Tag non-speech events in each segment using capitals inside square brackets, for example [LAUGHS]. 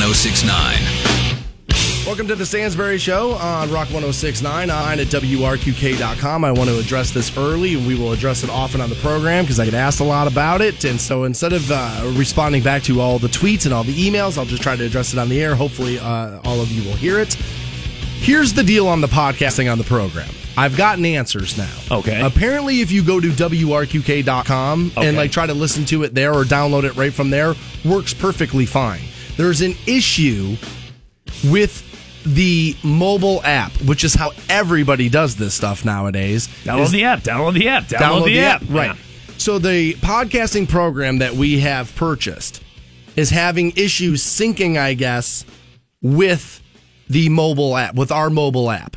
1069. Welcome to the Stansbury Show on Rock 1069 on at WRQK.com. I want to address this early, and we will address it often on the program because I get asked a lot about it. And so instead of uh, responding back to all the tweets and all the emails, I'll just try to address it on the air. Hopefully, uh, all of you will hear it. Here's the deal on the podcasting on the program. I've gotten answers now. Okay. Apparently, if you go to WRQK.com Okay. and like try to listen to it there or download it right from there, works perfectly fine. There's an issue with the mobile app, which is how everybody does this stuff nowadays. Download the app. Download the app. Download, the, app. Right. Yeah. So the podcasting program that we have purchased is having issues syncing, I guess, with the mobile app, with our mobile app.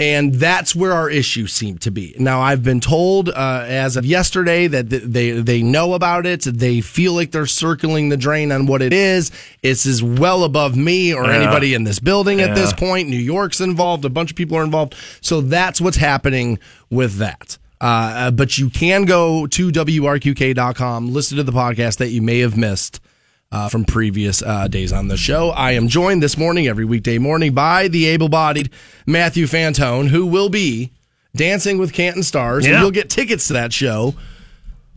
And that's where our issues seem to be. Now, I've been told uh, as of yesterday that th- they they know about it. They feel like they're circling the drain on what it is. It's is well above me or Yeah. anybody in this building at this point. New York's involved. A bunch of people are involved. So that's what's happening with that. Uh, Uh, but you can go to WRQK.com, listen to the podcast that you may have missed uh, from previous uh, days on the show. I am joined this morning, every weekday morning, by the able bodied Matthew Fantone, who will be dancing with Canton Stars. And you'll get tickets to that show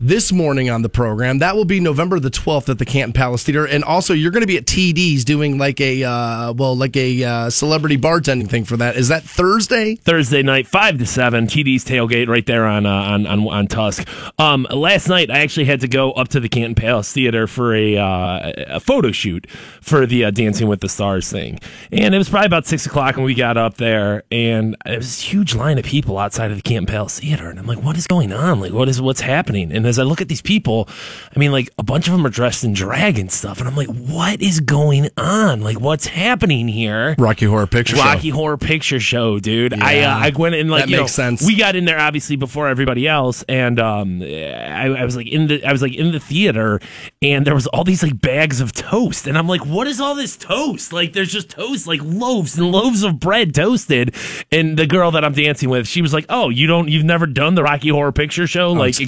this morning on the program. That will be November the 12th at the Canton Palace Theater. And also, you're going to be at TD's doing like a, uh, well, like a uh, celebrity bartending thing for that. Is that Thursday? Thursday night, five to seven. TD's tailgate right there on uh, on, on on Tusk. Um, last night I actually had to go up to the Canton Palace Theater for a uh, a photo shoot for the uh, Dancing with the Stars thing, and it was probably about six o'clock when we got up there, and there was this huge line of people outside of the Canton Palace Theater, and I'm like, what is going on? Like, what is what's happening? And as I look at these people, I mean, like a bunch of them are dressed in drag and stuff, and I'm like, what is going on? Like, what's happening here? Rocky Horror Picture Show. Rocky Show. Horror Picture Show, dude. I uh, I went in like That you makes know, sense. We got in there obviously before everybody else, and um, I, I was like in the I was like in the theater, and there was all these like bags of toast, and I'm like, what is all this toast? Like, there's just toast, like loaves and loaves of bread toasted. And the girl that I'm dancing with, she was like, oh, you don't, you've never done the Rocky Horror Picture Show like Oh,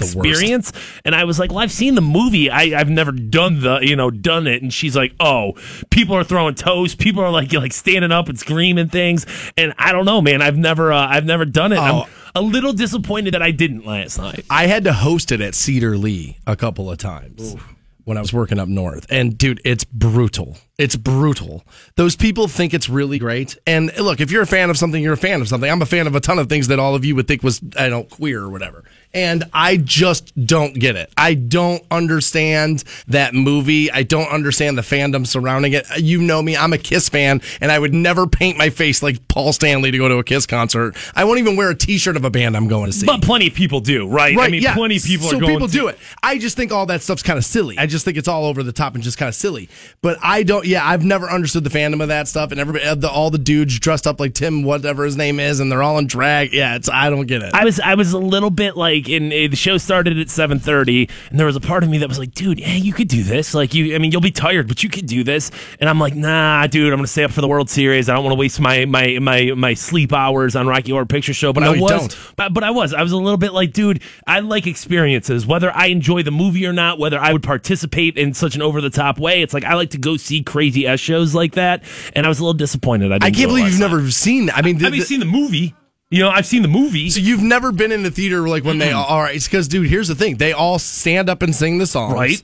it's And I was like, well, I've seen the movie. I, I've never done the, you know, done it. And she's like, oh, people are throwing toast. People are like, like standing up and screaming things. And I don't know, man. I've never, uh, I've never done it. Oh. I'm a little disappointed that I didn't last night. I had to host it at Cedar Lee a couple of times when I was working up north. And dude, it's brutal. It's brutal. Those people think it's really great. And look, if you're a fan of something, you're a fan of something. I'm a fan of a ton of things that all of you would think was, I don't queer or whatever. And I just don't get it. I don't understand that movie. I don't understand the fandom surrounding it. You know me, I'm a Kiss fan, and I would never paint my face like Paul Stanley to go to a Kiss concert. I won't even wear a t shirt of a band I'm going to see. But plenty of people do, right? I mean, plenty of people so are going people to- do it. I just think all that stuff's kind of silly. I just think it's all over the top and just kind of silly. But I don't. Yeah, I've never understood the fandom of that stuff. And everybody, uh, the, all the dudes dressed up like Tim, whatever his name is, and they're all in drag. Yeah, it's I don't get it. I was I was a little bit like in uh, the show started at seven thirty, and there was a part of me that was like, dude, hey, you could do this. Like you, I mean, you'll be tired, but you could do this. And I'm like, nah, dude, I'm gonna stay up for the World Series. I don't want to waste my my my my sleep hours on Rocky Horror Picture Show. But No, I was, don't. But, but I was, I was a little bit like, dude, I like experiences, whether I enjoy the movie or not, whether I would participate in such an over the top way. It's like I like to go see crazy s shows like that, and I was a little disappointed. I, didn't I can't believe you've night. never seen. I mean, the, Have you the- seen the movie? You know, I've seen the movie. so you've never been in the theater like when they all right? It's because, dude, here's the thing: they all stand up and sing the songs, right?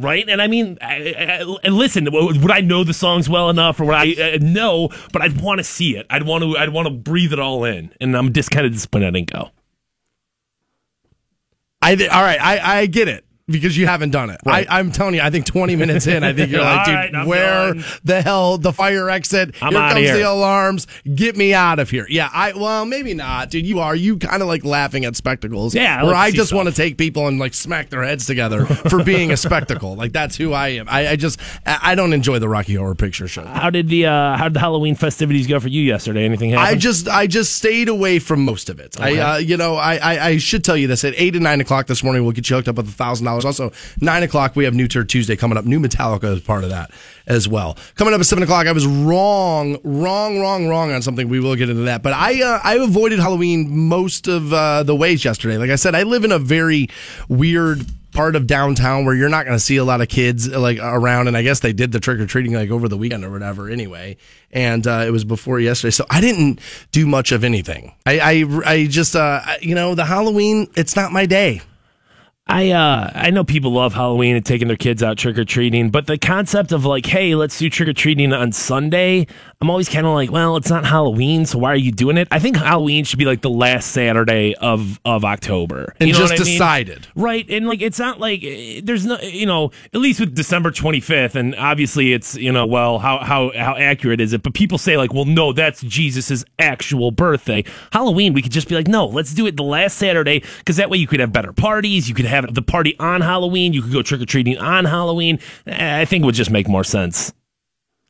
Right, and I mean, I, I, and listen, would I know the songs well enough, or would I uh, know? But I'd want to see it. I'd want to. I'd want to breathe it all in, and I'm just kind of disappointed I didn't go. I all right, I I get it. Because you haven't done it. Right. I, I'm telling you, I think 20 minutes in, I think you're [LAUGHS] like, dude, right, where done. the hell the fire exit? I'm here comes here. the alarms. Get me out of here. Yeah, I well, maybe not, dude. You are you kind of like laughing at spectacles. Yeah, I where I just want to take people and like smack their heads together for [LAUGHS] being a spectacle. Like that's who I am. I, I just I don't enjoy the Rocky Horror Picture Show. How did the uh, how did the Halloween festivities go for you yesterday? Anything happen? I just I just stayed away from most of it. I uh, you know I, I I should tell you this at eight and nine o'clock this morning we'll get you hooked up with a thousand dollars. Also nine o'clock we have New Turd Tuesday coming up. New Metallica is part of that as well. Coming up at seven o'clock I was wrong wrong wrong wrong on something. We will get into that. But I uh, I avoided Halloween most of uh, the ways yesterday. Like I said, I live in a very weird part of downtown where you're not going to see a lot of kids like around. And I guess they did the trick or treating like over the weekend or whatever anyway. And uh, it was before yesterday, so I didn't do much of anything. I I, I just uh, you know the Halloween. It's not my day. I uh I know people love Halloween and taking their kids out trick or treating, but the concept of like, hey, let's do trick or treating on Sunday, I'm always kind of like, well, it's not Halloween, so why are you doing it? I think Halloween should be like the last Saturday of of October, and you know just what I mean? decided, right? And like, it's not like eh, there's no, you know, at least with December 25th, and obviously it's you know, well, how how how accurate is it? But people say like, well, no, that's Jesus's actual birthday. Halloween, we could just be like, no, let's do it the last Saturday because that way you could have better parties, you could have the party on Halloween. You could go trick or treating on Halloween. I think it would just make more sense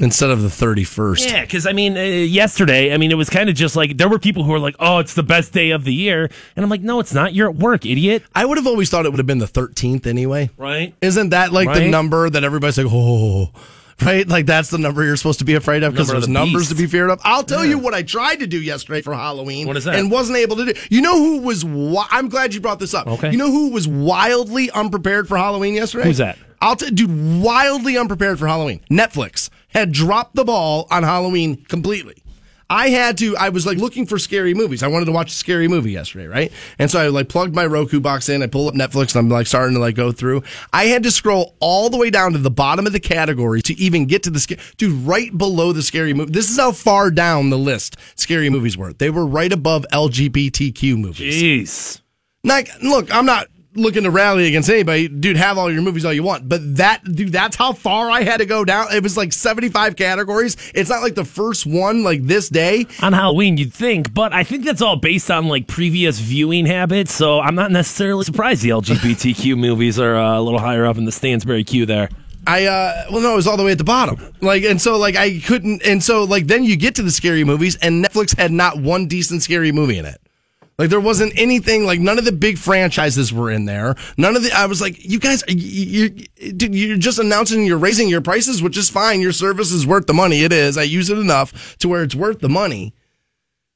instead of the 31st. Yeah, because I mean, uh, yesterday, I mean, it was kind of just like there were people who were like, "Oh, it's the best day of the year," and I'm like, "No, it's not. You're at work, idiot." I would have always thought it would have been the 13th anyway. Right? Isn't that like Right. the number that everybody's like, oh, [LAUGHS] right? Like that's the number you're supposed to be afraid of because there's the numbers beast. to be feared of. I'll tell you what I tried to do yesterday for Halloween. What is that? And wasn't able to do. You know who was? Wi- I'm glad you brought this up. Okay. You know who was wildly unprepared for Halloween yesterday? Who's that? I'll t- dude, wildly unprepared for Halloween. Netflix had dropped the ball on Halloween completely. I had to, I was like looking for scary movies. I wanted to watch a scary movie yesterday, right? And so I like plugged my Roku box in, I pull up Netflix, and I'm like starting to like go through. I had to scroll all the way down to the bottom of the category to even get to the scary, dude, right below the scary movie. This is how far down the list scary movies were. They were right above LGBTQ movies. Jeez. Like, look, I'm not looking to rally against anybody. Dude, have all your movies all you want. But that, dude, that's how far I had to go down. It was like 75 categories. It's not like the first one, like this day. On Halloween, you'd think, but I think that's all based on like previous viewing habits. So I'm not necessarily surprised the LGBTQ [LAUGHS] movies are uh, a little higher up in the Stansbury queue there. I uh well no, it was all the way at the bottom. Like and so like I couldn't and so like then you get to the scary movies and Netflix had not one decent scary movie in it. Like there wasn't anything like none of the big franchises were in there. None of the I was like you guys you you you're just announcing you're raising your prices which is fine. Your service is worth the money. It is. I use it enough to where it's worth the money.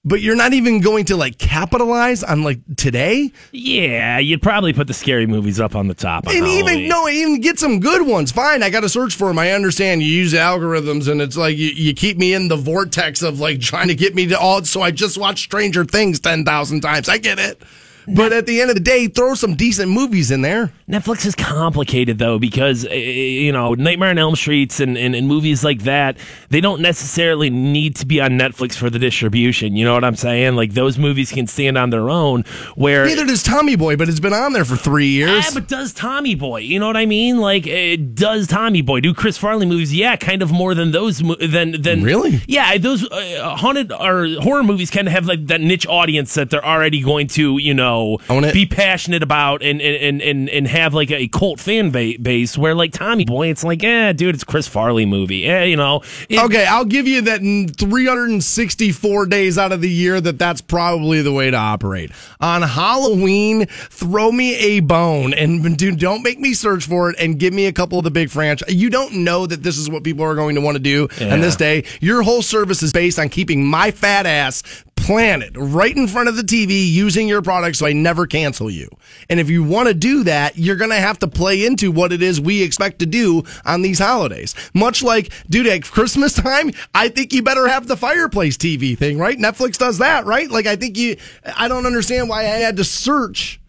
But you're not even going to like capitalize on like today? Yeah, you'd probably put the scary movies up on the top. on And even no, even get some good ones. Fine, I got to search for them. I understand you use algorithms, and it's like you, you keep me in the vortex of like trying to get me to all. So I just watch Stranger Things ten thousand times. I get it, but at the end of the day, throw some decent movies in there. Netflix is complicated though because uh, you know Nightmare on Elm Streets and, and, and movies like that they don't necessarily need to be on Netflix for the distribution. You know what I'm saying? Like those movies can stand on their own. Where Neither does Tommy Boy, but it's been on there for three years. Yeah, but does Tommy Boy? You know what I mean? Like, uh, does Tommy Boy do Chris Farley movies? Yeah, kind of more than those. Than than Really? Yeah, those uh, haunted or horror movies kind of have like that niche audience that they're already going to you know Own it. be passionate about and and and and have like a cult fan ba- base. Where like Tommy Boy, it's like, yeah, dude, it's Chris Farley movie. Yeah, you know. It- Okay, I'll give you that in 364 days out of the year that that's probably the way to operate. On Halloween, throw me a bone and [LAUGHS] dude, don't make me search for it and give me a couple of the big franchise. You don't know that this is what people are going to want to do on this day. Your whole service is based on keeping my fat ass planted right in front of the TV using your product so I never cancel you. And if you want to do that, you're going to have to play into what it is we expect to do on these holidays. Much like, dude, at Christmas [LAUGHS] time, I think you better have the fireplace TV thing, right? Netflix does that, right? Like, I think you, I don't understand why I had to search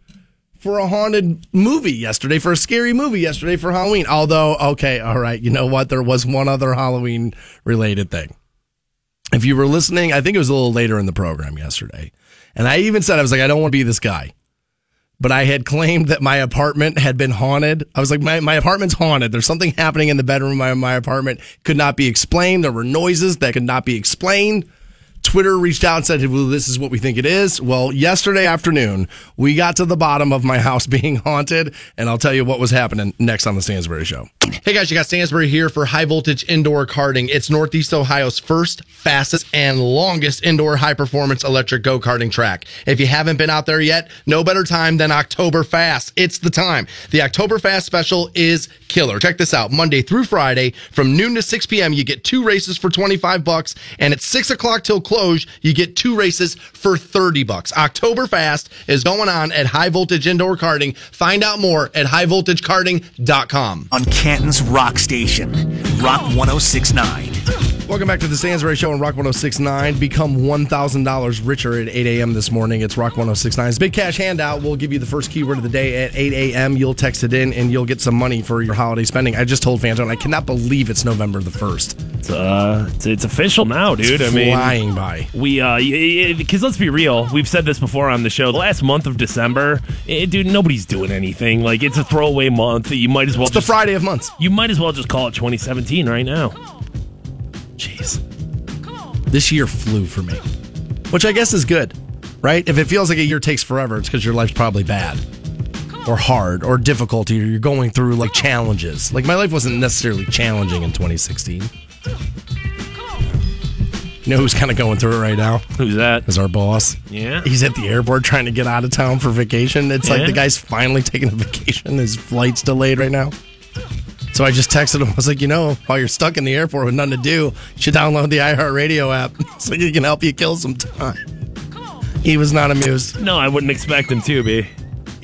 for a haunted movie yesterday, for a scary movie yesterday for Halloween. Although, okay, all right, you know what? There was one other Halloween related thing. If you were listening, I think it was a little later in the program yesterday. And I even said, I was like, I don't want to be this guy. But I had claimed that my apartment had been haunted. I was like, my, my apartment's haunted. There's something happening in the bedroom of my, my apartment. Could not be explained. There were noises that could not be explained. Twitter reached out and said, well, this is what we think it is. Well, yesterday afternoon, we got to the bottom of my [LAUGHS] house being haunted, and I'll tell you what was happening next on the Stansbury Show. Hey guys, you got Stansbury here for high voltage indoor karting. It's Northeast Ohio's first, fastest, and longest indoor high performance electric go karting track. If you haven't been out there yet, no better time than October Fast. It's the time. The October Fast special is killer. Check this out. Monday through Friday from noon to 6 p.m. You get two races for 25 bucks, and at 6 o'clock till you get two races for 30 bucks. Oktoberfest is going on at High Voltage Indoor Karting. Find out more at highvoltagekarting.com. On Canton's Rock Station, Rock 1069. Welcome back to the Stansbury Show on Rock 1069. Become $1,000 richer at 8 a.m. this morning. It's Rock 1069's Big Cash Handout. We'll give you the first keyword of the day at 8 a.m. You'll text it in and you'll get some money for your holiday spending. I just told Fantone, I cannot believe it's November the 1st. It's, uh, it's, it's official now, dude. It's I mean, flying by. We, uh, because let's be real, we've said this before on the show. The last month of December, eh, dude, nobody's doing anything. Like it's a throwaway month. You might as well. It's the Friday of months. You might as well just call it 2017 right now. Jeez. This year flew for me, which I guess is good, right? If it feels like a year takes forever, it's because your life's probably bad or hard or difficult or you're going through like challenges. Like my life wasn't necessarily challenging in 2016. You know who's kind of going through it right now? Who's that? Is our boss. Yeah. He's at the airport trying to get out of town for vacation. It's like the guy's finally taking a vacation. His flight's delayed right now. So I just texted him. I was like, you know, while you're stuck in the airport with nothing to do, you should download the iHeartRadio app [LAUGHS] so it can help you kill some time. He was not amused. No, I wouldn't expect him to be.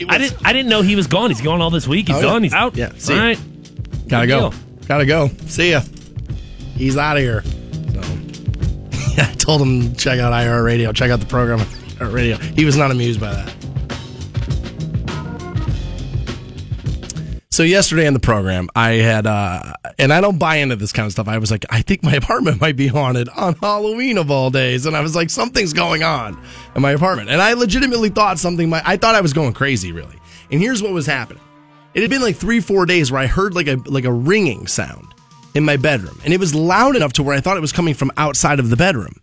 I didn't. I didn't know he was gone. He's gone all this week. He's Oh, yeah. gone. He's out. Yeah, see All right. Gotta Good go. deal. Gotta go. See ya. He's out of here. So yeah, [LAUGHS] I told him check out iHeartRadio. Check out the program. On radio. He was not amused by that. So yesterday in the program, I had, uh, and I don't buy into this kind of stuff. I was like, I think my [LAUGHS] apartment might be haunted on Halloween of all days, and I was like, something's going on in my apartment, and I legitimately thought something. My, I thought I was going crazy, really. And here's what was happening. It had been like three, four days where I heard like a like a ringing sound in my bedroom, and it was loud enough to where I thought it was coming from outside of the bedroom,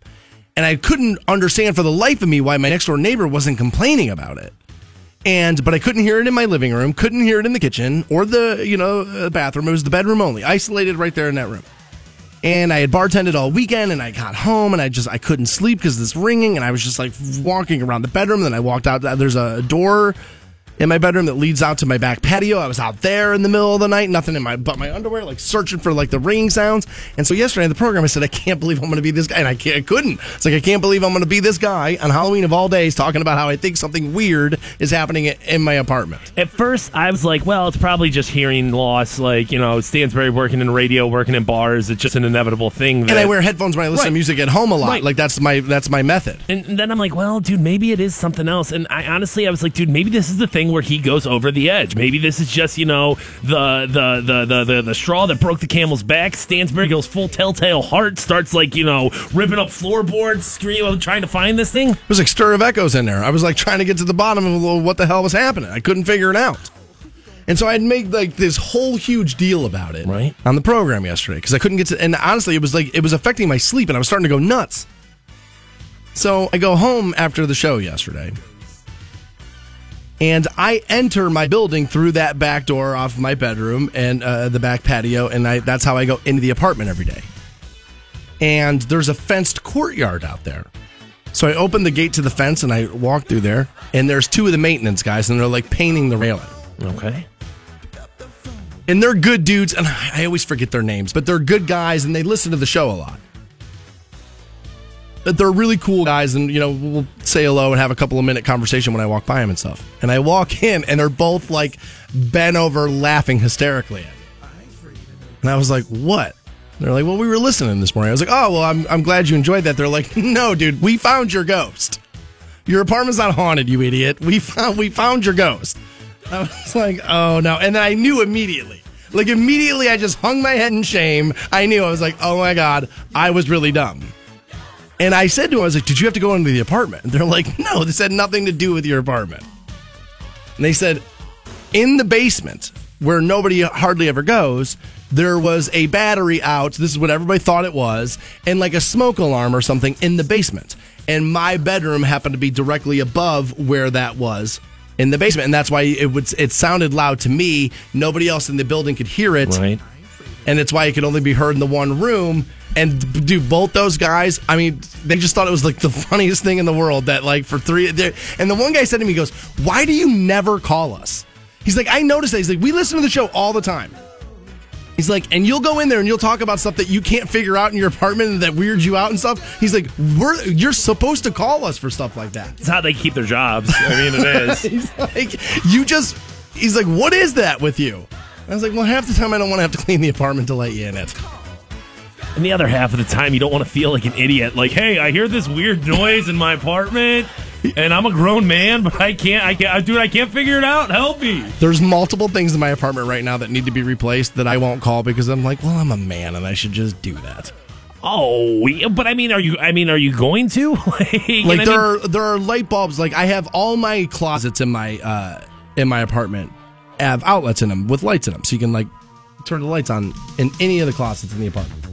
and I couldn't understand for the life of me why my next door neighbor wasn't complaining about it and but I couldn't hear it in my living room, couldn't hear it in the kitchen or the you know uh, bathroom. It was the bedroom only, isolated right there in that room. And I had bartended all weekend, and I got home, and I just I couldn't sleep because this ringing, and I was just like walking around the bedroom. Then I walked out. There's a door in my bedroom that leads out to my back patio. I was out there in the middle of the night, nothing in my but my underwear, like searching for like the ringing sounds. And so yesterday in the program, I said, I can't believe I'm going to be this guy, and I can't, I couldn't. It's like I can't believe I'm going to be this guy on Halloween of all days, talking about how I think something weird is happening in my apartment. At first, I was like, well, it's probably just hearing loss. Like, you know, Stansbury working in radio, working in bars. It's just an inevitable thing. That, And I wear headphones when I listen Right. to music at home a lot. Right. Like that's my that's my method. And then I'm like, well, dude, maybe it is something else. And I honestly, I was like, dude, maybe this is the thing where he goes over the edge. Maybe this is just, you know, the the the the the, the straw that broke the camel's back. Stansbury goes full telltale heart, starts like, you know, ripping up floorboards, screaming, trying to find this thing. It was like stir of echoes in there. I was like trying to get to the bottom of what the hell was happening. I couldn't figure it out. And so I'd make like this whole huge deal about it Right. on the program yesterday because I couldn't get to. And honestly, it was like it was affecting my sleep, and I was starting to go nuts. So I go home after the show yesterday, and I enter my building through that back door off my bedroom and uh, the back patio, and I, that's how I go into the apartment every day. And there's a fenced courtyard out there. So I open the gate to the fence and I walk through there, and there's two of the maintenance guys, and they're like painting the railing. Okay. And they're good dudes, and I always forget their names, but they're good guys, and they listen to the show a lot. But they're really cool guys, and you know we'll say hello and have a couple of minute conversation when I walk by them and stuff. And I walk [LAUGHS] in, and they're both like bent over, laughing hysterically. And I was like, "What?" They're like, "Well, we were listening this morning." I was like, "Oh, well, I'm I'm glad you enjoyed that." They're like, [LAUGHS] "No, dude, we found your ghost. Your apartment's not haunted, you idiot. We found we found your ghost." I was like, "Oh no!" And then I knew immediately. Like immediately, I just hung my head in shame. I knew I was like, "Oh my god, I was really dumb." And I said to him, "I was like, did you have to go into the apartment?" And they're like, "No, this had nothing to do with your apartment." And they said, in the basement where nobody hardly ever goes, there was a battery out. This is what everybody thought it was, and like a smoke alarm or something in the basement. And my bedroom happened to be directly above where that was in the basement, and that's why it would it sounded loud to me. Nobody else in the building could hear it, Right. and it's why it could only be heard in the one room. And do both those guys? I mean, they just thought it was like the [LAUGHS] funniest thing in the world. That like for three, and the one guy said to me, he "Goes, why do you never call us?" He's like, "I noticed that." He's like, "We listen to the show all the time." He's like, and you'll go in there and you'll talk about stuff that you can't figure out in your apartment and that weirds you out and stuff. He's like, we're you're supposed to call us for stuff like that. It's how they keep their jobs. I mean, it [LAUGHS] is. He's like, you just. He's like, what is that with you? I was like, well, half the time I don't want to have to clean the apartment to let you in it. And the other half of the time, you don't want to feel like an idiot. Like, hey, I hear this weird noise in my apartment, and I'm a grown man, but I can't, I can't, dude, I can't figure it out. Help me. There's multiple things in my apartment right now that need to be replaced that I won't call because I'm like, well, I'm a man and I should just do that. Oh, but I mean, are you? I mean, are you going to? [LAUGHS] like, Like I there mean- are there are light bulbs. Like I have all my closets in my uh in my apartment have outlets in them with lights in them, so you can like turn the lights on in any of the closets in the apartment.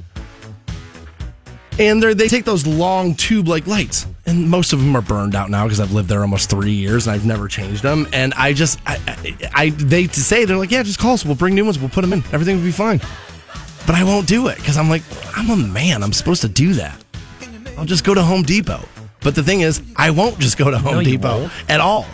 And they they take those long tube like lights, and most of them are burned out now because I've lived there almost three years and I've never changed them. And I just I, I, I they say they're like, yeah, just call us, we'll bring new ones, we'll put them in, everything will be fine. But I won't do it because I'm like, I'm a man, I'm supposed to do that. I'll just go to Home Depot. But the thing is, I won't just go to Home No, Depot at all.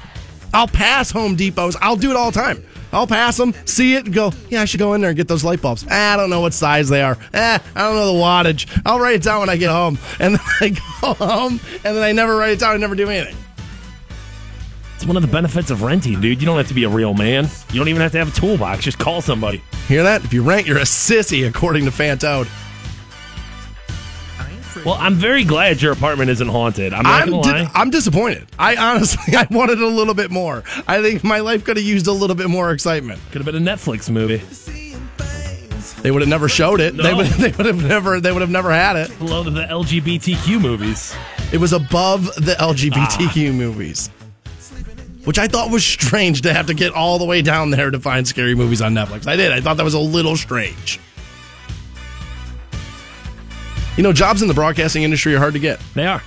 I'll pass Home Depots. I'll do it all the time. I'll pass them, see it, and go, yeah, I should go in there and get those light bulbs. Ah, I don't know what size they are. Eh, I don't know the wattage. I'll write it down when I get home. And [LAUGHS] then I go home, and then I never write it down. I never do anything. It's one of the benefits of renting, dude. You don't have to be a real man. You don't even have to have a toolbox. Just call somebody. Hear that? If you rent, you're a sissy, according to Fantone. Well, I'm very glad your apartment isn't haunted. I'm not I'm, gonna di- I'm disappointed. I honestly, [LAUGHS] I wanted a little bit more. I think my life could have used a little bit more excitement. Could have been a Netflix movie. They would have never showed it. They would. [LAUGHS] They would have never. They would have never had it. Below the LGBTQ movies. It was above the LGBTQ ah. movies, which I thought was strange to have to get all the way down there to find scary movies on Netflix. I did. I thought that was a little strange. You know, jobs in the broadcasting industry are hard to get. They are.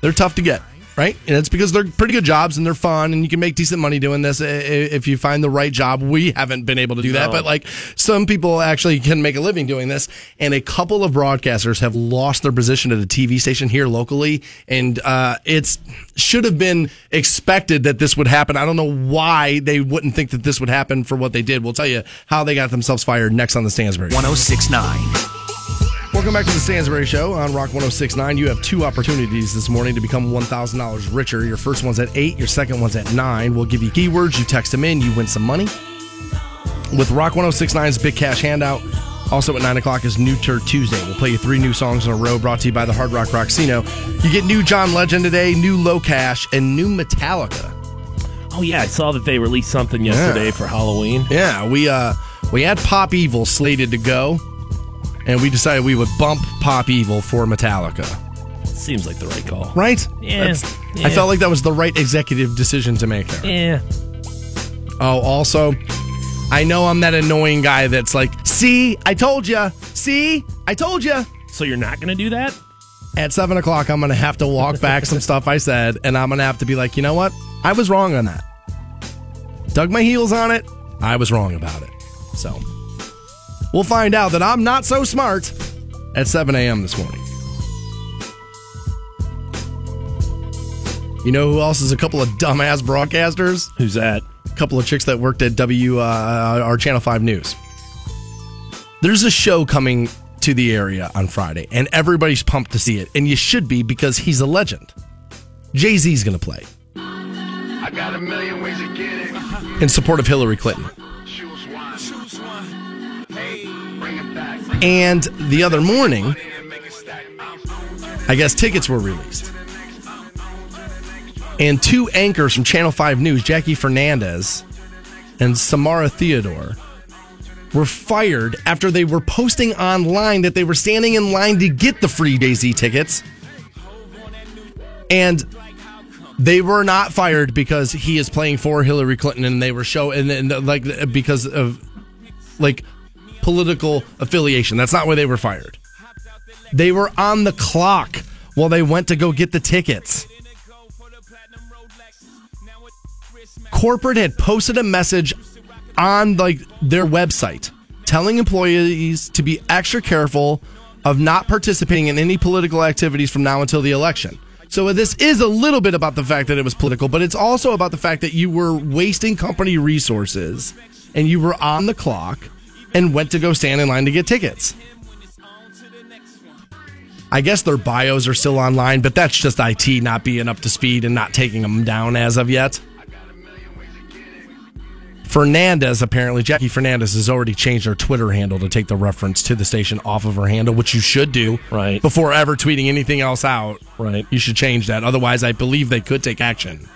They're tough to get, right? And it's because they're pretty good jobs and they're fun and you can make decent money doing this i- i- if you find the right job. We haven't been able to do that, No. but like some people actually can make a living doing this. And a couple of broadcasters have lost their position at a TV station here locally, and uh, it's should have been expected that this would happen. I don't know why they wouldn't think that this would happen for what they did. We'll tell you how they got themselves fired next on the Stansbury. 1069. Welcome back to the Stansbury Show on Rock 1069. You have two opportunities this morning to become $1,000 richer. Your first one's at 8, your second one's at 9. We'll give you keywords, you text them in, you win some money. With Rock 1069's Big Cash Handout, also at 9 o'clock is New Tour Tuesday. We'll play you three new songs in a row brought to you by the Hard Rock Rocksino. You get new John Legend today, new Low Cash, and new Metallica. Oh yeah, I saw that they released something yesterday Yeah. for Halloween. Yeah, we uh we had Pop Evil slated to go, and we decided we would bump Pop Evil for Metallica. Seems like the right call. Right? Yeah, yeah. I felt like that was the right executive decision to make there. Yeah. Oh, also, I know I'm that annoying guy that's like, see, I told you. See, I told you. So you're not gonna do that? At seven o'clock, I'm going to have to walk back some stuff I said, and I'm going to have to be like, you know what? I was wrong on that. Dug my heels on it. I was wrong about it. So, we'll find out that I'm not so smart at 7 a.m. this morning. You know who else is a couple of dumbass broadcasters? Who's that? A couple of chicks that worked at W uh, our Channel 5 News. There's a show coming to the area on Friday, and everybody's pumped to see it. And you should be because he's a legend. Jay Z's going to play I got a million ways to get it. in support of Hillary Clinton. And the other morning. I guess tickets were released. And two anchors from Channel 5 News, Jackie Fernandez and Samara Theodore, were fired after they were posting online that they were standing in line to get the free Jay Z tickets. And they were not fired because he is playing for Hillary Clinton and they were show and, and like because of like political affiliation. That's not why they were fired. They were on the clock while they went to go get the tickets. Corporate had posted a message on like their website telling employees to be extra careful of not participating in any political activities from now until the election. So this is a little bit about the fact that it was political, but it's also about the fact that you were wasting company resources and you were on the clock and went to go stand in line to get tickets. I guess their bios are still online, but that's just IT not being up to speed and not taking them down as of yet. Fernandez, apparently, Jackie Fernandez has already changed her Twitter handle to take the reference to the station off of her handle, which you should do. Right. Before ever tweeting anything else out. Right. You should change that. Otherwise, I believe they could take action.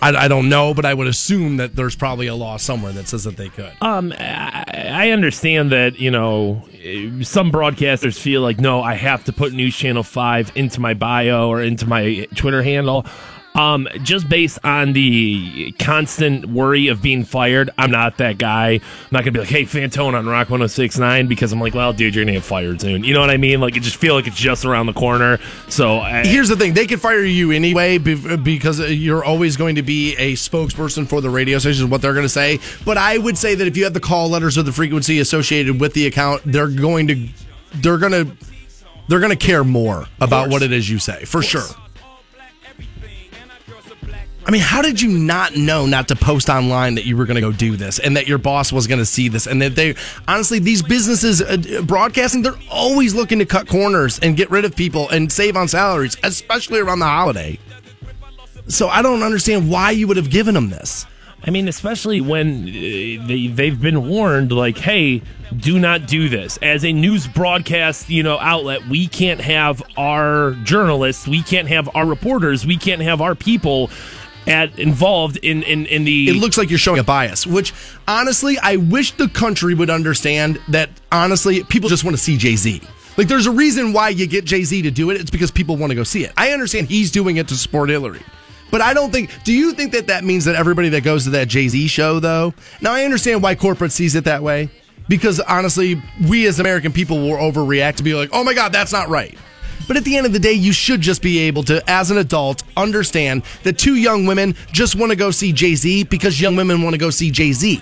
I, I don't know, but I would assume that there's probably a law somewhere that says that they could. Um, I I understand that you know some broadcasters feel like no, I have to put News Channel Five into my bio or into my Twitter handle. Um, just based on the constant worry of being fired, I'm not that guy. I'm not gonna be like, "Hey, Fantone on Rock 106.9," because I'm like, "Well, dude, you're gonna get fired soon." You know what I mean? Like, it just feel like it's just around the corner. So I, Here's the thing: they can fire you anyway because you're always going to be a spokesperson for the radio station. Is what they're going to say. But I would say that if you have the call letters or the frequency associated with the account, they're going to they're going to they're going to care more about what it is you say for sure. I mean, how did you not know not to post online that you were going to go do this and that your boss was going to see this and that they honestly these businesses uh, broadcasting they're always looking to cut corners and get rid of people and save on salaries, especially around the holiday. So I don't understand why you would have given them this. I mean, especially when uh, they they've been warned, like, hey, do not do this. As a news broadcast, you know, outlet, we can't have our journalists, we can't have our reporters, we can't have our people at involved in in in the. It looks like you're showing a bias, which honestly, I wish the country would understand that honestly, people just want to see Jay Z. Like, there's a reason why you get Jay Z to do it. It's because people want to go see it. I understand he's doing it to support Hillary. But I don't think. Do you think that that means that everybody that goes to that Jay Z show, though? Now I understand why corporate sees it that way, because honestly, we as American people will overreact to be like, "Oh my God, that's not right." But at the end of the day, you should just be able to, as an adult, understand that two young women just want to go see Jay Z because young women want to go see Jay Z.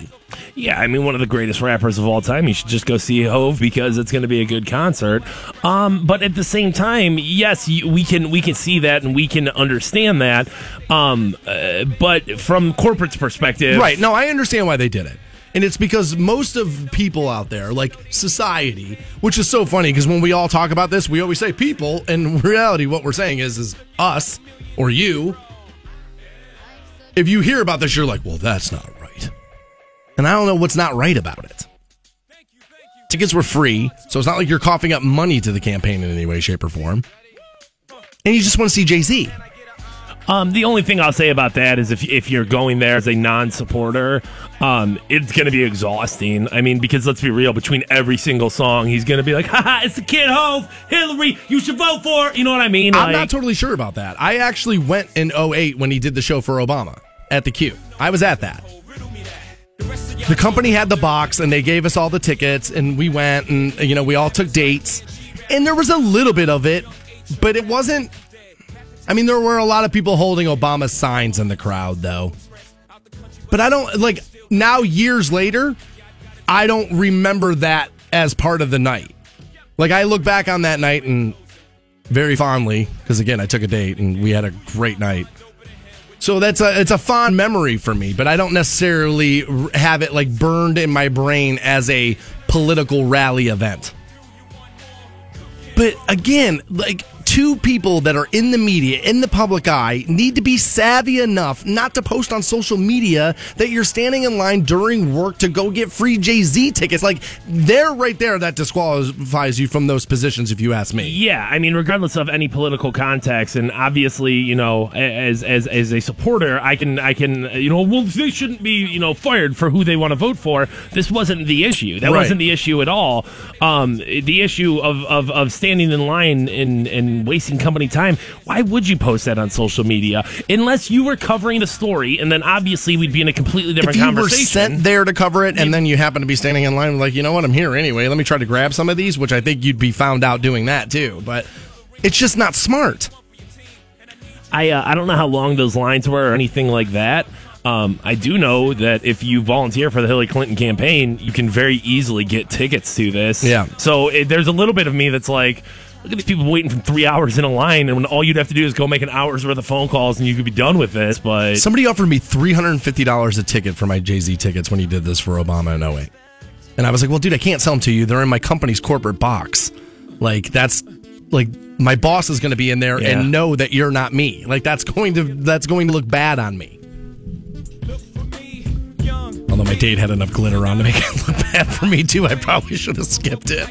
Yeah, I mean, one of the greatest rappers of all time. You should just go see Hov because it's going to be a good concert. Um, but at the same time, yes, you, we can we can see that and we can understand that. Um, uh, but from corporate's perspective, Right. No, I understand why they did it. And it's because most of people out there, like society, which is so funny because when we all talk about this, we always say people. And [LAUGHS] reality, what we're saying is, is us or you. If you hear about this, you're like, well, that's not right. And I don't know what's not right about it. Tickets were free, so it's not like you're coughing up money to the campaign in any way, shape, or form. And you just want to see Jay Z. Um, the only thing I'll say about that is if if you're going there as a non-supporter, um, it's going to be exhausting. I mean, because let's be real, between every single song, he's going to be like, [LAUGHS] "Haha, it's the kid Hov, Hillary, you should vote for." You know what I mean? I'm Like- not totally sure about that. I actually went in 08 when he did the show for Obama at the Q. I was at that. The company had the box and they gave us all the tickets and we went and you know we all took dates and there was a little bit of it but it wasn't I mean there were a lot of people holding Obama signs in the crowd though. But I don't like now years later I don't remember that as part of the night. Like I look back on that night and very fondly because again I took a date and we had a great night. So that's a it's a fond memory for me, but I don't necessarily have it like burned in my brain as a political rally event. But again, like two people that are in the media, in the public eye, need to be savvy enough not to post on social media that you're standing in line during work to go get free Jay Z tickets. Like, they're right there that disqualifies you from those positions, if you ask me. Yeah, I mean, regardless of any political context, and obviously, you know, as as as a supporter, I can I can you know, well, they shouldn't be you know fired for who they want to vote for. This wasn't the issue. That Right. wasn't the issue at all. Um, the issue of of, of standing in line and and wasting company time. Why would you post that on social media unless you were covering the story, and then obviously we'd be in a completely If different you were conversation. sent there to cover it and then you happen to be standing in line, like, you know what, I'm here anyway. Let me try to grab some of these, which I think you'd be found out doing that too. But it's just not smart. I uh, I don't know how long those lines were or anything like that. Um, I do know that if you volunteer for the Hillary Clinton campaign, you can very easily get tickets to this. Yeah. So it, there's a little bit of me that's like, look at these people waiting for three hours in a line, and when all you'd have to do is go make an hour's worth of phone calls, and you could be done with this. But Somebody offered me $350 a ticket for my Jay Z tickets when he did this for Obama in 08. And I was like, well, dude, I can't sell them to you. They're in my company's corporate box. Like that's like my boss is going to be in there Yeah. and know that you're not me. Like that's going to that's going to look bad on me. Although my date had enough glitter on to make it [LAUGHS] look bad for me too, I probably should have skipped it.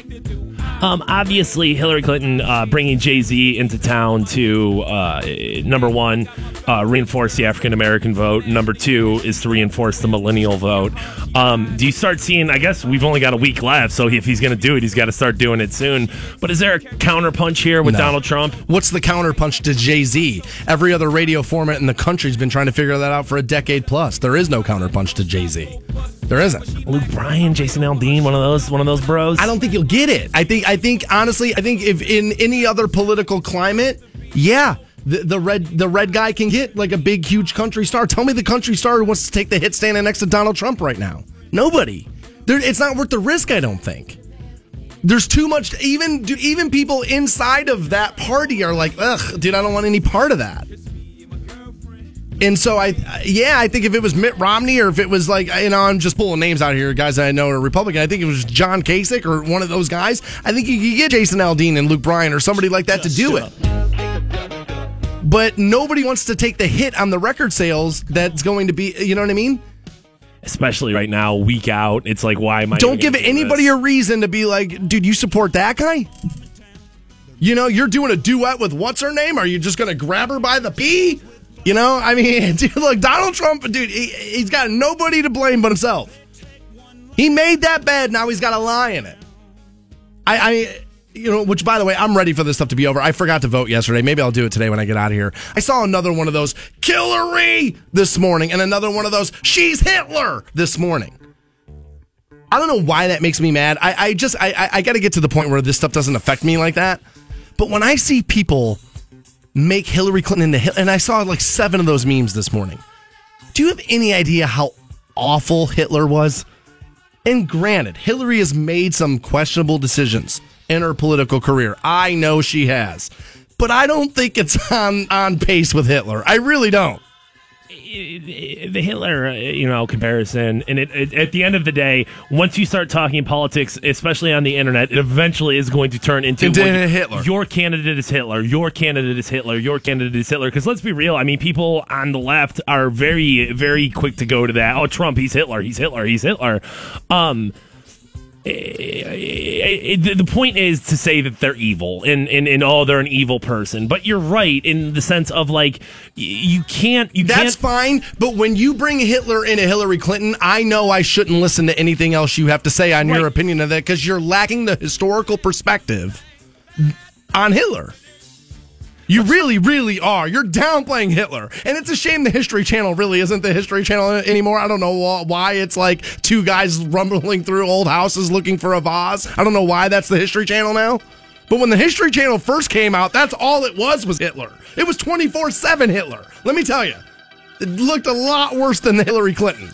Um, obviously, Hillary Clinton uh, bringing Jay Z into town to uh, number one, uh, reinforce the African American vote. Number two is to reinforce the millennial vote. Um, do you start seeing? I guess we've only got a week left, so if he's going to do it, he's got to start doing it soon. But is there a counterpunch here with No. Donald Trump? What's the counterpunch to Jay Z? Every other radio format in the country's been trying to figure that out for a decade plus. There is no counterpunch to Jay Z. There isn't. Luke Bryan, Jason Aldean, one of those, one of those bros. I don't think you'll get it. I think I think honestly, I think if in any other political climate, yeah, the, the red the red guy can get like a big huge country star. Tell me the country star who wants to take the hit standing next to Donald Trump right now. Nobody. There, it's not worth the risk. I don't think. There's too much. Even even people inside of that party are like, ugh, dude, I don't want any part of that. And so I, yeah, I think if it was Mitt Romney or if it was like, you know, I'm just pulling names out here, guys that I know are Republican. I think it was John Kasich or one of those guys. I think you could get Jason Aldean and Luke Bryan or somebody like that to do it. But nobody wants to take the hit on the record sales that's going to be, you know what I mean? especially right now, week out. It's like, why am I? Don't give anybody this? a reason to be like, dude, you support that guy? You know, you're doing a duet with what's her name? Are you just going to grab her by the pee? You know, I mean, [LAUGHS] dude, look, Donald Trump, dude, he, he's got nobody to blame but himself. He made that bed, now he's got a lie in it. I, I, you know, which by the way, I'm ready for this stuff to be over. I forgot to vote yesterday. Maybe I'll do it today when I get out of here. I saw another one of those Hillary this morning, and another one of those she's Hitler this morning. I don't know why that makes me mad. I, I just I, I, I got to get to the point where this stuff doesn't affect me like that. But when I see people make Hillary Clinton into Hitler, and I saw like seven of those memes this morning. Do you have any idea how awful Hitler was? And granted, Hillary has made some questionable decisions in her political career. I know she has. But I don't think it's [LAUGHS] on, on pace with Hitler. I really don't. The Hitler, uh, you know, comparison, and it, it, at the end of the day, once you start talking politics, especially on the internet, it eventually is going to turn into, Into well, you- Hitler. Your candidate is Hitler. Your candidate is Hitler. Your candidate is Hitler. Because let's be real. I mean, people on the left are very, very quick to go to that. Oh, Trump, he's Hitler. He's Hitler. He's Hitler. Um, Eh, eh, the point is to say that they're evil and, and, and oh they're an evil person but you're right in the sense of like you can't you That's can't fine, but when you bring Hitler into Hillary Clinton, I know I shouldn't listen to anything else you have to say on your opinion of that because you're lacking the historical perspective on Hitler. You really, really are. You're downplaying Hitler. And it's a shame the History Channel really isn't the History Channel anymore. I don't know why it's like two guys rumbling through old houses looking for a vase. I don't know why that's the History Channel now. But when the History Channel first came out, that's all it was was Hitler. It was 24 7 Hitler. Let me tell you, it looked a lot worse than the Hillary Clinton.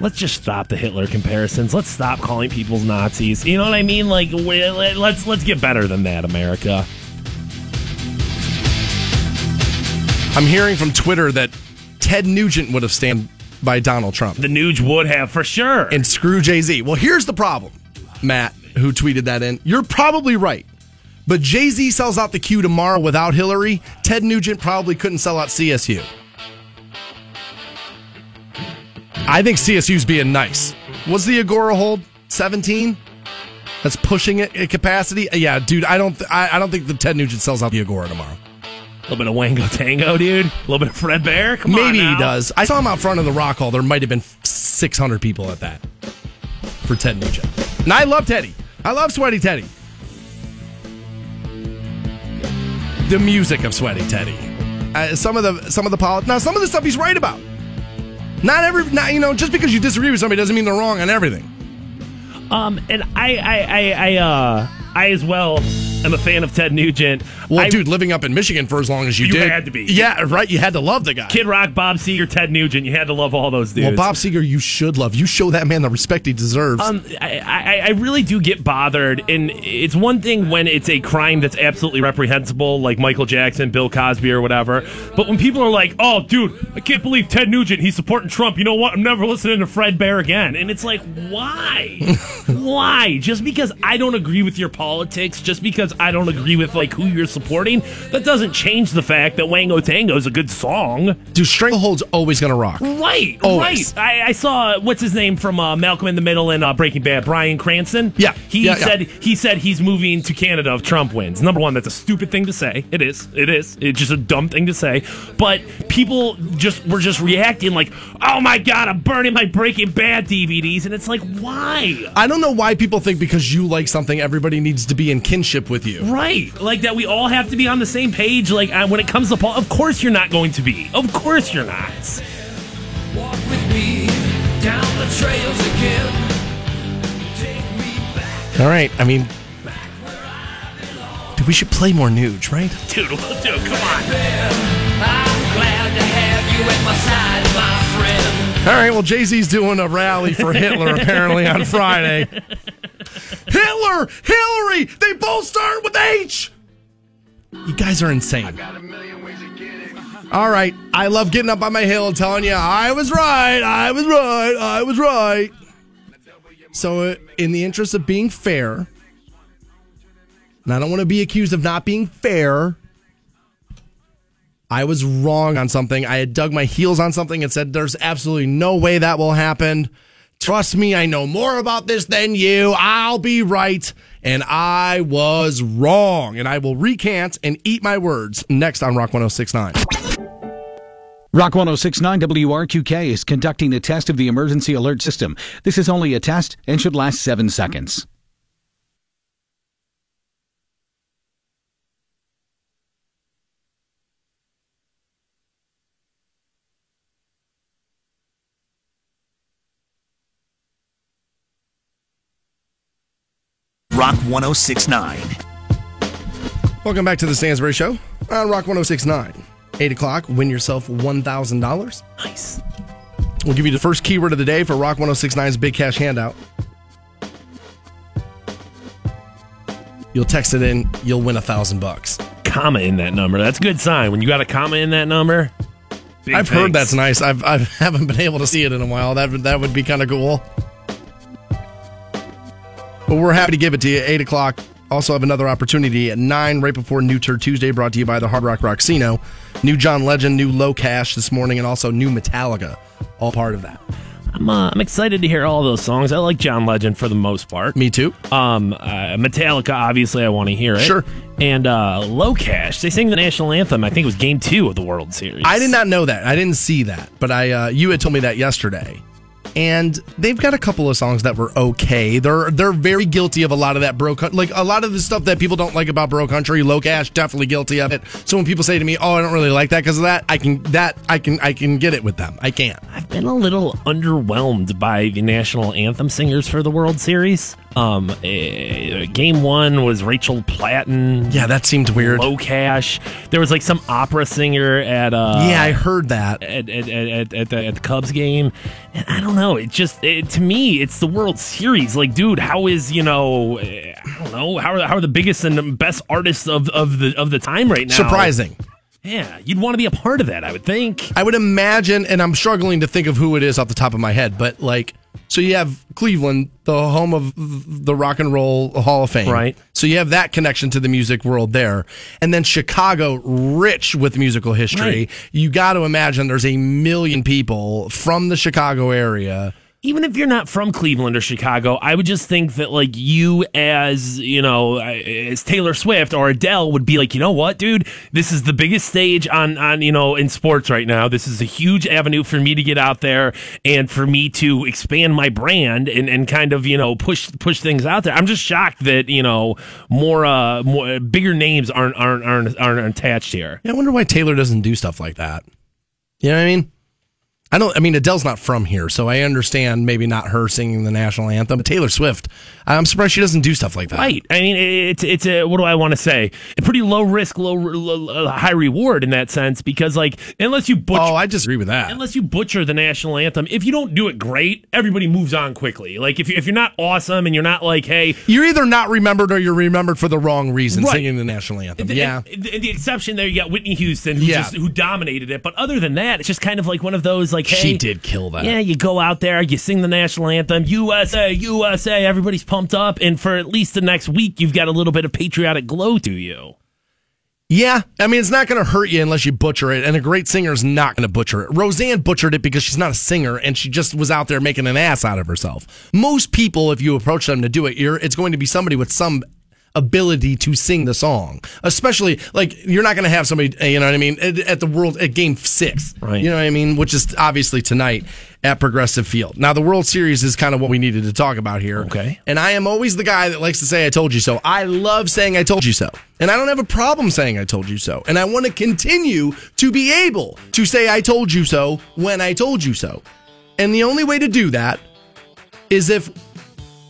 let's just stop the Hitler comparisons. Let's stop calling people Nazis. You know what I mean? Like, let's let's get better than that, America. I'm hearing from Twitter that Ted Nugent would have stand by Donald Trump. The Nuge would have for sure. and screw Jay Z. Well, here's the problem, Matt, who tweeted that in. You're probably right. But Jay Z sells out the Q tomorrow without Hillary. Ted Nugent probably couldn't sell out CSU. I think CSU's being nice. Was the Agora hold? 17? That's pushing it at capacity. Yeah, dude, I don't, th- I, I don't think the Ted Nugent sells out the Agora tomorrow. A little bit of Wango Tango, dude. A little bit of Fred Bear. Come on Maybe he does. I saw him out front of the Rock Hall. There might have been 600 people at that for Ted Nugent. And I love Teddy. I love Sweaty Teddy. The music of Sweaty Teddy. Uh, some of the some of the poli- now some of the stuff he's right about. Not every not you know just because you disagree with somebody doesn't mean they're wrong on everything. Um, and I, I, I, I, uh, I as well I'm a fan of Ted Nugent. Well, I- dude, living up in Michigan for as long as you, You did, had to be. Yeah, right. You had to love the guy. Kid Rock, Bob Seger, Ted Nugent. You had to love all those dudes. well, Bob Seger, you should love. You show that man the respect he deserves. Um, I, I, I really do get bothered, and it's one thing when it's a crime that's absolutely reprehensible, like Michael Jackson, Bill Cosby, or whatever. But when people are like, "Oh, dude, I can't believe Ted Nugent, he's supporting Trump," you know what? I'm never listening to Fred Bear again. And it's like, why? [LAUGHS] why? Just because I don't agree with your politics, just because I don't agree with like who you're supporting, that doesn't change the fact that Wango Tango is a good song. dude, Stranglehold's always gonna rock. Right, Always. right. I, I saw what's his name from uh, Malcolm in the Middle and uh, Breaking Bad, Bryan Cranston. Yeah, he yeah, yeah. said he said he's moving to Canada if Trump wins. Number one, that's a stupid thing to say. It is. It is. It's just a dumb thing to say. But people just were just reacting like, "Oh my god, I'm burning my Breaking Bad DVDs," and it's like, why? I don't know why people think because you like something, everybody needs to be in kinship with you. Right, like that. We all have to be on the same page. Like uh, when it comes to Paul, of course you're not going to be. Of course you're not. Walk with me down the trails again. Take me back. All right. I mean, dude, we should play more Nuge, right? Dude, dude, come on. I'm glad to have you at my side, my friend. All right. Well, Jay Z's doing a rally for Hitler apparently on Friday. [LAUGHS] Hitler, Hillary, they both start with H. You guys are insane. All right. I love getting up on my hill and telling you I was right. I was right. I was right. So, uh, in the interest of being fair, and I don't want to be accused of not being fair, I was wrong on something. I had dug my heels on something and said, there's absolutely no way that will happen. Trust me, I know more about this than you. I'll be right. And I was wrong. And I will recant and eat my words next on Rock 1069. Rock 1069 WRQK is conducting a test of the emergency alert system. This is only a test and should last seven seconds. Rock 1069. Welcome back to the Stansbury Show on Rock 1069. 8 o'clock, win yourself $1,000. Nice. We'll give you the first keyword of the day for Rock 1069's Big Cash Handout. You'll text it in, you'll win a thousand bucks. Comma in that number. That's a good sign. When you got a comma in that number, big I've heard that's nice. I've I haven't been able to see it in a while. That that would be kind of cool. But we're happy to give it to you. Eight o'clock. Also have another opportunity at nine, right before New Tour Tuesday, brought to you by the Hard Rock Rocksino. New John Legend, new LoCash this morning, and also new Metallica. All part of that. I'm, uh, I'm excited to hear all those songs. I like John Legend for the most part. Me too. Um, uh, Metallica, obviously, I want to hear it. Sure. And uh, LoCash, they sang the national anthem. I think it was Game Two of the World Series. I did not know that. I didn't see that, but I uh, you had told me that yesterday. And they've got a couple of songs that were okay. They're they're very guilty of a lot of that bro like a lot of the stuff that people don't like about bro country. LoCash definitely guilty of it. So when people say to me, "Oh, I don't really like that because of that," I can that I can I can get it with them. I can't. I've been a little underwhelmed by the national anthem singers for the World Series. Um, eh, game one was Rachel Platten. Yeah, that seemed weird. LoCash. There was like some opera singer at uh, yeah, I heard that. at, at, at, at, the, at the Cubs game. And I don't know. It just, it, to me, it's the World Series. Like, dude, how is, you know, eh, I don't know, how are, how are the biggest and best artists of, of, the, of the time right now? Surprising. Yeah, you'd want to be a part of that, I would think. I would imagine, and I'm struggling to think of who it is off the top of my head, but like, so you have Cleveland, the home of the Rock and Roll Hall of Fame. Right. So you have that connection to the music world there. And then Chicago, rich with musical history. Right. You got to imagine there's a million people from the Chicago area. Even if you're not from Cleveland or Chicago, I would just think that like you as, you know, as Taylor Swift or Adele would be like, you know what, dude, this is the biggest stage on on, you know, in sports right now. This is a huge avenue for me to get out there and for me to expand my brand and and kind of, you know, push push things out there. I'm just shocked that, you know, more uh more bigger names aren't aren't aren't, aren't attached here. Yeah, I wonder why Taylor doesn't do stuff like that. You know what I mean? I don't. I mean, Adele's not from here, so I understand maybe not her singing the national anthem. But Taylor Swift, I'm surprised she doesn't do stuff like that. Right. I mean, it's it's a what do I want to say? A pretty low risk, low, low uh, high reward in that sense because like unless you butcher, Oh, I disagree with that. unless you butcher the national anthem, if you don't do it great, everybody moves on quickly. Like if you, if you're not awesome and you're not like, hey, You're either not remembered or you're remembered for the wrong reason, Right. singing the national anthem. The, yeah. and- and the exception there, you got Whitney Houston, who, Yeah. just, who dominated it. But other than that, it's just kind of like one of those like, hey, She did kill that. Yeah, you go out there, you sing the national anthem, USA, USA, everybody's pumped up, and for at least the next week, you've got a little bit of patriotic glow to you. Yeah, I mean, it's not going to hurt you unless you butcher it, and a great singer is not going to butcher it. Roseanne butchered it because she's not a singer, and she just was out there making an ass out of herself. Most people, if you approach them to do it, you're, it's going to be somebody with some ability to sing the song. Especially, like, you're not going to have somebody, eh, you know what I mean, at, at the World, at Game 6. Right. You know what I mean? Which is obviously tonight at Progressive Field. Now, the World Series is kind of what we needed to talk about here. Okay. And I am always the guy that likes to say, I told you so. I love saying, I told you so. And I don't have a problem saying, I told you so. And I want to continue to be able to say, I told you so when I told you so. And the only way to do that is if,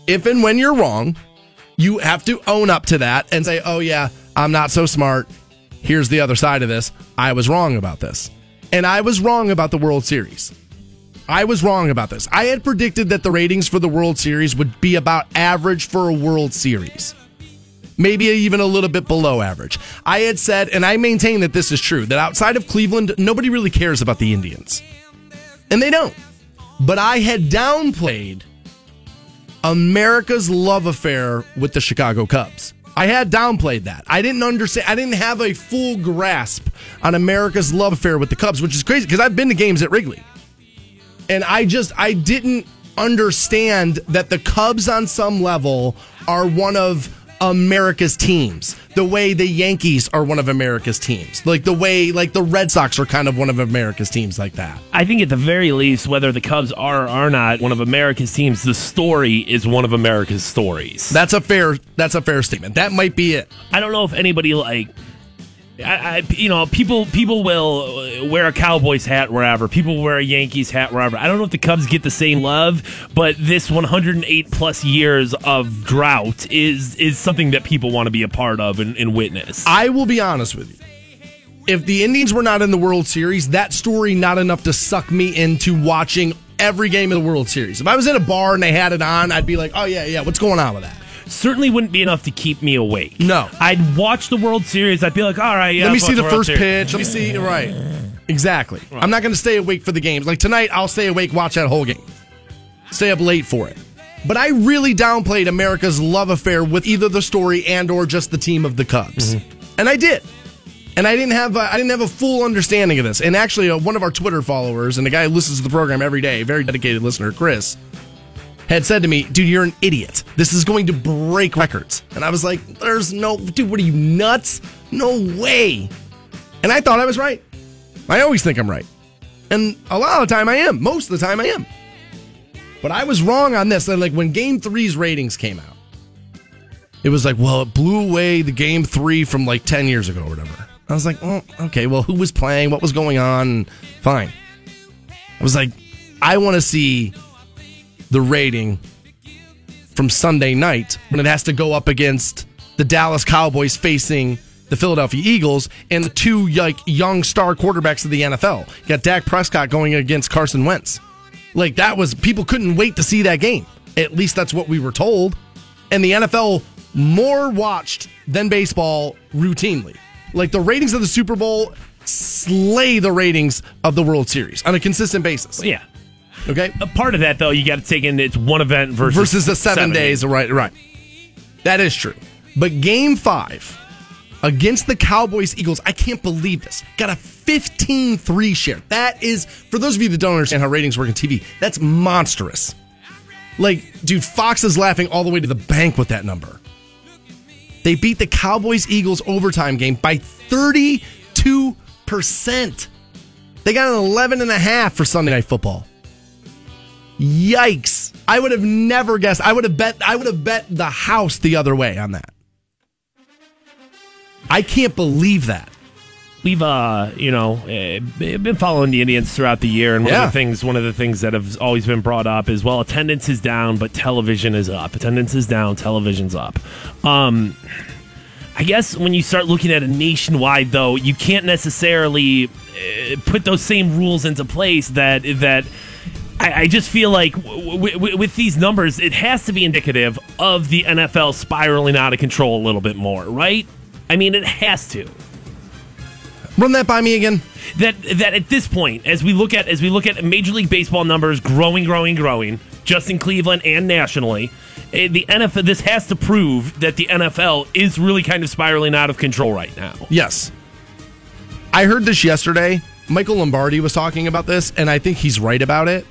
if and when you're wrong, you have to own up to that and say, oh, yeah, I'm not so smart. Here's the other side of this. I was wrong about this. And I was wrong about the World Series. I was wrong about this. I had predicted that the ratings for the World Series would be about average for a World Series. Maybe even a little bit below average. I had said, and I maintain that this is true, that outside of Cleveland, nobody really cares about the Indians. And they don't. But I had downplayed America's love affair with the Chicago Cubs. I had downplayed that. I didn't understand. I didn't have a full grasp on America's love affair with the Cubs, which is crazy because I've been to games at Wrigley. And I just, I didn't understand that the Cubs on some level are one of America's teams. The way the Yankees are one of America's teams. Like the way, like the Red Sox are kind of one of America's teams like that. I think at the very least, whether the Cubs are or are not one of America's teams, the story is one of America's stories. That's a fair, that's a fair statement. That might be it. I don't know if anybody like. I, I, you know, people people will wear a Cowboys hat wherever. People wear a Yankees hat wherever. I don't know if the Cubs get the same love, but this 108 plus years of drought is is something that people want to be a part of and, and witness. I will be honest with you. If the Indians were not in the World Series, that story not enough to suck me into watching every game of the World Series. If I was in a bar and they had it on, I'd be like, "Oh yeah, yeah, what's going on with that?" Certainly wouldn't be enough to keep me awake. No. I'd watch the World Series. I'd be like, all right, yeah. Let me see the World first Series. pitch. Let me see. Right. Exactly. I'm not going to stay awake for the games. Like tonight, I'll stay awake, watch that whole game, stay up late for it. But I really downplayed America's love affair with either the story and or just the team of the Cubs, and I did. And I didn't have a, I didn't have a full understanding of this. And actually, uh, one of our Twitter followers and a guy who listens to the program every day, very dedicated listener, Chris, had said to me, dude, you're an idiot. This is going to break records. And I was like, there's no, dude, what are you, nuts? No way. And I thought I was right. I always think I'm right. And a lot of the time I am. Most of the time I am. But I was wrong on this. And like when game three's ratings came out, it was like, well, it blew away the game three from like 10 years ago or whatever. I was like, oh, okay, well, who was playing? What was going on? Fine. I was like, I want to see the rating from Sunday night when it has to go up against the Dallas Cowboys facing the Philadelphia Eagles and the two like young star quarterbacks of the NFL. You got Dak Prescott going against Carson Wentz. Like that was people couldn't wait to see that game. At least that's what we were told. And the NFL more watched than baseball routinely. Like the ratings of the Super Bowl slay the ratings of the World Series on a consistent basis. Yeah. Okay? A part of that, though, you got to take in it's one event versus versus the seven, days. Right, right. That is true. But game five against the Cowboys Eagles, I can't believe this. Got a 15 3 share. That is, for those of you that don't understand how ratings work in TV, that's monstrous. Like, dude, Fox is laughing all the way to the bank with that number. They beat the Cowboys Eagles overtime game by 32%. They got an 11 and a half for Sunday Night Football. Yikes. I would have never guessed. I would have bet I would have bet the house the other way on that. I can't believe that. we've uh you know eh, been following the Indians throughout the year, and one Yeah. of the things one of the things that have always been brought up is well, attendance is down, but television is up. Attendance is down, television's up. Um, I guess when you start looking at a nationwide, though, you can't necessarily uh, put those same rules into place that that. I, I just feel like w- w- w- with these numbers, it has to be indicative of the NFL spiraling out of control a little bit more, right? I mean, it has to Run that by me again. that that at this point, as we look at as we look at Major League Baseball numbers growing, growing, growing, just in Cleveland and nationally, eh, the NFL this has to prove that the NFL is really kind of spiraling out of control right now. Yes. I heard this yesterday. Michael Lombardi was talking about this, and I think he's right about it.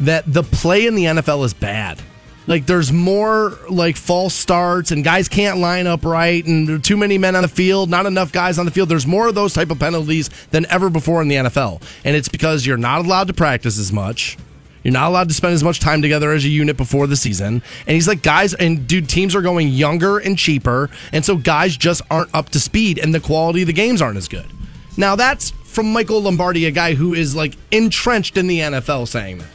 That the play in the NFL is bad. Like there's more like false starts and guys can't line up right and there are too many men on the field, not enough guys on the field. There's more of those type of penalties than ever before in the NFL. And it's because you're not allowed to practice as much. You're not allowed to spend as much time together as a unit before the season. And he's like, guys, and dude, teams are going younger and cheaper. And so guys just aren't up to speed and the quality of the games aren't as good. Now, that's from Michael Lombardi, a guy who is like entrenched in the NFL saying that.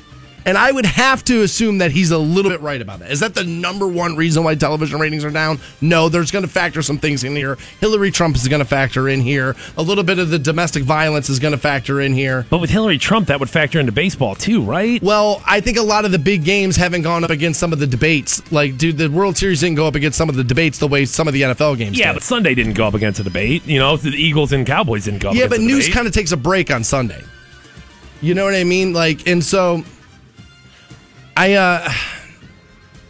And I would have to assume that he's a little bit right about that. Is that the number one reason why television ratings are down? No, there's going to factor some things in here. Hillary Trump is going to factor in here. A little bit of the domestic violence is going to factor in here. But with Hillary Trump, that would factor into baseball too, right? Well, I think a lot of the big games haven't gone up against some of the debates. Like, dude, the World Series didn't go up against some of the debates the way some of the NFL games Yeah, did. but Sunday didn't go up against a debate. You know, the Eagles and Cowboys didn't go up yeah, but news kind of takes a break on Sunday. You know what I mean? Like, and so I, uh,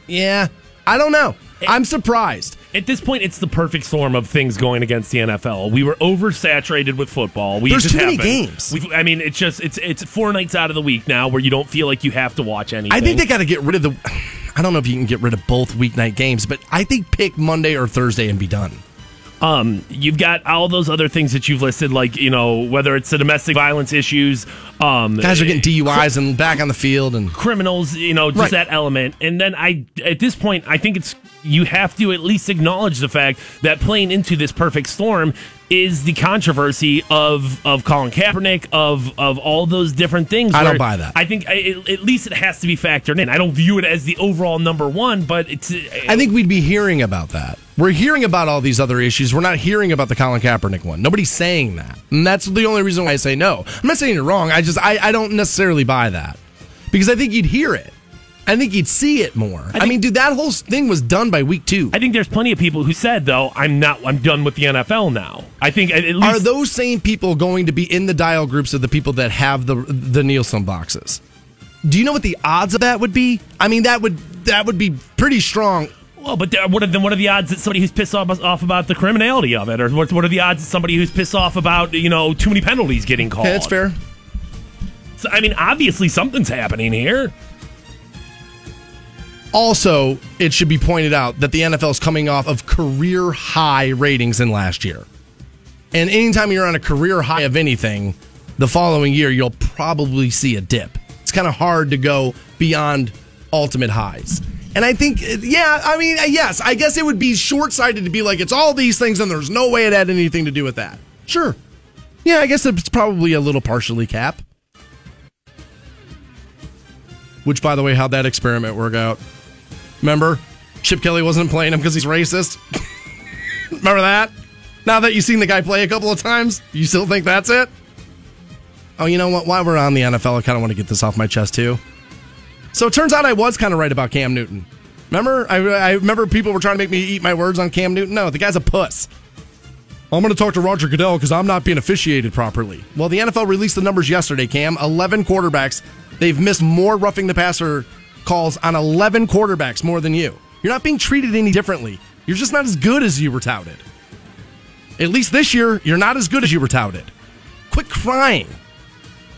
yeah, I don't know. I'm surprised. At this point, it's the perfect storm of things going against the NFL. We were oversaturated with football. We There's just too many haven't. games. We've, I mean, it's just it's it's four nights out of the week now where you don't feel like you have to watch anything. I think they got to get rid of the. [SIGHS] I don't know if you can get rid of both weeknight games, but I think pick Monday or Thursday and be done. Um, you've got all those other things that you've listed, like you know whether it's the domestic violence issues, um, Guys are getting DUIs and back on the field, and criminals, you know, just Right. that element. And then I, at this point, I think it's you have to at least acknowledge the fact that playing into this perfect storm is the controversy of of Colin Kaepernick, of of all those different things. I don't buy that. I think I, it- at least it has to be factored in. I don't view it as the overall number one, but it's. Uh, I think we'd be hearing about that. We're hearing about all these other issues. We're not hearing about the Colin Kaepernick one. Nobody's saying that, and that's the only reason why I say no. I'm not saying you're wrong. I just I, I don't necessarily buy that because I think you'd hear it. I think you'd see it more. I, think- mean, dude, that whole thing was done by week two. I think there's plenty of people who said though I'm not I'm done with the NFL now. I think at, at least Are those same people going to be in the dial groups of the people that have the the Nielsen boxes? Do you know what the odds of that would be? I mean, that would that would be pretty strong. Well, but there, what are the what are the odds that somebody who's pissed off, off about the criminality of it, or what, what are the odds that somebody who's pissed off about you know too many penalties getting called? Okay, that's fair. So, I mean, obviously something's happening here. Also, it should be pointed out that the NFL is coming off of career high ratings in last year. And anytime you're on a career high of anything, the following year you'll probably see a dip. It's kind of hard to go beyond ultimate highs. And I think, yeah, I mean, yes, I guess it would be short sighted to be like, it's all these things and there's no way it had anything to do with that. Sure. Yeah, I guess it's probably a little partially cap. Which, by the way, how'd that experiment work out? Remember? Chip Kelly wasn't playing him because he's racist. [LAUGHS] Remember that? Now that you've seen the guy play a couple of times, you still think that's it? Oh, you know what? While we're on the NFL, I kind of want to get this off my chest too. So it turns out I was kind of right about Cam Newton. Remember? I, I remember people were trying to make me eat my words on Cam Newton. No, the guy's a puss. I'm going to talk to Roger Goodell because I'm not being officiated properly. Well, the NFL released the numbers yesterday, Cam. 11 quarterbacks. They've missed more roughing the passer calls on 11 quarterbacks more than you. You're not being treated any differently. You're just not as good as you were touted. At least this year, you're not as good as you were touted. Quit crying,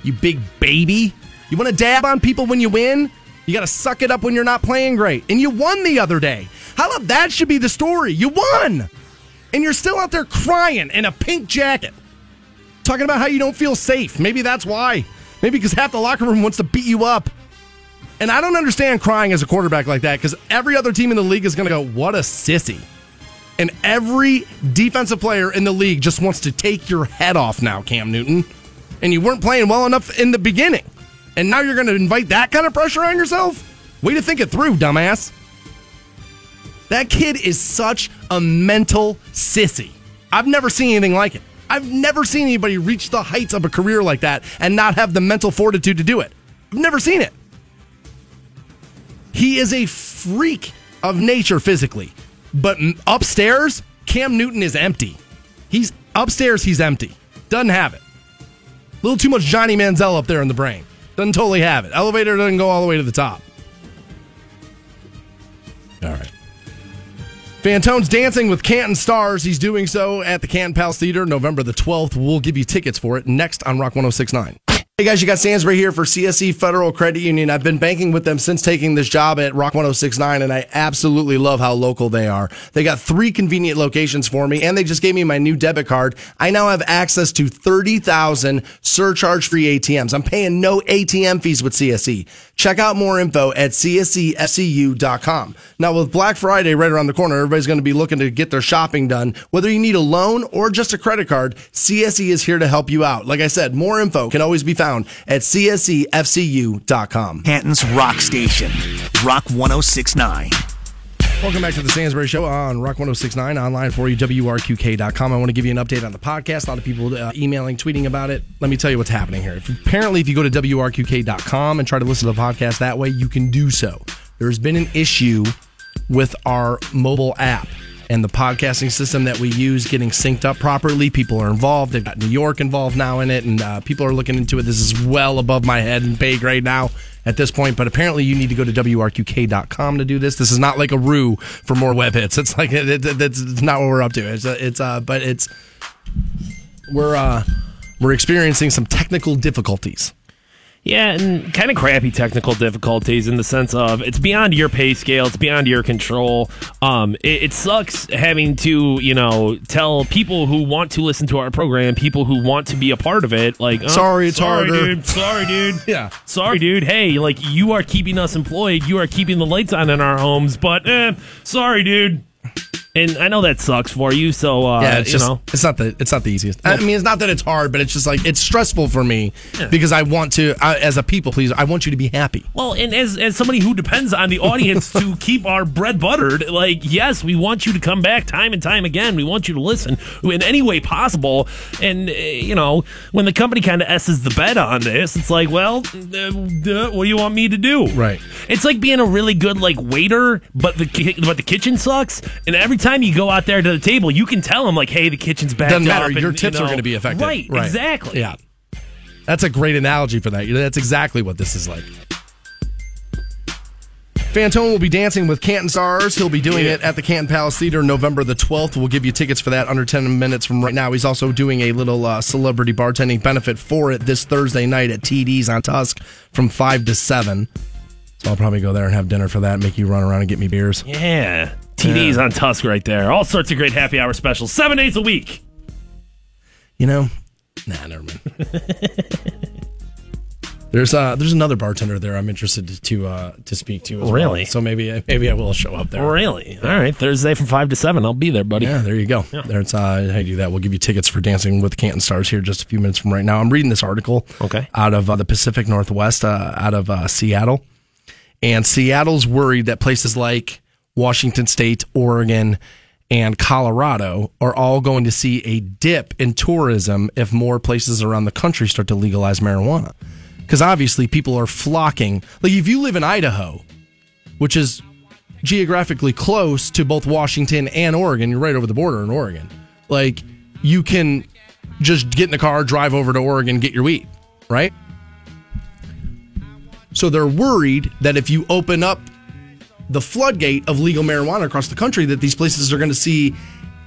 you big baby. You want to dab on people when you win? You got to suck it up when you're not playing great. And you won the other day. How about that should be the story? You won. And you're still out there crying in a pink jacket. Talking about how you don't feel safe. Maybe that's why. Maybe because half the locker room wants to beat you up. And I don't understand crying as a quarterback like that because every other team in the league is going to go, what a sissy. And every defensive player in the league just wants to take your head off now, Cam Newton. And you weren't playing well enough in the beginning. And now you're going to invite that kind of pressure on yourself? Way to think it through, dumbass. That kid is such a mental sissy. I've never seen anything like it. I've never seen anybody reach the heights of a career like that and not have the mental fortitude to do it. I've never seen it. He is a freak of nature physically, but upstairs, Cam Newton is empty. He's upstairs, he's empty. Doesn't have it. A little too much Johnny Manziel up there in the brain. Doesn't totally have it. Elevator doesn't go all the way to the top. All right. Fantone's dancing with Canton Stars. He's doing so at the Canton Palace Theater November the 12th. We'll give you tickets for it next on Rock 1069. Hey guys, you got Stansbury here for CSE Federal Credit Union. I've been banking with them since taking this job at Rock 1069, and I absolutely love how local they are. They got three convenient locations for me, and they just gave me my new debit card. I now have access to 30,000 surcharge free ATMs. I'm paying no ATM fees with CSE. Check out more info at csefcu.com. Now, with Black Friday right around the corner, everybody's going to be looking to get their shopping done. Whether you need a loan or just a credit card, CSE is here to help you out. Like I said, more info can always be found at csefcu.com. Canton's Rock Station. Rock 1069. Welcome back to the Stansbury Show on Rock 1069, online for you, WRQK.com. I want to give you an update on the podcast. A lot of people uh, emailing, tweeting about it. Let me tell you what's happening here. If, apparently, if you go to WRQK.com and try to listen to the podcast that way, you can do so. There's been an issue with our mobile app and the podcasting system that we use getting synced up properly. People are involved. They've got New York involved now in it, and uh, people are looking into it. This is well above my head and pay grade now at this point, but apparently you need to go to WRQK.com to do this. This is not like a rue for more web hits. It's like, it, it, that's not what we're up to. It's, it's, uh, but it's, we're, uh, we're experiencing some technical difficulties. Yeah, and kind of crappy technical difficulties in the sense of it's beyond your pay scale, it's beyond your control. Um, it, it sucks having to, you know, tell people who want to listen to our program, people who want to be a part of it, like, oh, Sorry, it's sorry, harder." dude, sorry, dude, [LAUGHS] Yeah. sorry, dude. Hey, like you are keeping us employed, you are keeping the lights on in our homes, but eh, sorry, dude. And I know that sucks for you, so uh, Yeah, it's you just know. it's not the it's not the easiest. I mean, it's not that it's hard, but it's just like it's stressful for me because I want to, I, as a people pleaser, I want you to be happy. Well, and as as somebody who depends on the audience to [LAUGHS] keep our bread buttered, like yes, we want you to come back time and time again. We want you to listen in any way possible. And uh, you know, when the company kind of s's the bet on this, it's like, well, uh, uh, what do you want me to do? Right. It's like being a really good like waiter, but the but the kitchen sucks. And every time you go out there to the table, you can tell them like, hey, the kitchen's backed Doesn't matter. and, Your you tips are going to be affected. Right. Exactly. Yeah. That's a great analogy for that. That's exactly what this is like. Fantone will be dancing with Canton Stars. He'll be doing it at the Canton Palace Theater November the 12th. We'll give you tickets for that under 10 minutes from right now. He's also doing a little uh, celebrity bartending benefit for it this Thursday night at TD's on Tusk from 5 to 7. So I'll probably go there and have dinner for that, make you run around and get me beers. Yeah. TD's on Tusk right there. All sorts of great happy hour specials, seven days a week. You know? Nah, never mind. [LAUGHS] there's uh there's another bartender there I'm interested to to, uh, to speak to as well. Really? So maybe maybe I will show up there. Really? All right. Thursday from 5 to 7. I'll be there, buddy. Yeah, there you go. There's uh, how you do that. We'll give you tickets for Dancing with the Canton Stars here just a few minutes from right now. I'm reading this article. Okay. Out of uh, the Pacific Northwest, uh, out of uh, Seattle, and Seattle's worried that places like Washington State, Oregon, and Colorado are all going to see a dip in tourism if more places around the country start to legalize marijuana. Because obviously, people are flocking. Like if you live in Idaho, which is geographically close to both Washington and Oregon. You're right over the border in Oregon. Like you can just get in the car, drive over to Oregon, get your weed, right? So they're worried that if you open up the floodgate of legal marijuana across the country, that these places are going to see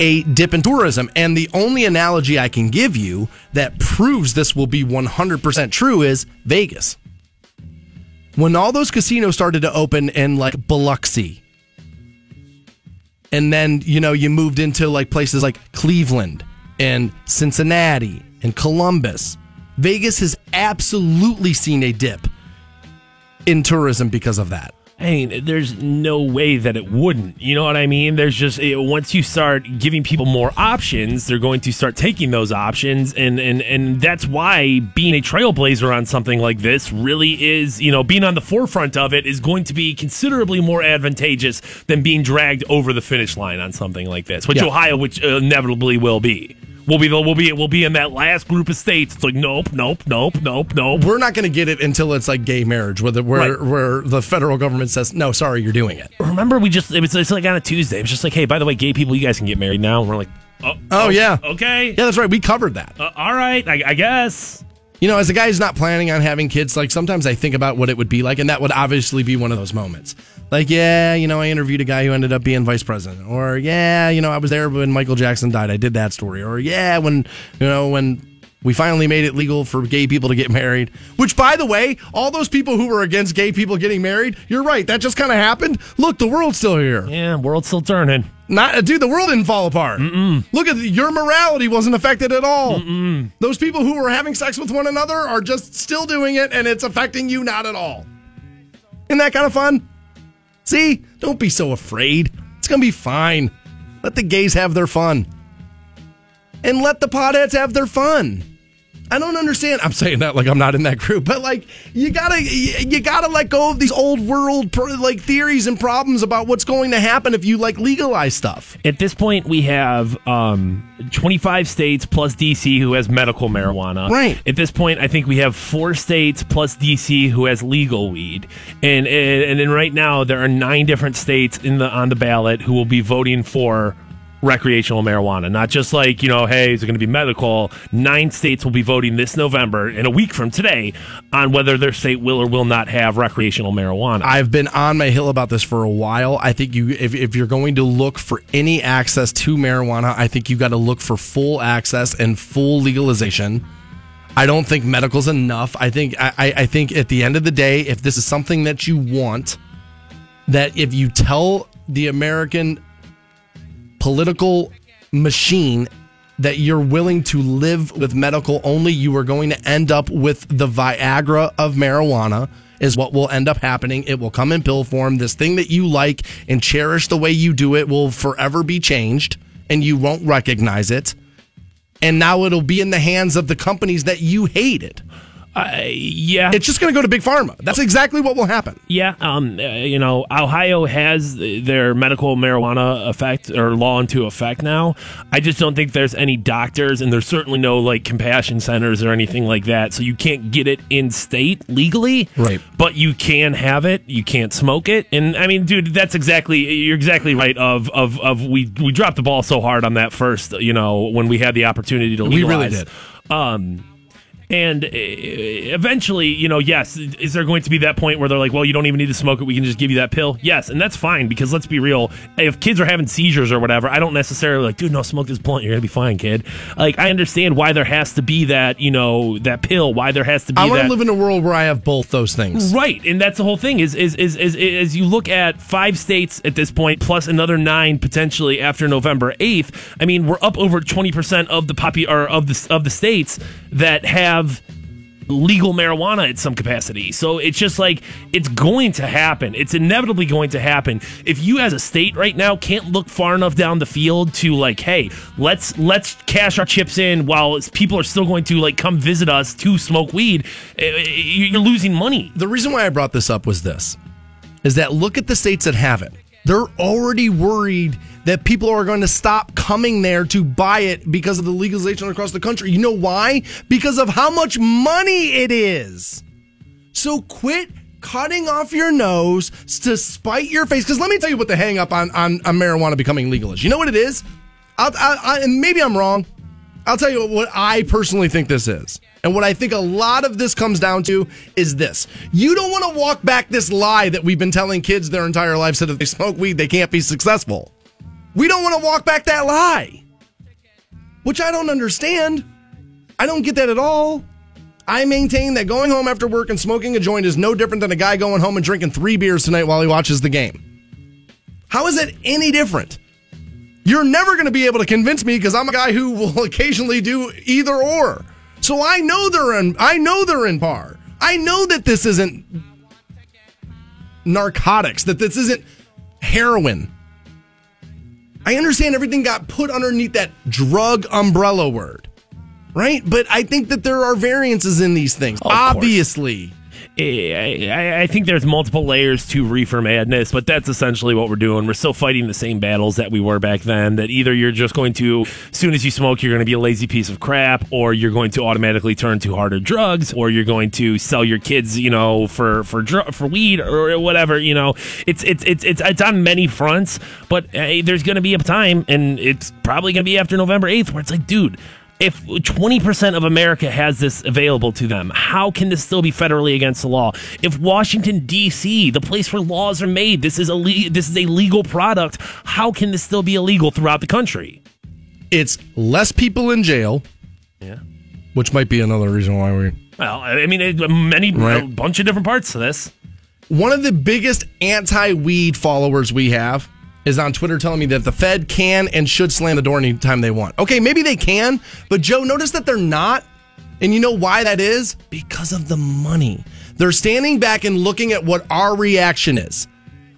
a dip in tourism. And the only analogy I can give you that proves this will be 100% true is Vegas when all those casinos started to open in like Biloxi, and then you know you moved into like places like Cleveland and Cincinnati and Columbus, Vegas has absolutely seen a dip in tourism because of that. I mean, there's no way that it wouldn't. You know what I mean? There's just it, once you start giving people more options, they're going to start taking those options, and and and that's why being a trailblazer on something like this really is, you know, being on the forefront of it is going to be considerably more advantageous than being dragged over the finish line on something like this, which Yeah. Ohio, which uh, inevitably will be. We'll be the, we'll be we'll be in that last group of states. It's like nope, nope, nope, nope, nope. We're not going to get it until it's like gay marriage, where the, where, Right. where the federal government says, no, sorry, you're doing it. remember we just it was it's like on a Tuesday. It was just like, hey, by the way, gay people, you guys can get married now. And we're like, oh, Oh, yeah. okay, Yeah, that's right. We covered that. uh, all right, I, I guess. You know, as a guy who's not planning on having kids, like sometimes I think about what it would be like, and that would obviously be one of those moments. Like, yeah, you know, I interviewed a guy who ended up being vice president, or yeah, you know, I was there when Michael Jackson died. I did that story, or yeah, when you know when we finally made it legal for gay people to get married. Which, by the way, all those people who were against gay people getting married, you're right, that just kind of happened. Look, the world's still here. Yeah, world's still turning. Not, uh, dude, the world didn't fall apart. Look at your morality wasn't affected at all. Those people who were having sex with one another are just still doing it, and it's affecting you not at all. Isn't that kind of fun? See, don't be so afraid. It's gonna be fine. Let the gays have their fun, and let the potheads have their fun. I don't understand. I'm saying that like I'm not in that group, but like you gotta you, gotta let go of these old world like theories and problems about what's going to happen if you like legalize stuff. At this point, we have um, 25 states plus DC who has medical marijuana. Right. At this point, I think we have four states plus DC who has legal weed, and and, and then right now there are nine different states in the on the ballot who will be voting for recreational marijuana. Not just like you know, hey, is it going to be medical? Nine states will be voting this November, in a week from today, on whether their state will or will not have recreational marijuana. I've been on my hill about this for a while. I think you, if, if you're going to look for any access to marijuana, I think you got to look for full access and full legalization. I don't think medical's enough. I think I, I I think at the end of the day, if this is something that you want, that if you tell the American political machine that you're willing to live with medical only, you are going to end up with the Viagra of marijuana, is what will end up happening. It will come in pill form. This thing that you like and cherish the way you do it will forever be changed, and you won't recognize it. And now it'll be in the hands of the companies that you hated. Uh, yeah, It's just going to go to big pharma. That's exactly what will happen. Yeah, um, uh, you know, Ohio has their medical marijuana effect or law into effect now. I just don't think there's any doctors, and there's certainly no like compassion centers or anything like that. So you can't get it in state legally, Right. But you can have it. You can't smoke it, and I mean, dude, that's exactly you're exactly right. Of of of we we dropped the ball so hard on that first, you know, when we had the opportunity to We really did. Um, and uh, eventually, you know, yes, is there going to be that point where they're like, well, you don't even need to smoke it. We can just give you that pill. Yes. And that's fine because let's be real. If kids are having seizures or whatever, I don't necessarily like, dude, no, smoke this blunt. You're going to be fine, kid. Like, I understand why there has to be that, you know, that pill, why there has to be I want to live in a world where I have both those things. Right, and that's the whole thing. Is is is is, is you look at five states at this point, plus another nine potentially after November eighth. I mean, we're up over twenty percent of the popu- or of the of the states that have legal marijuana at some capacity. So it's just like it's going to happen. It's inevitably going to happen. If you as a state right now can't look far enough down the field to like, hey, let's let's cash our chips in while people are still going to like come visit us to smoke weed, eh, eh, you're losing money. The reason why I brought this up was this is that look at the states that have it. They're already worried that people are going to stop coming there to buy it because of the legalization across the country. You know why? Because of how much money it is. So quit cutting off your nose to spite your face. Because let me tell you what the hang up on, on, on marijuana becoming legal is. You know what it is? I, I, and maybe I'm wrong. I'll tell you what I personally think this is. And what I think a lot of this comes down to is this. You don't want to walk back this lie that we've been telling kids their entire lives that if they smoke weed, they can't be successful. We don't want to walk back that lie, which I don't understand. I don't get that at all. I maintain that going home after work and smoking a joint is no different than a guy going home and drinking three beers tonight while he watches the game. How is it any different? You're never going to be able to convince me because I'm a guy who will [LAUGHS] occasionally do either or. So I know they're in. I know they're in par. I know that this isn't narcotics, that this isn't heroin. I understand everything got put underneath that drug umbrella word, right? But I think that there are variances in these things. Course. Obviously. I, I- I think there's multiple layers to reefer madness, but that's essentially what we're doing. We're still fighting the same battles that we were back then. That either you're just going to, as soon as you smoke, you're going to be a lazy piece of crap, or you're going to automatically turn to harder drugs, or you're going to sell your kids, you know, for for dr- for weed or whatever. You know, it's it's it's it's, it's on many fronts, but uh, there's going to be a time, and it's probably going to be after November 8th, where it's like, dude if 20% of America has this available to them, how can this still be federally against the law? If Washington D.C., the place where laws are made, this is a le- this is a legal product, how can this still be illegal throughout the country? It's less people in jail, Yeah. which might be another reason why we Well, I mean, it, many a bunch of different parts to this. One of the biggest anti weed followers we have is on Twitter telling me that the Fed can and should slam the door anytime they want. Okay, maybe they can, but Joe, notice that they're not. And you know why that is? Because of the money. They're standing back and looking at what our reaction is.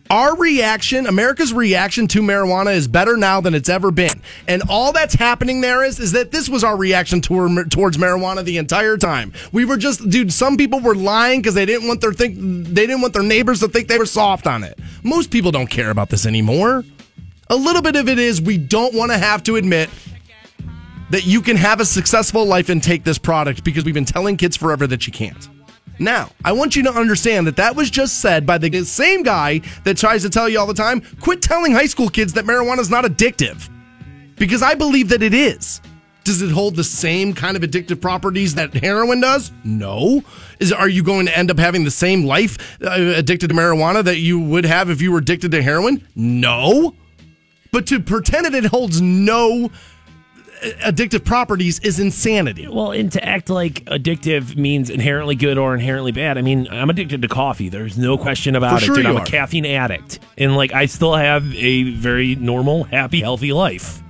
Our reaction, America's reaction to marijuana is better now than it's ever been. And all that's happening there is is that this was our reaction toward, towards marijuana the entire time. We were just dude, some people were lying cuz they didn't want their think they didn't want their neighbors to think they were soft on it. Most people don't care about this anymore. A little bit of it is we don't want to have to admit that you can have a successful life and take this product because we've been telling kids forever that you can't. Now, I want you to understand that that was just said by the same guy that tries to tell you all the time quit telling high school kids that marijuana is not addictive. Because I believe that it is. Does it hold the same kind of addictive properties that heroin does? No. Is are you going to end up having the same life uh, addicted to marijuana that you would have if you were addicted to heroin? No. But to pretend that it holds no Uh, addictive properties is insanity. Well, and to act like addictive means inherently good or inherently bad. I mean, I'm addicted to coffee. There's no question about For it. sure Dude, you I'm are. a caffeine addict. And like I still have a very normal, happy, healthy life.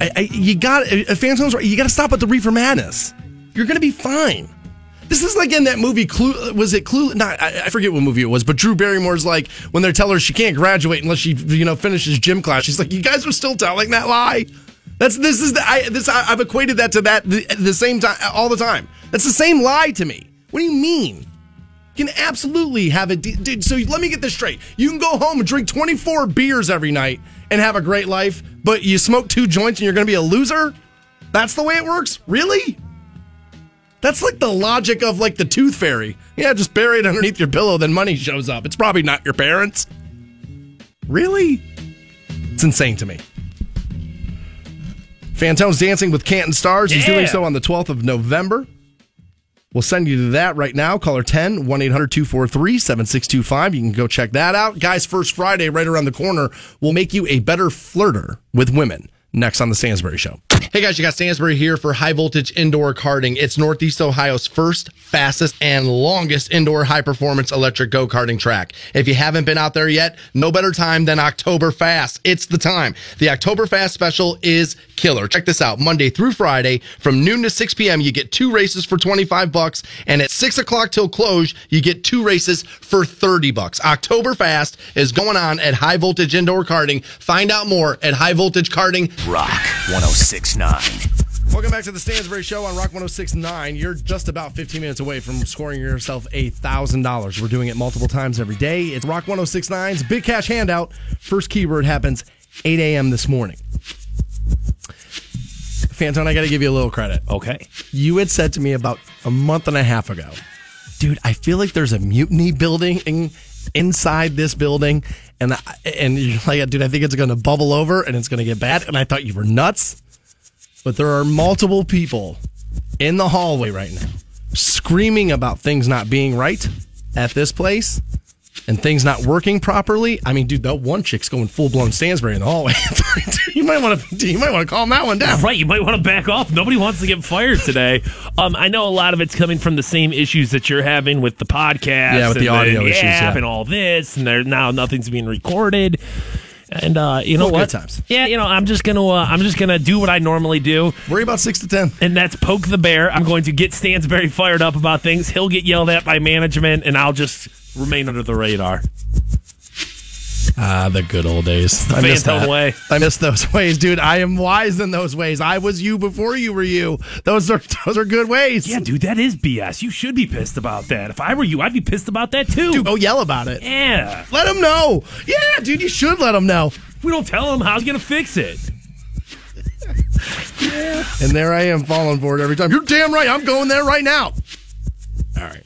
I, I, you got uh, uh fans right. You got to stop with the reefer madness. You're going to be fine. This is like in that movie. Clue uh, was it Clue? Not I, I forget what movie it was, but Drew Barrymore's like when they tell her she can't graduate unless she you know finishes gym class. She's like, you guys are still telling that lie. That's this is the I this I, I've equated that to that the, the same time all the time. That's the same lie to me. What do you mean? You can absolutely have a de- dude. So let me get this straight. You can go home and drink 24 beers every night and have a great life, but you smoke two joints and you're going to be a loser. That's the way it works. Really? That's like the logic of like the tooth fairy. Yeah, just bury it underneath your pillow, then money shows up. It's probably not your parents. Really? It's insane to me. Fantone's dancing with Canton Stars. He's doing so on the 12th of November. We'll send you to that right now. Caller 10 1 800 243 7625. You can go check that out. Guys, First Friday, right around the corner, will make you a better flirter with women. Next on The Stansbury Show. Hey guys, you got Stansbury here for high voltage indoor karting. It's Northeast Ohio's first, fastest, and longest indoor high performance electric go karting track. If you haven't been out there yet, no better time than October Fast. It's the time. The October Fast special is killer. Check this out. Monday through Friday from noon to 6 p.m. You get two races for 25 bucks. And at 6 o'clock till close, you get two races for 30 bucks. October Fast is going on at High Voltage Indoor Karting. Find out more at High Voltage Karting. Rock 1069. Welcome back to the Stansbury Show on Rock 1069. You're just about 15 minutes away from scoring yourself $1,000. We're doing it multiple times every day. It's Rock 1069's Big Cash Handout. First keyword happens 8 a.m. this morning. Fantone, I got to give you a little credit. Okay. You had said to me about a month and a half ago, dude, I feel like there's a mutiny building in, inside this building. And, I, and you're [LAUGHS] like, dude, I think it's going to bubble over and it's going to get bad. And I thought you were nuts. But there are multiple people in the hallway right now screaming about things not being right at this place and things not working properly. I mean, dude, that one chick's going full blown Stansbury in the hallway. [LAUGHS] you might want to you might want to calm that one down. Right, you might want to back off. Nobody wants to get fired today. Um, I know a lot of it's coming from the same issues that you're having with the podcast, Yeah, with the and audio issues, app yeah. and all this, and there now nothing's being recorded. And uh, you know what? times. Yeah, you know, I'm just gonna uh, I'm just gonna do what I normally do, Worry about six to ten. and that's poke the bear. I'm going to get Stansbury fired up about things. He'll get yelled at by management, and I'll just remain under the radar. Ah, the good old days. I miss Phantom that. way. I miss those [LAUGHS] ways, dude. I am wise in those ways. I was you before you were you. Those are [LAUGHS] those are good ways. Yeah, dude, that is BS. You should be pissed about that. If I were you, I'd be pissed about that too. Dude, go yell about it. Yeah. Let them know. Yeah, dude, you should let them know. If we don't tell him, how's he gonna fix it? And there I am falling for it every time. You're damn right. I'm going there right now. All right.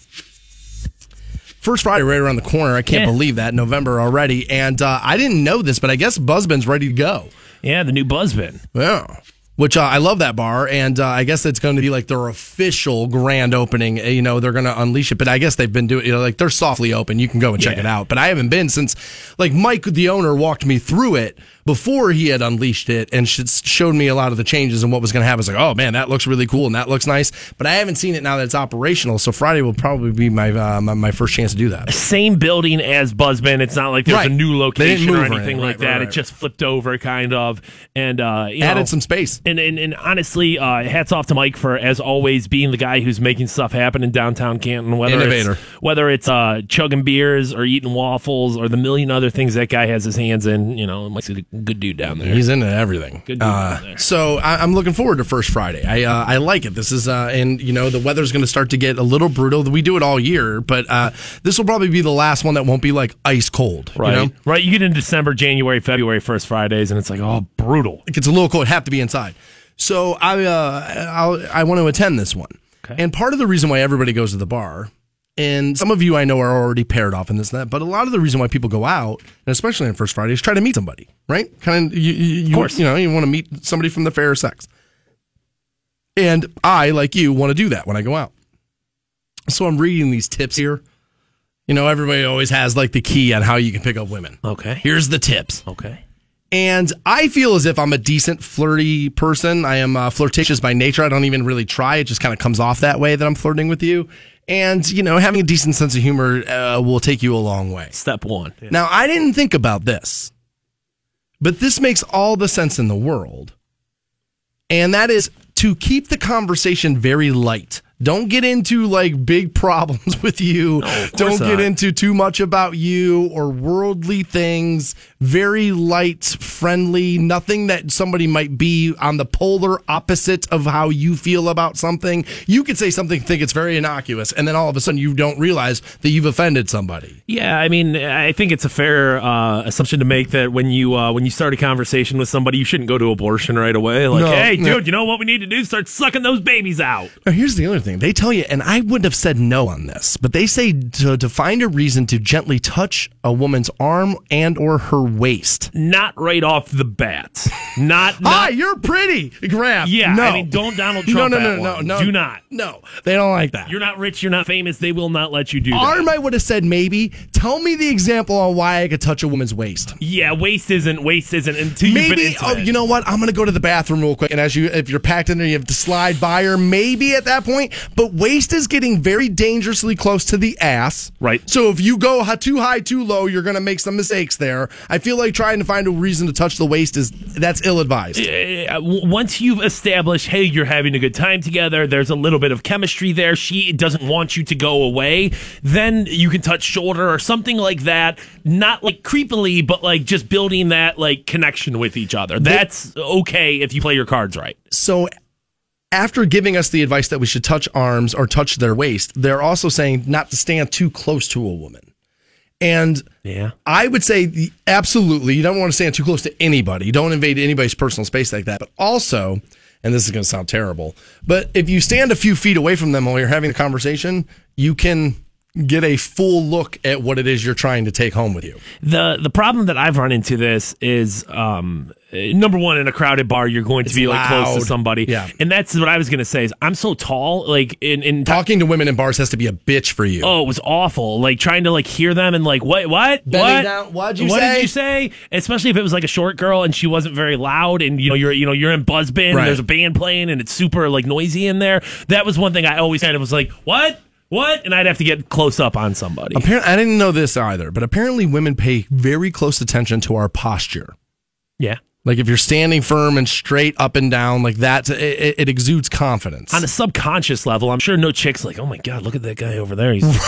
First Friday right around the corner. I can't Yeah. believe that November already. And uh, I didn't know this, but I guess Buzzbin's ready to go. Yeah, the new Buzzbin. Yeah. Which uh, I love that bar, and uh, I guess it's going to be like their official grand opening. You know, they're going to unleash it, but I guess they've been doing, you know, like they're softly open. You can go and check Yeah. it out, but I haven't been since, like Mike, the owner, walked me through it before he had unleashed it and sh- showed me a lot of the changes and what was going to happen. I was like, oh man, that looks really cool and that looks nice, but I haven't seen it now that it's operational. So Friday will probably be my uh, my, my first chance to do that. Same building as Buzzbin. It's not like there's Right. a new location or anything anything. like Right, that. right, It just flipped over, kind of, and uh, you Added know, some space. And, and and honestly, uh, hats off to Mike for as always being the guy who's making stuff happen in downtown Canton. Whether Innovator. it's whether it's uh, chugging beers or eating waffles or the million other things that guy has his hands in. You know, Mike's a good dude down there. He's into everything. Good dude Uh, down there. so I, I'm looking forward to First Friday. I uh, I like it. This is uh, and you know the weather's going to start to get a little brutal. We do it all year, but uh, this will probably be the last one that won't be like ice cold. you Right, know? right. You get in December, January, February, first Fridays, and it's like, oh, brutal. It gets a little cold. Have to be inside. So I uh, I'll, I want to attend this one. Okay. And part of the reason why everybody goes to the bar, and some of you I know are already paired off in this and that, but a lot of the reason why people go out, and especially on First Friday, is try to meet somebody, right? Kind of, you, you, you, course. you know, you want to meet somebody from the fairer sex. And I, like you, want to do that when I go out. So I'm reading these tips here. You know, everybody always has like the key on how you can pick up women. Okay. Here's the tips. Okay. And I feel as if I'm a decent flirty person. I am uh, flirtatious by nature. I don't even really try. It just kind of comes off that way that I'm flirting with you. And, you know, having a decent sense of humor uh, will take you a long way. Step one. Now, I didn't think about this, but this makes all the sense in the world. And that is to keep the conversation very light. Don't get into like big problems [LAUGHS] with you. of Don't get not. into too much about you or worldly things. Very light, friendly, nothing that somebody might be on the polar opposite of how you feel about something. You could say something, think it's very innocuous, and then all of a sudden you don't realize that you've offended somebody. Yeah, I mean, I think it's a fair uh, assumption to make that when you uh, when you start a conversation with somebody, you shouldn't go to abortion right away. Like, No, hey, no. dude, you know what we need to do? Start sucking those babies out. Now, here's the other thing. They tell you, and I wouldn't have said no on this, but they say to, to find a reason to gently touch a woman's arm and or her waist. Not right off the bat. Not. [LAUGHS] Hi, not you're pretty. Grab. yeah, no. I mean, don't Donald Trump no, no, that no, one. no. Do not. No, they don't like that. You're not rich. You're not famous. They will not let you do that. arm, I would have said maybe. Tell me the example on why I could touch a woman's waist. Yeah, waist isn't waist isn't until been Maybe. Oh, you know what? I'm gonna go to the bathroom real quick, and as you, if you're packed in there, you have to slide by her. Maybe at that point, but waist is getting very dangerously close to the ass. Right. So if you go too high, too low, you're gonna make some mistakes there. I feel like trying to find a reason to touch the waist is that's ill advised. uh, once you've established, hey, you're having a good time together, there's a little bit of chemistry there, she doesn't want you to go away, then you can touch shoulder or something like that. Not like creepily, but like just building that like connection with each other. That's okay if you play your cards right. So after giving us the advice that we should touch arms or touch their waist, they're also saying not to stand too close to a woman. And Yeah. I would say the, absolutely, you don't want to stand too close to anybody. You don't invade anybody's personal space like that. But also, and this is going to sound terrible, but if you stand a few feet away from them while you're having a conversation, you can get a full look at what it is you're trying to take home with you. The the problem that I've run into this is um number one in a crowded bar you're going to It's be like close to somebody. Yeah. And that's what I was gonna say is I'm so tall, like in in Talking to women in bars has to be a bitch for you. Oh, it was awful. Like trying to like hear them and like what what what down, what'd you what say? did you say? Especially if it was like a short girl and she wasn't very loud and you know you're you know you're in Buzzbin Right. and there's a band playing and it's super like noisy in there. That was one thing I always kind of was like what what and I'd have to get close up on somebody. Apparently, I didn't know this either, but apparently women pay very close attention to our posture. Yeah. Like if you're standing firm and straight up and down, like that, it, it- exudes confidence. on a subconscious level, I'm sure no chick's like, "Oh my god, look at that guy over there. He's [LAUGHS]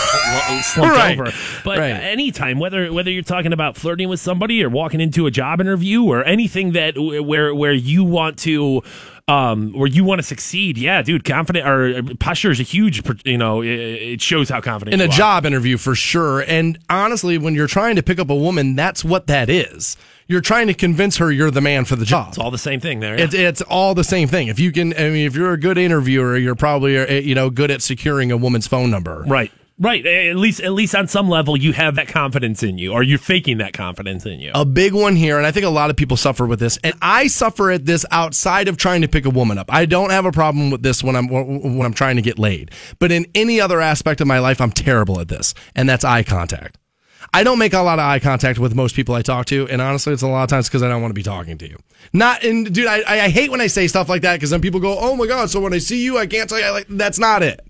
slumped Right. over." But Right. anytime, whether whether you're talking about flirting with somebody or walking into a job interview or anything that where where you want to. Um, where you want to succeed, yeah, dude. Confident or uh, posture is a huge, you know, it, shows how confident in a are. job interview for sure. And honestly, when you're trying to pick up a woman, that's what that is. You're trying to convince her you're the man for the job. It's all the same thing there. It's, it's all the same thing. If you can, I mean, if you're a good interviewer, you're probably uh, you know good at securing a woman's phone number. Right. Right. At least at least on some level you have that confidence in you or you're faking that confidence in you. A big one here, and I think a lot of people suffer with this, and I suffer at this outside of trying to pick a woman up. I don't have a problem with this when I'm when I'm trying to get laid, but in any other aspect of my life, I'm terrible at this, and that's eye contact. I don't make a lot of eye contact with most people I talk to, and honestly, it's a lot of times because I don't want to be talking to you. Not, and dude, I, I hate when I say stuff like that because then people go, "Oh my god!" So when I see you, I can't say I like. That's not it.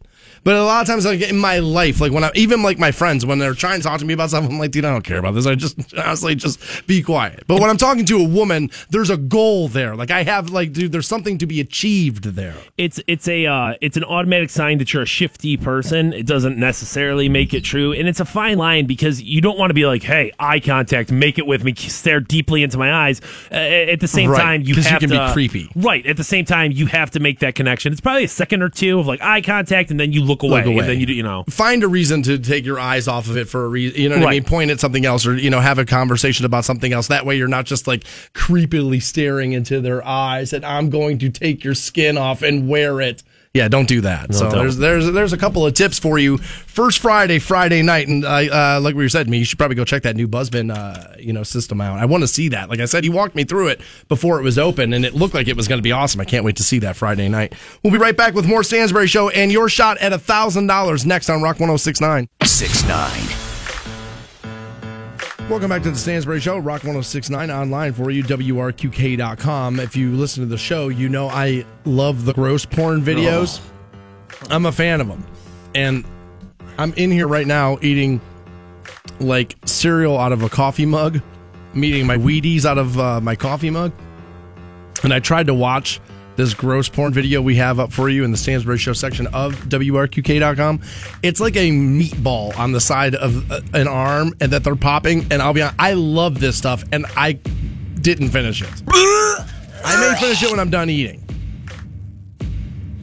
But a lot of times, like in my life, like when I even like my friends when they're trying to talk to me about something, I'm like, dude, I don't care about this. I just [LAUGHS] honestly just be quiet. But when I'm talking to a woman, there's a goal there. Like I have, like, dude, there's something to be achieved there. it's it's a uh, it's an automatic sign that you're a shifty person. It doesn't necessarily make it true, and it's a fine line because you don't want to be like, "Hey, eye contact, make it with me, stare deeply into my eyes." Uh, at the same Right, time, you have can be to creepy. Right. At the same time, you have to make that connection. It's probably a second or two of like eye contact, and then you look away, Look away. and then you do- you know. Find a reason to take your eyes off of it for a reason. You know what I mean? Point at something else, or you know, have a conversation about something else. That way, you're not just like creepily staring into their eyes, and I'm going to take your skin off and wear it. Yeah, don't do that. so don't. there's there's there's a couple of tips for you. First Friday, Friday night, and I uh, like we were said, me, you should probably go check that new Buzzbin uh, you know system out. I want to see that. Like I said, he walked me through it before it was open, and it looked like it was going to be awesome. I can't wait to see that Friday night. We'll be right back with more Stansbury Show and your shot at a thousand dollars next on Rock 1069. 69. Welcome back to the Stansbury Show, Rock 1069 online for you, WRQK.com. If you listen to the show, you know I love the gross porn videos. I'm a fan of them. And I'm in here right now eating like cereal out of a coffee mug. I'm eating my Wheaties out of uh, my coffee mug. And I tried to watch this gross porn video we have up for you in the Stansbury Show section of WRQK.com. It's like a meatball on the side of uh, an arm and that they're popping. And I'll be honest, I love this stuff and I didn't finish it. I may finish it when I'm done eating.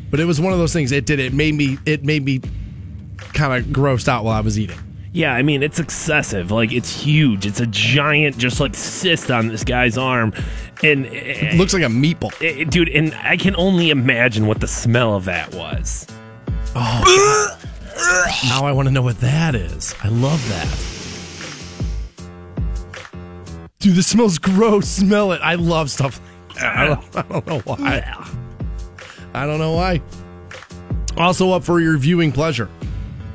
But it was one of those things. It did. It made me. It made me kind of grossed out while I was eating. Yeah, I mean it's excessive. Like it's huge. It's a giant, just like cyst on this guy's arm, and It looks like a meatball. Eh, dude, and I can only imagine what the smell of that was. Oh. Now I want to know what that is. I love that. Dude, this smells gross. Smell it. I love stuff. like that. I don't, I don't know why. I don't know why. Also up for your viewing pleasure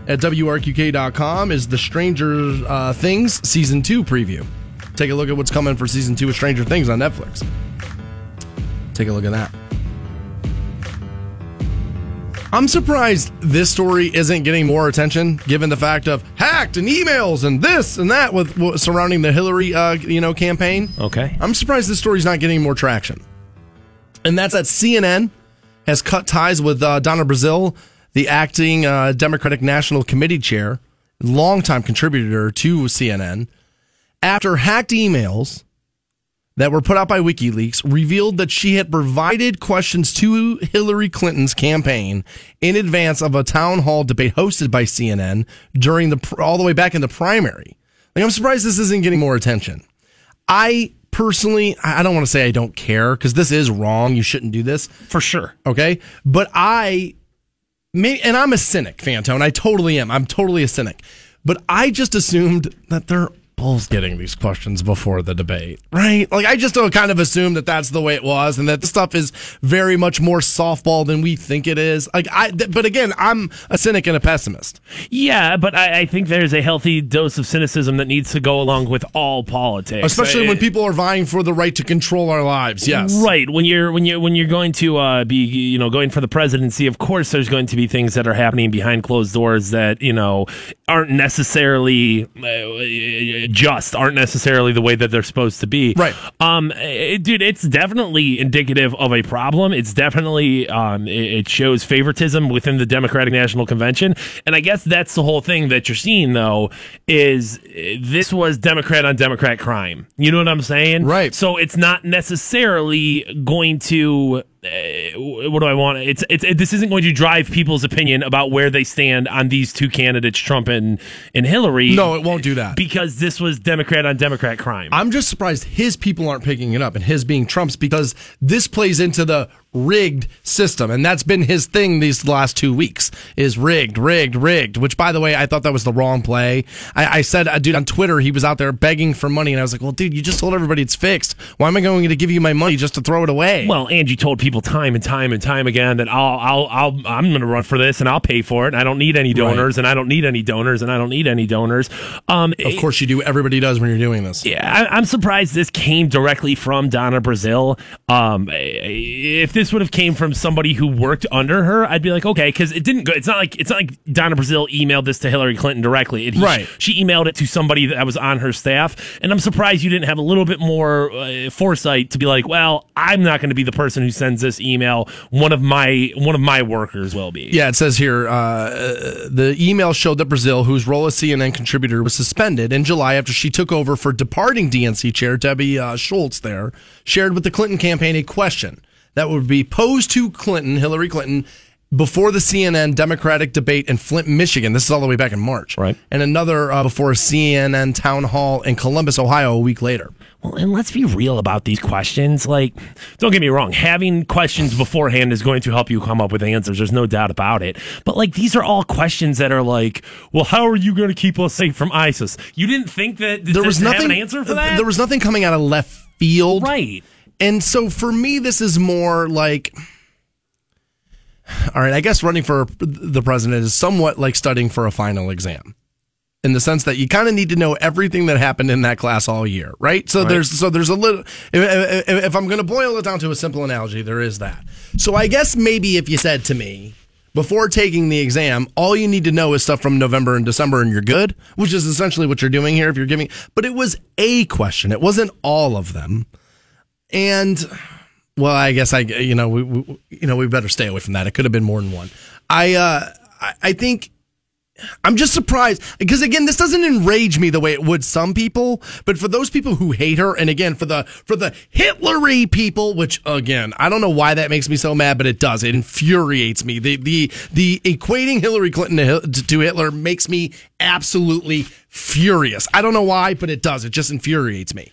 at WRQK.com is the Stranger uh, Things Season 2 preview. Take a look at what's coming for Season 2 of Stranger Things on Netflix. Take a look at that. I'm surprised this story isn't getting more attention, given the fact of hacked and emails and this and that with, with surrounding the Hillary, uh, you know, campaign. Okay. I'm surprised this story's not getting more traction, and that's that CNN has cut ties with uh, Donna Brazile, the acting uh, Democratic National Committee chair, longtime contributor to CNN, after hacked emails that were put out by WikiLeaks revealed that she had provided questions to Hillary Clinton's campaign in advance of a town hall debate hosted by CNN during the all the way back in the primary. Like I'm surprised this isn't getting more attention. I personally, I I don't want to say I don't care because this is wrong. You shouldn't do this For sure. okay? But I, may, and I'm a cynic, Fantone. I totally am. I'm totally a cynic. But I just assumed that they're both getting these questions before the debate, right? Like I just uh, kind of assume that that's the way it was, and that the stuff is very much more softball than we think it is. Like I, th- but again, I'm a cynic and a pessimist. Yeah, but I, I think there's a healthy dose of cynicism that needs to go along with all politics, Especially I- when people are vying for the right to control our lives. Yes. Right when you're when you're when you're going to uh, be you know going for the presidency, of course there's going to be things that are happening behind closed doors that you know aren't necessarily uh, just, aren't necessarily the way that they're supposed to be. Right. Um, it- dude, it's definitely indicative of a problem. It's definitely um, it, shows favoritism within the Democratic National Convention, and I guess that's the whole thing that you're seeing though is uh, this was Democrat on Democrat crime. You know what I'm saying? Right. So it's not necessarily going to. Uh, what do I want? It's it's it, this isn't going to drive people's opinion about where they stand on these two candidates, Trump and and Hillary. No, it won't do that. because this was Democrat on Democrat crime. I'm just surprised his people aren't picking it up and his being Trump's because this plays into the rigged system and that's been his thing these last two weeks is rigged rigged rigged which by the way i thought that was the wrong play i, I said uh, dude on twitter he was out there begging for money and i was like well dude you just told everybody it's fixed why am i going to give you my money just to throw it away Well, and you told people time and time and time again that I'll, I'll, I'll, I'm going to run for this and I'll pay for it. And I don't need any donors, and I don't need any donors, and I don't need any donors. Um, of course you do everybody does when you're doing this Yeah, I, I'm surprised this came directly from Donna Brazile. Um, if this would have came from somebody who worked under her, I'd be like, okay, because it didn't go. It's not like it's not like Donna Brazile emailed this to Hillary Clinton directly. It, Right. She emailed it to somebody that was on her staff, and I'm surprised you didn't have a little bit more uh, foresight to be like, well, I'm not going to be the person who sends this email. One of my one of my workers will be. Yeah, it says here uh, the email showed that Brazile, whose role as CNN contributor was suspended in July after she took over for departing DNC chair Debbie uh, Schultz, there shared with the Clinton campaign a question that would be posed to Clinton, Hillary Clinton, before the CNN Democratic debate in Flint, Michigan. This is all the way back in March, Right. And another uh, before a CNN town hall in Columbus, Ohio, a week later. Well, and let's be real about these questions. Like, don't get me wrong, having questions beforehand is going to help you come up with answers. There's no doubt about it. But, like, these are all questions that are like, well, how are you going to keep us safe from ISIS? You didn't think that There was nothing. an answer for that? There was nothing coming out of left field, Right. And so for me, this is more like, all right, I guess running for the president is somewhat like studying for a final exam. In the sense that you kind of need to know everything that happened in that class all year, right? So there's so there's a little. If, if, if I'm going to boil it down to a simple analogy, there is that. So I guess maybe if you said to me before taking the exam, all you need to know is stuff from November and December, and you're good, which is essentially what you're doing here. If you're giving, but it was a question; it wasn't all of them. And well, I guess I you know we, we you know we better stay away from that. It could have been more than one. I uh I, think I'm just surprised because again, this doesn't enrage me the way it would some people, but for those people who hate her, and again for the for the Hitlery people, which again I don't know why that makes me so mad, but it does. It infuriates me. The the the equating Hillary Clinton to, to Hitler makes me absolutely furious. I don't know why, but it does. It just infuriates me.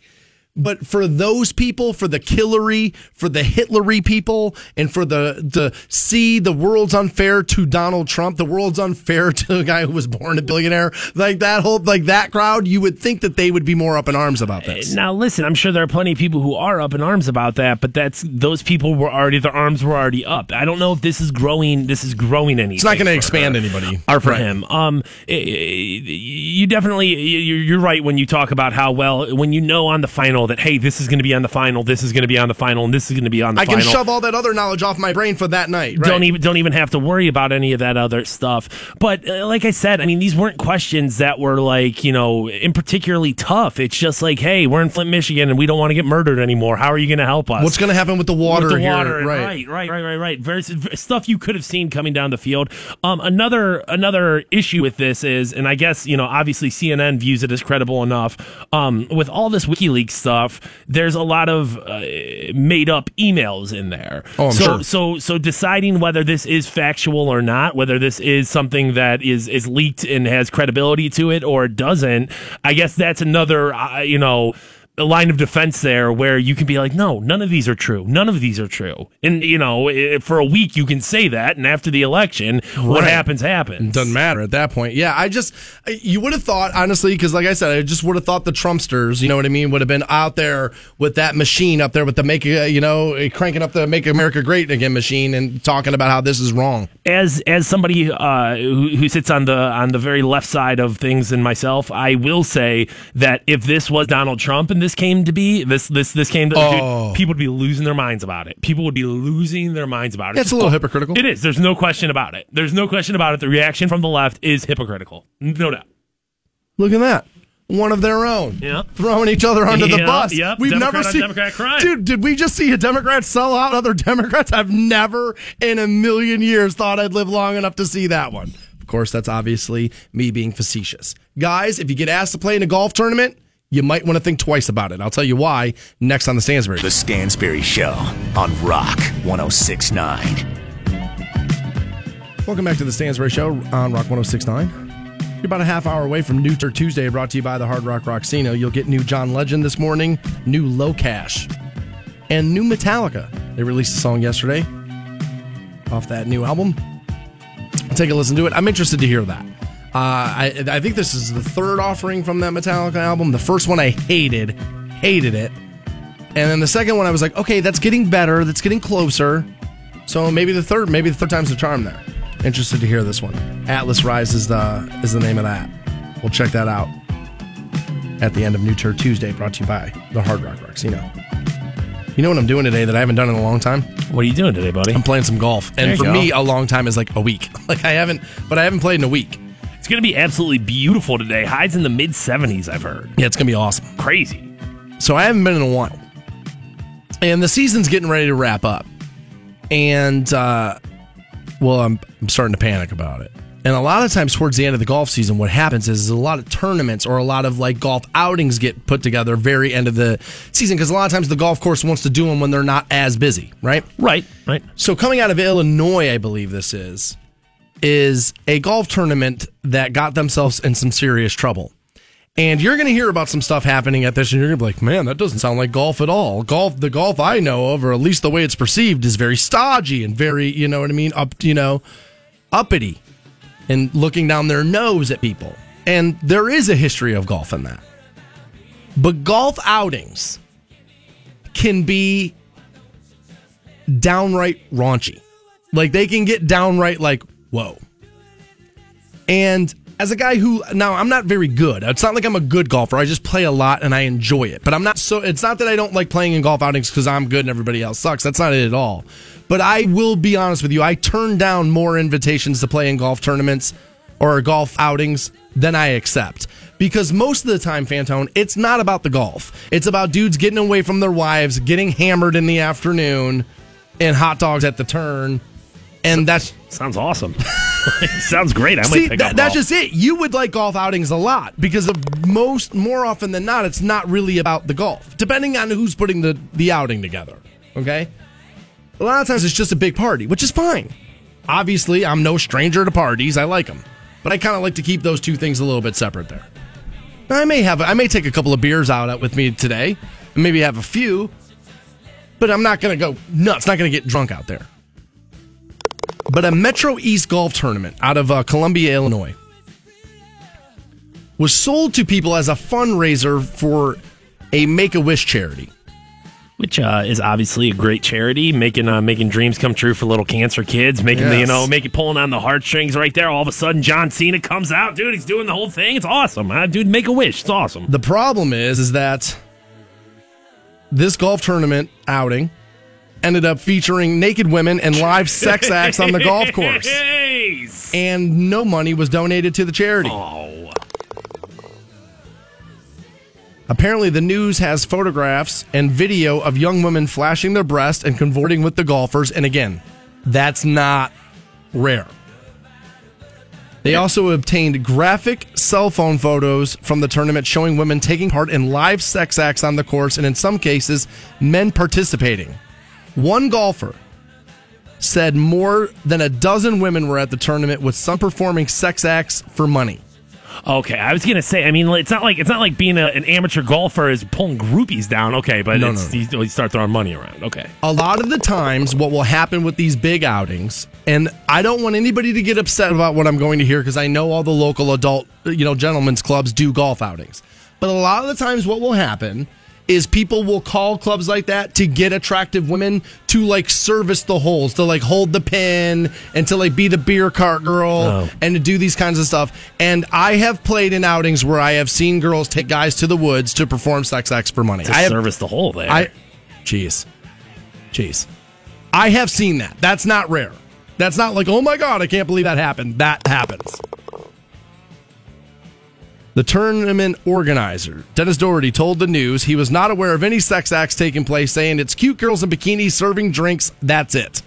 But for those people, for the Killery, for the Hitlery people, and for the the see the world's unfair to Donald Trump, the world's unfair [LAUGHS] to a guy who was born a billionaire, like that whole like that crowd, you would think that they would be more up in arms about this. Now, listen, I'm sure there are plenty of people who are up in arms about that, but that's those people were already their arms were already up. I don't know if this is growing. This is growing anything. It's not going to expand her. anybody. or for Right. him. Um, eh, eh, you definitely you're right when you talk about how well when you know on the final that hey this is going to be on the final, this is going to be on the final, and this is going to be on the final. I can shove all that other knowledge off my brain for that night. Right? Don't even don't even have to worry about any of that other stuff. But uh, like I said, I mean, these weren't questions that were like you know in particularly tough. It's just like, hey, we're in Flint, Michigan, and we don't want to get murdered anymore. How are you going to help us? What's going to happen with the water with the here? water, and- right. right, right, right, right, right. Very, stuff you could have seen coming down the field. Um, another another issue with this is, and I guess you know, obviously CNN views it as credible enough. Um, with all this WikiLeaks stuff, there's a lot of uh, made up emails in there. Oh, I'm so, sure. so, so deciding whether this is factual or not, whether this is something that is is leaked and has credibility to it or it doesn't, I guess that's another, uh, you know. A line of defense there where you can be like, no, none of these are true. None of these are true. And, you know, for a week you can say that. And after the election, what Right. happens, happens. Doesn't matter at that point. Yeah, I just you would have thought honestly because like I said, I just would have thought the Trumpsters, you know what I mean, would have been out there with that machine up there with the make uh, you know cranking up the Make America Great Again machine and talking about how this is wrong. as as somebody uh, who, who sits on the on the very left side of things and myself, I will say that if this was Donald Trump and this came to be, this this this came to, Oh. dude, people would be losing their minds about it. People would be losing their minds about it. It's a little hypocritical. It is. There's no question about it. There's no question about it. The reaction from the left is hypocritical. No doubt. Look at that. One of their own. Yeah. Throwing each other under the Yeah, bus. yep. We've Democrat never seen Democrat crime. Dude, did we just see a Democrat sell out other [LAUGHS] Democrats? I've never in a million years thought I'd live long enough to see that one. Of course, that's obviously me being facetious. Guys, if you get asked to play in a golf tournament, you might want to think twice about it. I'll tell you why next on the Stansbury. The Stansbury Show on Rock 1069. Welcome back to the Stansbury Show on Rock 1069. You're about a half hour away from New Tuesday, brought to you by the Hard Rock Rocksino. You'll get new John Legend this morning, new LoCash, and new Metallica. They released a song yesterday off that new album. Take a listen to it. I'm interested to hear that. Uh, I, I think this is the third offering from that Metallica album. The first one I hated, hated it. And then the second one I was like, okay, that's getting better. That's getting closer. So maybe the third, maybe the third time's the charm there. Interested to hear this one. Atlas Rise is the is the name of that. We'll check that out at the end of New Tour Tuesday, brought to you by the Hard Rock Rocksino. You know what I'm doing today that I haven't done in a long time? What are you doing today, buddy? I'm playing some golf, and for go. me, a long time is like a week. [LAUGHS] Like I haven't, but I haven't played in a week. It's going to be absolutely beautiful today. Highs in the mid 70s, I've heard. Yeah, it's gonna be awesome. Crazy. So I haven't been in a while. And the season's getting ready to wrap up. And uh well, I'm I'm starting to panic about it. And a lot of times towards the end of the golf season, what happens is a lot of tournaments or a lot of like golf outings get put together very end of the season because a lot of times the golf course wants to do them when they're not as busy, right? Right, right. So coming out of Illinois, I believe this is, is a golf tournament that got themselves in some serious trouble. And you're going to hear about some stuff happening at this, and you're going to be like, man, that doesn't sound like golf at all. Golf, the golf I know of, or at least the way it's perceived, is very stodgy and very, you know what I mean, up, you know, uppity and looking down their nose at people. And there is a history of golf in that. But golf outings can be downright raunchy. Like they can get downright like, whoa. And as a guy who now I'm not very good. It's not like I'm a good golfer. I just play a lot and I enjoy it. But I'm not so it's not that I don't like playing in golf outings because I'm good and everybody else sucks. That's not it at all. But I will be honest with you, I turn down more invitations to play in golf tournaments or golf outings than I accept. Because most of the time, Fantone, it's not about the golf. It's about dudes getting away from their wives, getting hammered in the afternoon, and hot dogs at the turn. And that's Sounds awesome. [LAUGHS] Sounds great. I might pick that- up that's golf. just it. You would like golf outings a lot because of most more often than not, it's not really about the golf. Depending on who's putting the the outing together. Okay, a lot of times it's just a big party, which is fine. Obviously, I'm no stranger to parties. I like them, but I kind of like to keep those two things a little bit separate there. I may have, I may take a couple of beers out with me today, and maybe have a few, but I'm not going to go nuts. Not going to get drunk out there but a Metro East golf tournament out of uh, Columbia, Illinois, was sold to people as a fundraiser for a Make a Wish charity. which uh, is obviously a great charity, making uh, making dreams come true for little cancer kids, making the, you know making pulling on the heartstrings right there. All of a sudden, John Cena comes out, dude. He's doing the whole thing. It's awesome, huh? dude. Make a wish. It's awesome. The problem is, is that this golf tournament outing ended up featuring naked women and live sex [LAUGHS] acts on the golf course, and no money was donated to the charity. Oh, Apparently, the news has photographs and video of young women flashing their breasts and convorting with the golfers. And again, that's not rare. They also obtained graphic cell phone photos from the tournament showing women taking part in live sex acts on the course, and in some cases, men participating. One golfer said more than a dozen women were at the tournament, with some performing sex acts for money. okay. I was gonna say. I mean, it's not like it's not like being a, an amateur golfer is pulling groupies down. Okay, but No, it's, no. You, you start throwing money around. Okay. a lot of the times what will happen with these big outings and i don't want anybody to get upset about what i'm going to hear because i know all the local adult you know gentlemen's clubs do golf outings but a lot of the times what will happen is people will call clubs like that to get attractive women to like service the holes, to like hold the pin and to like be the beer cart girl Oh. and to do these kinds of stuff. And I have played in outings where I have seen girls take guys to the woods to perform sex acts for money. To I have, service the hole there. I, jeez, jeez, I have seen that. That's not rare. That's not like, oh my god, I can't believe that happened. That happens. The tournament organizer, Dennis Doherty, told the news he was not aware of any sex acts taking place, saying it's cute girls in bikinis serving drinks. That's it.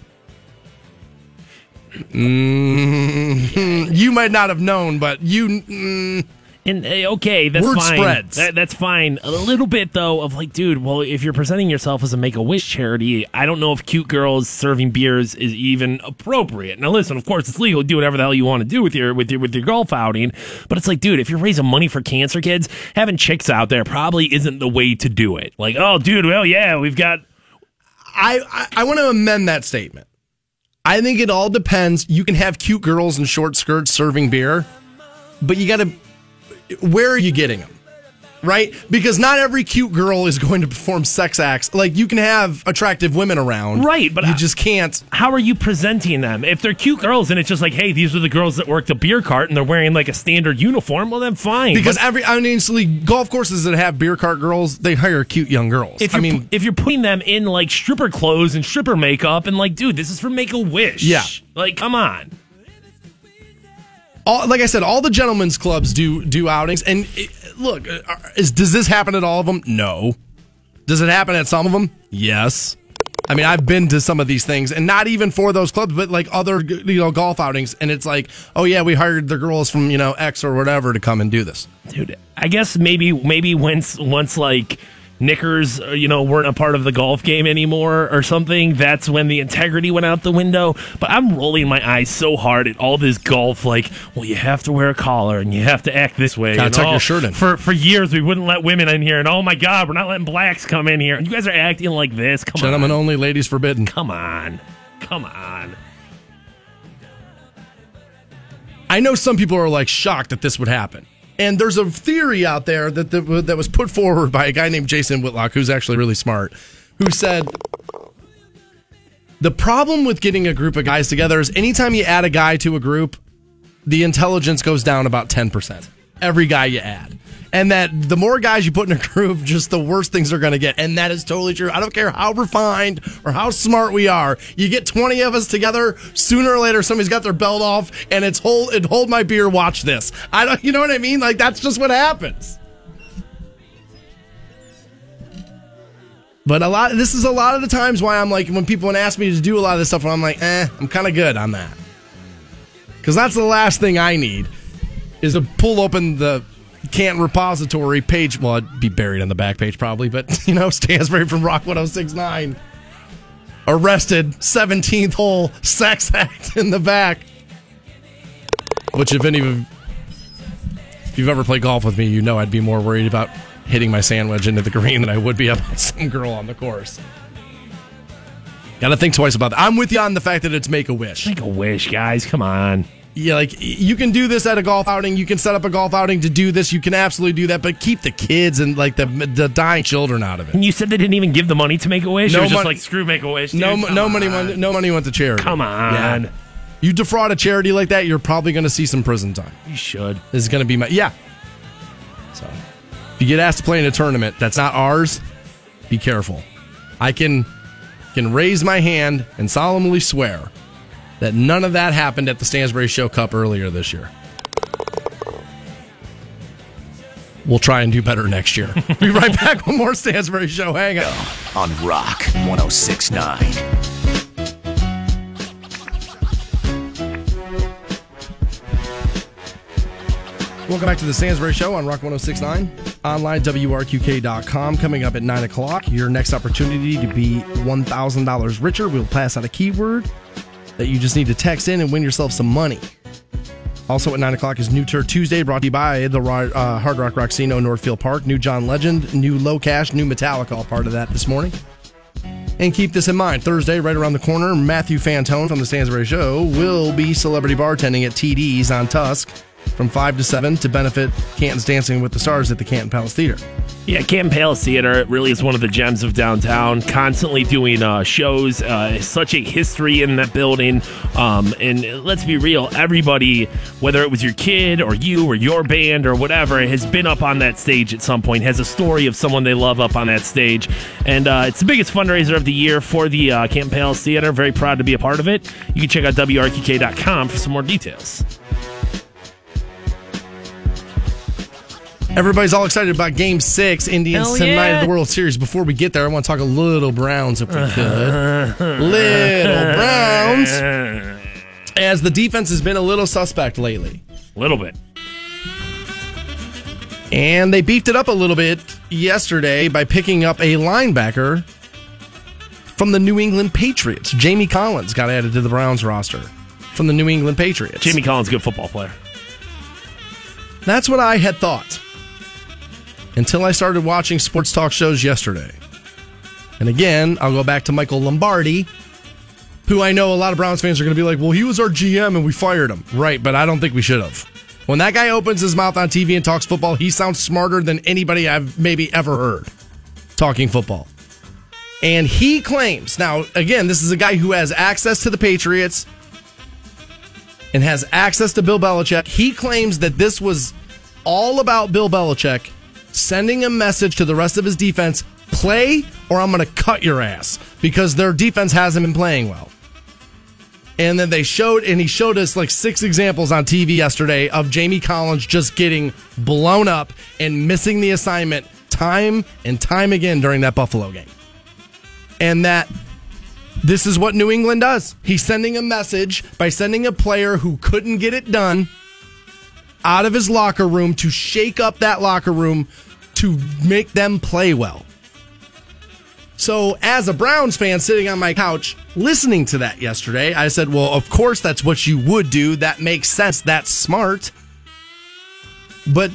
Mm, you might not have known, but you. Mm, And uh, okay, that's Word fine. spreads. That, that's fine. A little bit though of like, dude. Well, if you're presenting yourself as a Make a Wish charity, I don't know if cute girls serving beers is even appropriate. Now, listen, of course, it's legal do whatever the hell you want to do with your with your with your golf outing, but it's like, dude, if you're raising money for cancer kids, having chicks out there probably isn't the way to do it. Like, oh, dude, well, yeah, we've got I, I, I want to amend that statement. I think it all depends. You can have cute girls in short skirts serving beer, but you got to. Where are you getting them? Right? Because not every cute girl is going to perform sex acts. Like you can have attractive women around, Right, but you I- just can't. how are you presenting them? If they're cute girls and it's just like, hey, these are the girls that work the beer cart and they're wearing like a standard uniform, well then fine. Because But every, I mean, honestly, golf courses that have beer cart girls, they hire cute young girls. if I you're, mean, if you're putting them in like stripper clothes and stripper makeup and like, dude, this is for Make a Wish. Yeah. like come on. All, like I said, all the gentlemen's clubs do do outings. And it, look, uh, is, does this happen at all of them? No. Does it happen at some of them? Yes. I mean, I've been to some of these things, and not even for those clubs, but like other you know golf outings, and it's like, oh yeah, we hired the girls from you know X or whatever to come and do this. dude. I guess maybe maybe once once like knickers, uh, you know, weren't a part of the golf game anymore or something. That's when the integrity went out the window. But I'm rolling my eyes so hard at all this golf. Like, well, you have to wear a collar and you have to act this way. Gotta tuck oh, your shirt in. For for years, we wouldn't let women in here, and oh my god, we're not letting blacks come in here. And you guys are acting like this. Come on. Gentlemen on, only, ladies forbidden. come on, come on. I know some people are like shocked that this would happen. And there's a theory out there that that, that was put forward by a guy named Jason Whitlock, who's actually really smart, who said the problem with getting a group of guys together is anytime you add a guy to a group, the intelligence goes down about 10%. Every guy you add. And that the more guys you put in a group, just the worse things are going to get. And that is totally true. I don't care how refined or how smart we are. You get 20 of us together, sooner or later somebody's got their belt off and it's hold it hold my beer, watch this. I don't you know what I mean? Like that's just what happens. But a lot this is a lot of the times why I'm like when people ask me to do a lot of this stuff I'm like, "Eh, I'm kind of good on that." Cuz that's the last thing I need is to pull open the Canton repository page. Well, it'd be buried on the back page probably, but [LAUGHS] you know, Stansbury from Rock 1069 arrested 17th hole sex [LAUGHS] act in the back. Which, if any of if you've ever played golf with me, you know I'd be more worried about hitting my sandwich into the green than I would be [LAUGHS] about some girl on the course. Got to think twice about that. I'm with you on the fact that it's make a wish. Make a wish, guys. Come on. Yeah, like you can do this at a golf outing. You can set up a golf outing to do this. You can absolutely do that, but keep the kids and like the the dying children out of it. And you said they didn't even give the money to Make a Wish. No was just like screw Make a Wish. No, Come no money, went, no money went to charity. Come on. Yeah. You defraud a charity like that, you're probably going to see some prison time. You should. This is going to be my yeah. So, if you get asked to play in a tournament that's not ours, be careful. I can can raise my hand and solemnly swear that none of that happened at the Stansbury Show Cup earlier this year. We'll try and do better next year. [LAUGHS] be right back with more Stansbury Show. Hang on. on Rock 1069. Welcome back to the Stansbury Show on Rock 1069. Online, WRQK.com. Coming up at 9 o'clock, your next opportunity to be $1,000 richer. We'll pass out a keyword that you just need to text in and win yourself some money. Also at 9 o'clock is New Tour Tuesday, brought to you by the uh, Hard Rock Rocksino Northfield Park. New John Legend, new LoCash, new Metallica, all part of that this morning. And keep this in mind Thursday, right around the corner, Matthew Fantone from the Stansbury Show will be celebrity bartending at TD's on Tusk from 5 to 7 to benefit Canton's Dancing with the Stars at the Canton Palace Theater. Yeah, Canton Palace Theater really is one of the gems of downtown. Constantly doing uh, shows, uh, such a history in that building. Um, and let's be real, everybody, whether it was your kid or you or your band or whatever, has been up on that stage at some point. Has a story of someone they love up on that stage, and uh, it's the biggest fundraiser of the year for the uh, Canton Palace Theater. Very proud to be a part of it. You can check out wrqk.com for some more details. Everybody's all excited about Game Six, Indians Hell tonight yeah. of the World Series. Before we get there, I want to talk a little Browns if we could. little Browns, as the defense has been a little suspect lately, A little bit. and they beefed it up a little bit yesterday by picking up a linebacker from the New England Patriots. Jamie Collins got added to the Browns roster from the New England Patriots. Jamie Collins, good football player. That's what I had thought until I started watching sports talk shows yesterday. And again, I'll go back to Michael Lombardi, who I know a lot of Browns fans are going to be like, well, he was our GM and we fired him. Right, but I don't think we should have. When that guy opens his mouth on TV and talks football, he sounds smarter than anybody I've maybe ever heard talking football. And he claims, now, again, this is a guy who has access to the Patriots and has access to Bill Belichick. He claims that this was all about Bill Belichick sending a message to the rest of his defense play or I'm going to cut your ass because their defense hasn't been playing well. And then they showed, and he showed us like six examples on TV yesterday of Jamie Collins just getting blown up and missing the assignment time and time again during that Buffalo game. And that this is what New England does. He's sending a message by sending a player who couldn't get it done out of his locker room to shake up that locker room to make them play well. So, as a Browns fan sitting on my couch listening to that yesterday, I said, Well, of course, that's what you would do. That makes sense. That's smart. But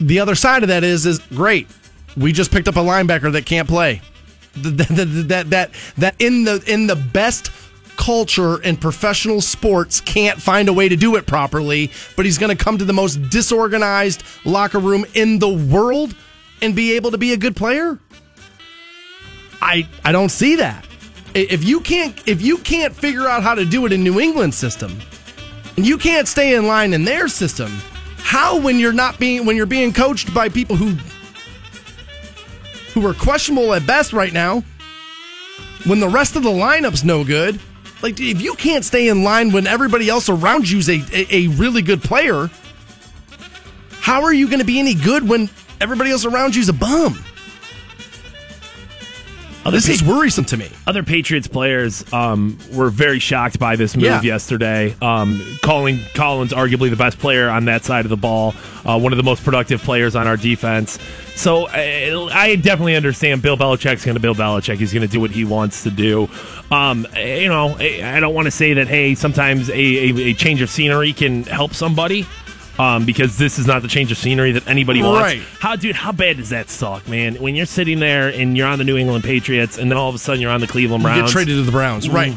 the other side of that is, is great. We just picked up a linebacker that can't play. [LAUGHS] That, that, that, that, in the in the best culture and professional sports can't find a way to do it properly, but he's going to come to the most disorganized locker room in the world and be able to be a good player? I I don't see that. If you can't if you can't figure out how to do it in New England system, and you can't stay in line in their system, how when you're not being when you're being coached by people who who are questionable at best right now, when the rest of the lineup's no good, like if you can't stay in line when everybody else around you's a a, a really good player, how are you going to be any good when everybody else around you's a bum? Other This pa- is worrisome to me. other Patriots players um, were very shocked by this move Yeah. yesterday. Um, calling Collins arguably the best player on that side of the ball, uh, one of the most productive players on our defense. So I, I definitely understand Bill Belichick's going to Bill Belichick. He's going to do what he wants to do. Um, you know, I I don't want to say that. Hey, sometimes a, a, a change of scenery can help somebody. Um, because this is not the change of scenery that anybody wants. Right. How, dude? How bad does that suck, man? When you're sitting there and you're on the New England Patriots, and then all of a sudden you're on the Cleveland You Browns. get traded to the Browns, right?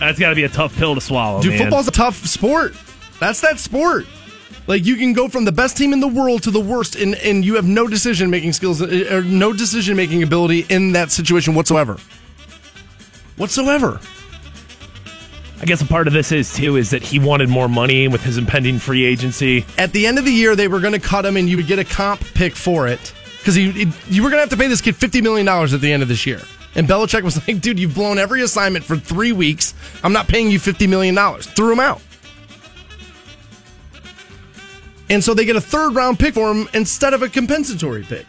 That's got to be a tough pill to swallow, Dude, man. football's a tough sport. That's that sport. Like you can go from the best team in the world to the worst, and and you have no decision making skills uh, or no decision making ability in that situation whatsoever. Whatsoever. I guess a part of this is too is that he wanted more money with his impending free agency. At the end of the year, they were going to cut him, and you would get a comp pick for it because you you were going to have to pay this kid fifty million dollars at the end of this year. And Belichick was [LAUGHS] like, "Dude, you've blown every assignment for three weeks. I'm not paying you fifty million dollars." Threw him out. And so they get a third round pick for him instead of a compensatory pick.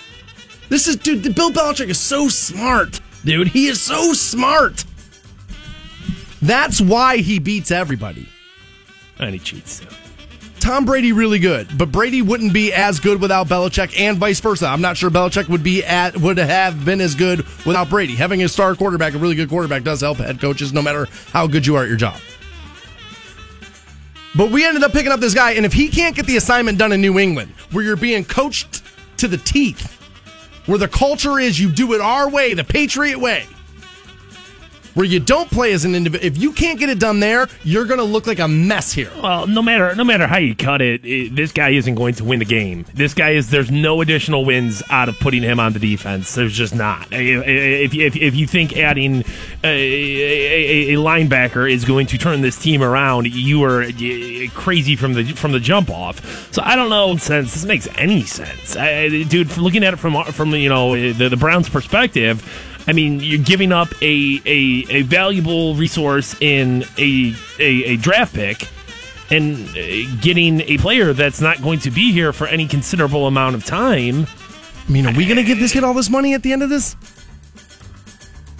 This is, dude, Bill Belichick is so smart, dude. He is so smart. That's why he beats everybody. And he cheats. Tom Brady really good, but Brady wouldn't be as good without Belichick, and vice versa. I'm not sure Belichick would be at would have been as good without Brady. Having a star quarterback, a really good quarterback, does help head coaches, no matter how good you are at your job. But we ended up picking up this guy, and if he can't get the assignment done in New England, where you're being coached to the teeth, where the culture is you do it our way, the Patriot way, where you don't play as an individual. If you can't get it done there, you're going to look like a mess here. Well, no matter no matter how you cut it, it, this guy isn't going to win the game. This guy is. There's no additional wins out of putting him on the defense. There's just not. If if, if you think adding a, a, a linebacker is going to turn this team around, you are crazy from the from the jump off. So I don't know since this makes any sense, I, dude. Looking at it from from you know the, the Browns' perspective. I mean, you're giving up a, a, a valuable resource in a, a, a draft pick and uh, getting a player that's not going to be here for any considerable amount of time. I mean, are we going to give this kid all this money at the end of this?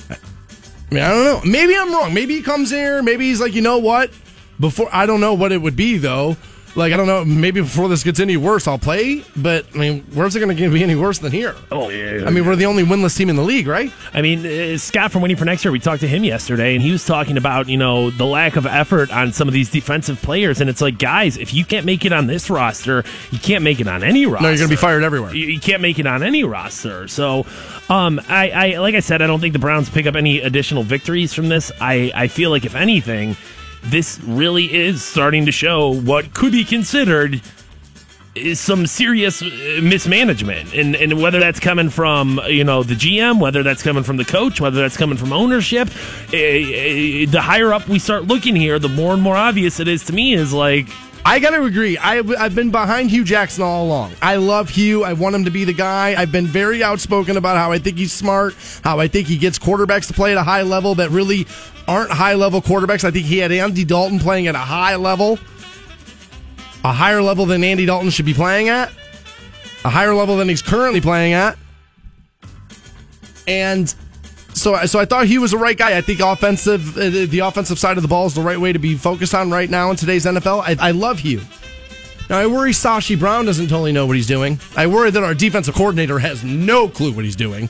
I mean, I don't know. Maybe I'm wrong. Maybe he comes here. Maybe he's like, you know what? Before I don't know what it would be though. Like I don't know. Maybe before this gets any worse, I'll play. But I mean, where's it going to be any worse than here? Oh yeah. I mean, we're the only winless team in the league, right? I mean, uh, Scott from Waiting for Next Year, we talked to him yesterday, and he was talking about, you know, the lack of effort on some of these defensive players. And it's like, guys, if you can't make it on this roster, you can't make it on any roster. No, you're going to be fired everywhere. You, you can't make it on any roster. So, um, I, I, like I said, I don't think the Browns pick up any additional victories from this. I, I feel like, if anything, this really is starting to show what could be considered is some serious uh, mismanagement and and whether that's coming from you know the GM whether that's coming from the coach whether that's coming from ownership eh, eh, the higher up we start looking here the more and more obvious it is to me is like I got to agree. I, I've been behind Hue Jackson all along. I love Hue. I want him to be the guy. I've been very outspoken about how I think he's smart, how I think he gets quarterbacks to play at a high level that really aren't high level quarterbacks. I think he had Andy Dalton playing at a high level, a higher level than Andy Dalton should be playing at, a higher level than he's currently playing at. And so, so I thought he was the right guy. I think offensive, uh, the offensive side of the ball is the right way to be focused on right now in today's NFL. I, I love Hue. Now I worry Sashi Brown doesn't totally know what he's doing. I worry that our defensive coordinator has no clue what he's doing.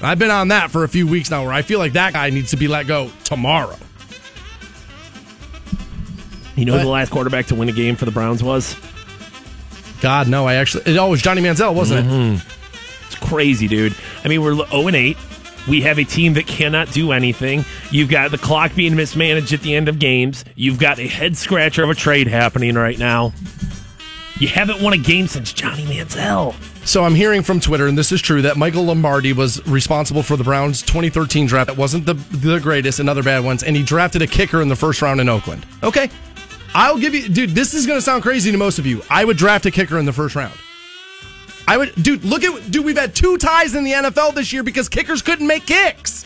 I've been on that for a few weeks now, where I feel like that guy needs to be let go tomorrow. you know who the last quarterback to win a game for the Browns was God, no, I actually. It was Johnny Manziel, wasn't it? Mm-hmm. It's crazy, dude. I mean, we're 0 and 8. We have a team that cannot do anything. You've got the clock being mismanaged at the end of games. You've got a head scratcher of a trade happening right now. You haven't won a game since Johnny Manziel. So I'm hearing from Twitter, and this is true, that Michael Lombardi was responsible for the Browns' 2013 draft. That wasn't the the greatest and other bad ones, and he drafted a kicker in the first round in Oakland. Okay, I'll give you, dude. This is going to sound crazy to most of you. I would draft a kicker in the first round. I would, dude. Look at, dude. We've had two ties in the NFL this year because kickers couldn't make kicks.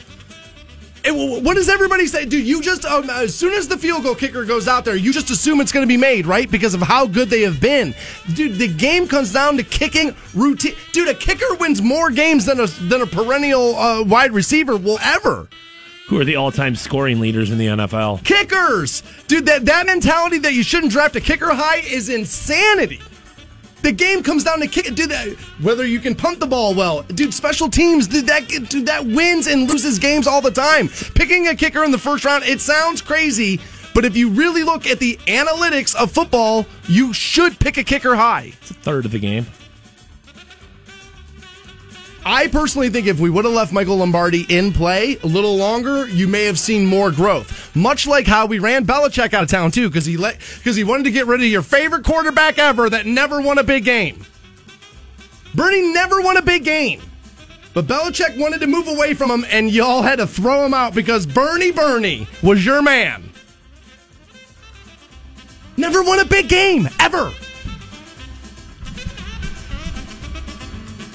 And what does everybody say, dude? You just um, as soon as the field goal kicker goes out there, you just assume it's going to be made, right? Because of how good they have been, dude. The game comes down to kicking routine, dude. A kicker wins more games than a than a perennial uh, wide receiver will ever. Who are the all-time scoring leaders in the NFL? Kickers, dude. That that mentality that you shouldn't draft a kicker high is insanity. The game comes down to kick. Dude, that, whether you can punt the ball well, dude. Special teams, dude. That dude, that wins and loses games all the time. Picking a kicker in the first round, it sounds crazy, but if you really look at the analytics of football, you should pick a kicker high. It's a third of the game. I personally think if we would have left Michael Lombardi in play a little longer, you may have seen more growth. Much like how we ran Belichick out of town too, because he let because he wanted to get rid of your favorite quarterback ever that never won a big game. Bernie never won a big game. But Belichick wanted to move away from him, and y'all had to throw him out because Bernie Bernie was your man. Never won a big game, ever.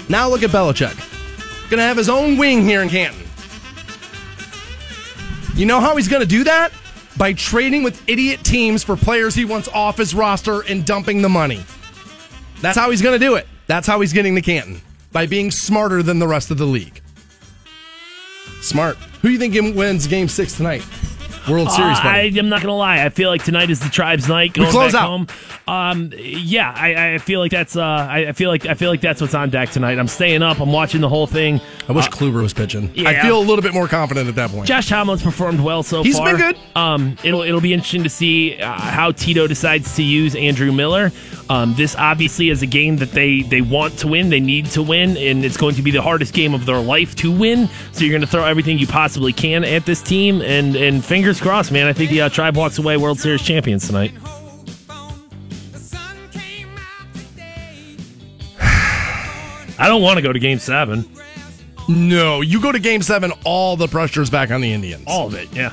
Now look at Belichick. Gonna have his own wing here in Canton. You know how he's gonna do that? By trading with idiot teams for players he wants off his roster and dumping the money. That's how he's gonna do it. That's how he's getting to Canton. By being smarter than the rest of the league. Smart. Who do you think wins game six tonight? World Series, Uh. I, I'm not gonna lie. I feel like tonight is the tribe's night. Going close back out. home. Um, yeah, I, I feel like that's. Uh, I, I feel like I feel like that's what's on deck tonight. I'm staying up. I'm watching the whole thing. I wish Kluber was pitching. I feel a little bit more confident at that point. Josh Tomlin's performed well so He's far. He's been good. Um, it'll it'll be interesting to see uh, how Tito decides to use Andrew Miller. Um, this obviously is a game that they they want to win, they need to win, and it's going to be the hardest game of their life to win. So you're going to throw everything you possibly can at this team, and and fingers crossed, man. I think the uh, Tribe walks away World Series champions tonight. [SIGHS] I don't want to go to Game Seven. No, you go to game seven, all the pressure's back on the Indians. All of it, yeah.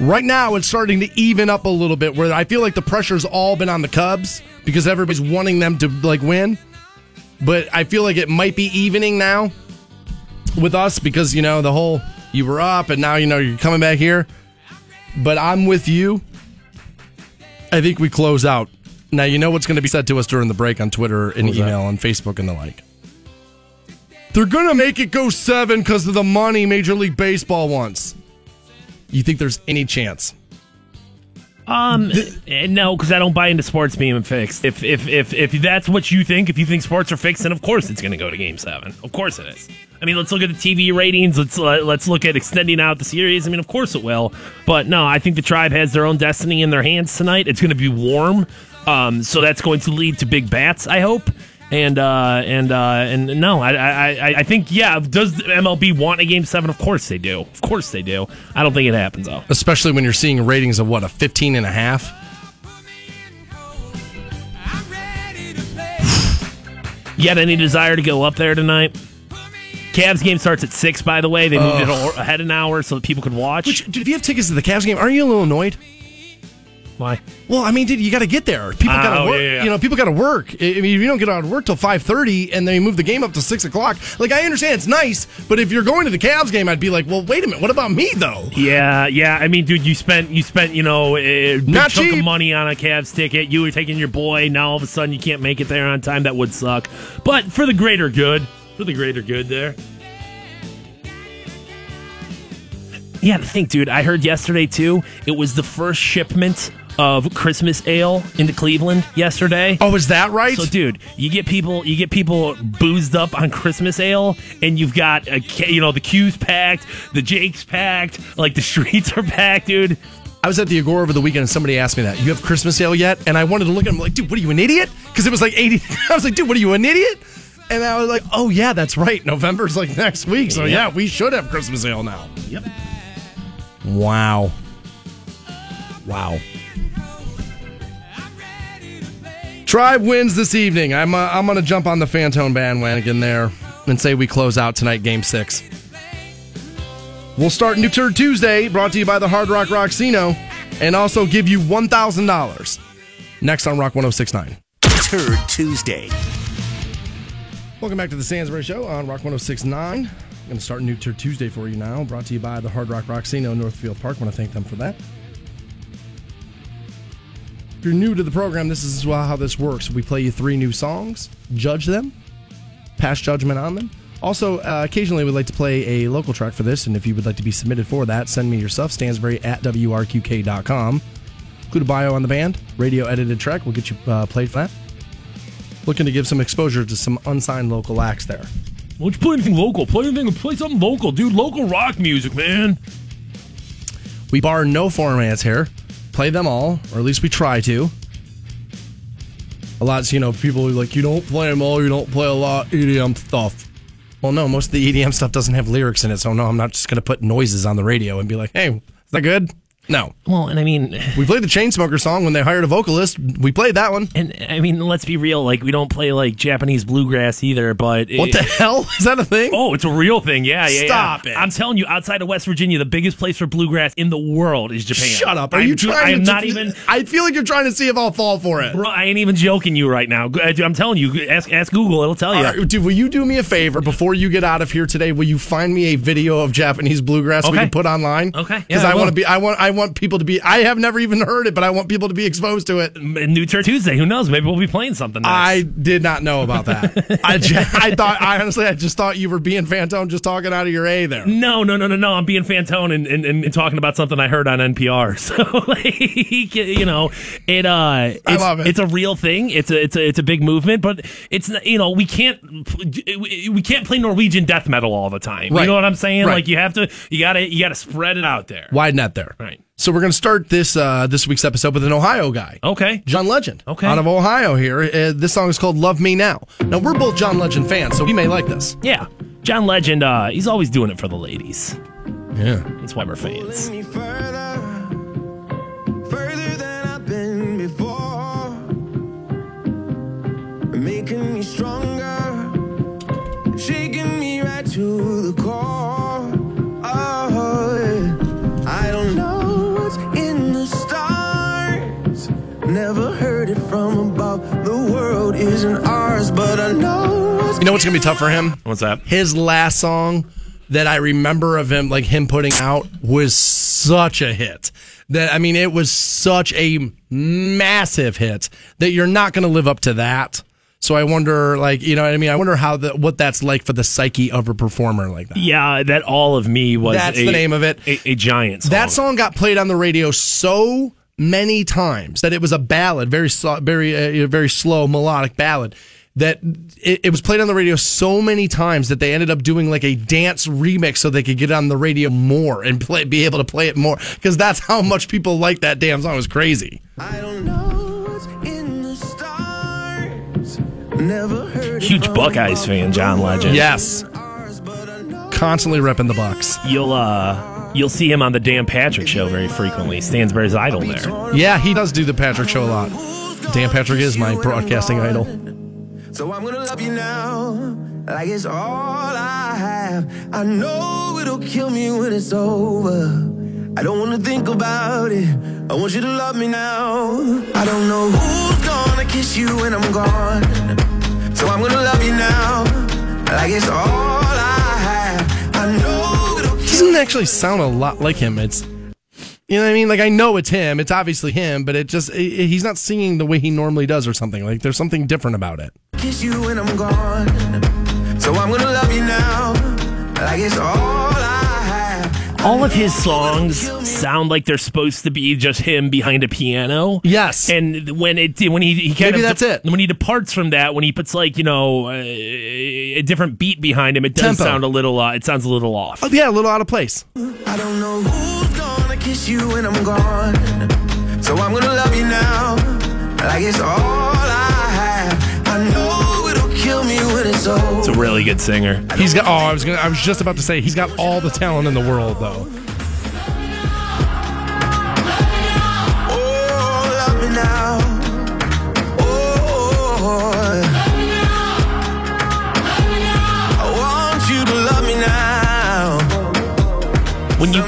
Right now, it's starting to even up a little bit where I feel like the pressure's all been on the Cubs because everybody's wanting them to like win. But I feel like it might be evening now with us because, you know, the whole you were up and now, you know, you're coming back here. But I'm with you. I think we close out. Now, you know what's going to be said to us during the break on Twitter and was that? email and Facebook and the like. They're going to make it go seven because of the money Major League Baseball wants. You think there's any chance? Um, eh, no, because I don't buy into sports being fixed. If if if if that's what you think, if you think sports are fixed, then of course it's going to go to Game Seven. Of course it is. I mean, let's look at the TV ratings. Let's uh, let's look at extending out the series. I mean, of course it will. But no, I think the tribe has their own destiny in their hands tonight. It's going to be warm, um, so that's going to lead to big bats. I hope. And uh, and uh, and no, I, I I I think yeah. Does MLB want a game seven? Of course they do. Of course they do. I don't think it happens though. Especially when you're seeing ratings of what, a 15 and a half? [SIGHS] Got any desire to go up there tonight? Cavs game starts at six. By the way, they moved it ahead an hour so that people could watch. Which, dude, if you have tickets to the Cavs game, aren't you a little annoyed? Why? Well, I mean, dude, you got to get there. People ah, got to Oh, work. yeah, yeah. You know, people got to work. I I mean, if you don't get out of work till five thirty, and they move the game up to six o'clock. Like, I understand it's nice, but if you're going to the Cavs game, I'd be like, well, wait a minute, what about me though? Yeah, yeah. I mean, dude, you spent you spent you know a big Not chunk cheap. of money on a Cavs ticket. You were taking your boy. Now all of a sudden you can't make it there on time. That would suck. But for the greater good, for the greater good, there. Yeah, to think, dude. I heard yesterday too. It was the first shipment of Christmas ale into Cleveland yesterday. Oh, is that right? So, dude, you get people, you get people boozed up on Christmas ale, and you've got, a, you know, the Q's packed, the Jake's packed, like the [LAUGHS] streets are packed, dude. I was at the Agora over the weekend and somebody asked me that. You have Christmas ale yet? And I wanted to look at him like, dude, what are you, an idiot? Because it was like 80. [LAUGHS] I was like, dude, what are you, an idiot? And I was like, oh, yeah, that's right. November's like next week. So, yeah, we should have Christmas ale now. Yep. Wow. Wow. Tribe wins this evening. I'm uh, I'm gonna jump on the Fantone bandwagon there and say we close out tonight, Game Six. We'll start New Turd Tuesday, brought to you by the Hard Rock Rocksino, and also give you one thousand dollars next on Rock 106.9. Turd Tuesday. Welcome back to the Stansbury Show on Rock 106.9. I'm going to start New Turd Tuesday for you now, brought to you by the Hard Rock Rocksino Northfield Park. I want to thank them for that. If you're new to the program, this is how this works. We play you three new songs, judge them, pass judgment on them. Also, uh, occasionally we'd like to play a local track for this, and if you would like to be submitted for that, send me your stuff, Stansbury at WRQK.com. Include a bio on the band, radio edited track. We'll get you uh, played for that. Looking to give some exposure to some unsigned local acts there. Why don't you play anything local? Play anything, play something local, dude. Local rock music, man. We bar no formats here. Play them all, or at least we try to. A lot, you know, people are like, you don't play them all, you don't play a lot EDM stuff. Well, no, most of the EDM stuff doesn't have lyrics in it, so no, I'm not just going to put noises on the radio and be like, hey, is that good? No. Well, and I mean, We played the Chainsmoker song when they hired a vocalist. We played that one. and I mean, let's be real. Like, we don't play like Japanese bluegrass either. But What the hell? Is that a thing? Oh, it's a real thing. Yeah, yeah. Stop yeah. it. I'm telling you, outside of West Virginia, the biggest place for bluegrass in the world is Japan. Shut up. Are I'm, you trying I'm to. not even. I feel like you're trying to see if I'll fall for it. Bro, I ain't even joking you right now. Uh, I'm telling you. Ask ask Google. It'll tell you. All right, dude, will you do me a favor before you get out of here today? Will you find me a video of Japanese bluegrass we can put online? Okay. because Yeah, I I want to be. I want. I want people to be. I have never even heard it, but I want people to be exposed to it. New Turd Tuesday. Who knows? Maybe we'll be playing something. Nice. I did not know about that. I, ju- I thought. I honestly, I just thought you were being Fantone, just talking out of your a there. No, no, no, no, no. I'm being Fantone and, and, and talking about something I heard on NPR. [LAUGHS] So, like, you know, it uh, it's, love it. it's a real thing. It's a it's a it's a big movement, but it's you know we can't we can't play Norwegian death metal all the time. Right. You know what I'm saying? Right. Like you have to you gotta you gotta spread it out there. Wide net there. Right. So we're going to start this uh, this week's episode with an Ohio guy. Okay. John Legend. Okay. Out of Ohio here. Uh, this song is called Love Me Now. Now, we're both John Legend fans, so we may like this. Yeah. John Legend, uh, he's always doing it for the ladies. Yeah. That's why we're fans. What's You know what's going to be tough for him? What's that? His last song that I remember of him, like him putting out, was such a hit. That, I mean, it was such a massive hit that you're not going to live up to that. So I wonder, like, you know what I mean? I wonder how the, what that's like for the psyche of a performer like that. Yeah, that all of me was. That's a- the name of it. A, a giant song. That song got played on the radio so many times that it was a ballad, very very uh, very slow melodic ballad. That it, it was played on the radio so many times that they ended up doing like a dance remix so they could get it on the radio more and play, be able to play it more because that's how much people like that damn song. It was crazy. I don't know what's in the stars. Never heard Huge Buckeyes fan, John Legend. Yes, Ours, but I know constantly repping the Bucks. You'll uh, you'll see him on the Dan Patrick show very frequently. Stansbury's idol there. Yeah, he does do the Patrick show a lot. Dan Patrick is my broadcasting idol. So I'm gonna love you now, like it's all I have. I know it'll kill me when it's over. I don't wanna think about it. I want you to love me now. I don't know who's gonna kiss you when I'm gone. So I'm gonna love you now, like it's all I have. I know it'll kill doesn't actually sound a lot like him. It's you know what I mean. Like I know it's him. It's obviously him, but it just it, it- he's not singing the way he normally does or something. Like there's something different about it. Kiss you when I'm gone. So I'm gonna love you now, like it's all I have. All of his songs sound like they're supposed to be just him behind a piano. Yes. And when it when he, he kind Maybe of that's it. when he departs from that when he puts like you know uh, a different beat behind him it does Tempo. sound a little uh, it sounds a little off. Oh, yeah, a little out of place. I don't know who's gonna kiss you when I'm gone. So I'm gonna love you now, like it's all I it's a really good singer. He's got. Oh, I was gonna. I was just about to say he's got all the talent in the world, though. Oh, love me now. Oh, I want you to love me now. When you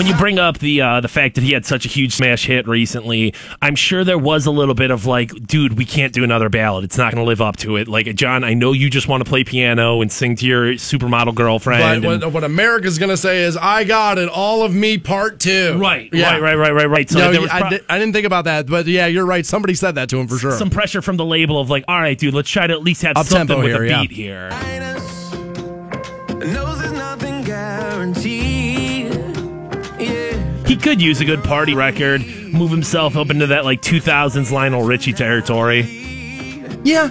when you bring up the uh, the fact that he had such a huge smash hit recently, I'm sure there was a little bit of like, dude, we can't do another ballad. It's not going to live up to it. Like, John, I know you just want to play piano and sing to your supermodel girlfriend. But and- what, what America's gonna say is, "I got it, all of me, part two. right, Yeah. right, right, right, right, right. So No, there was I, pro- di- I didn't think about that, but yeah, you're right. Somebody said that to him for sure. some pressure from the label of like, all right, dude, let's try to at least have Up-tempo something with here, a yeah. beat here. Could use a good party record, move himself up into that like 2000s Lionel Richie territory. yeah,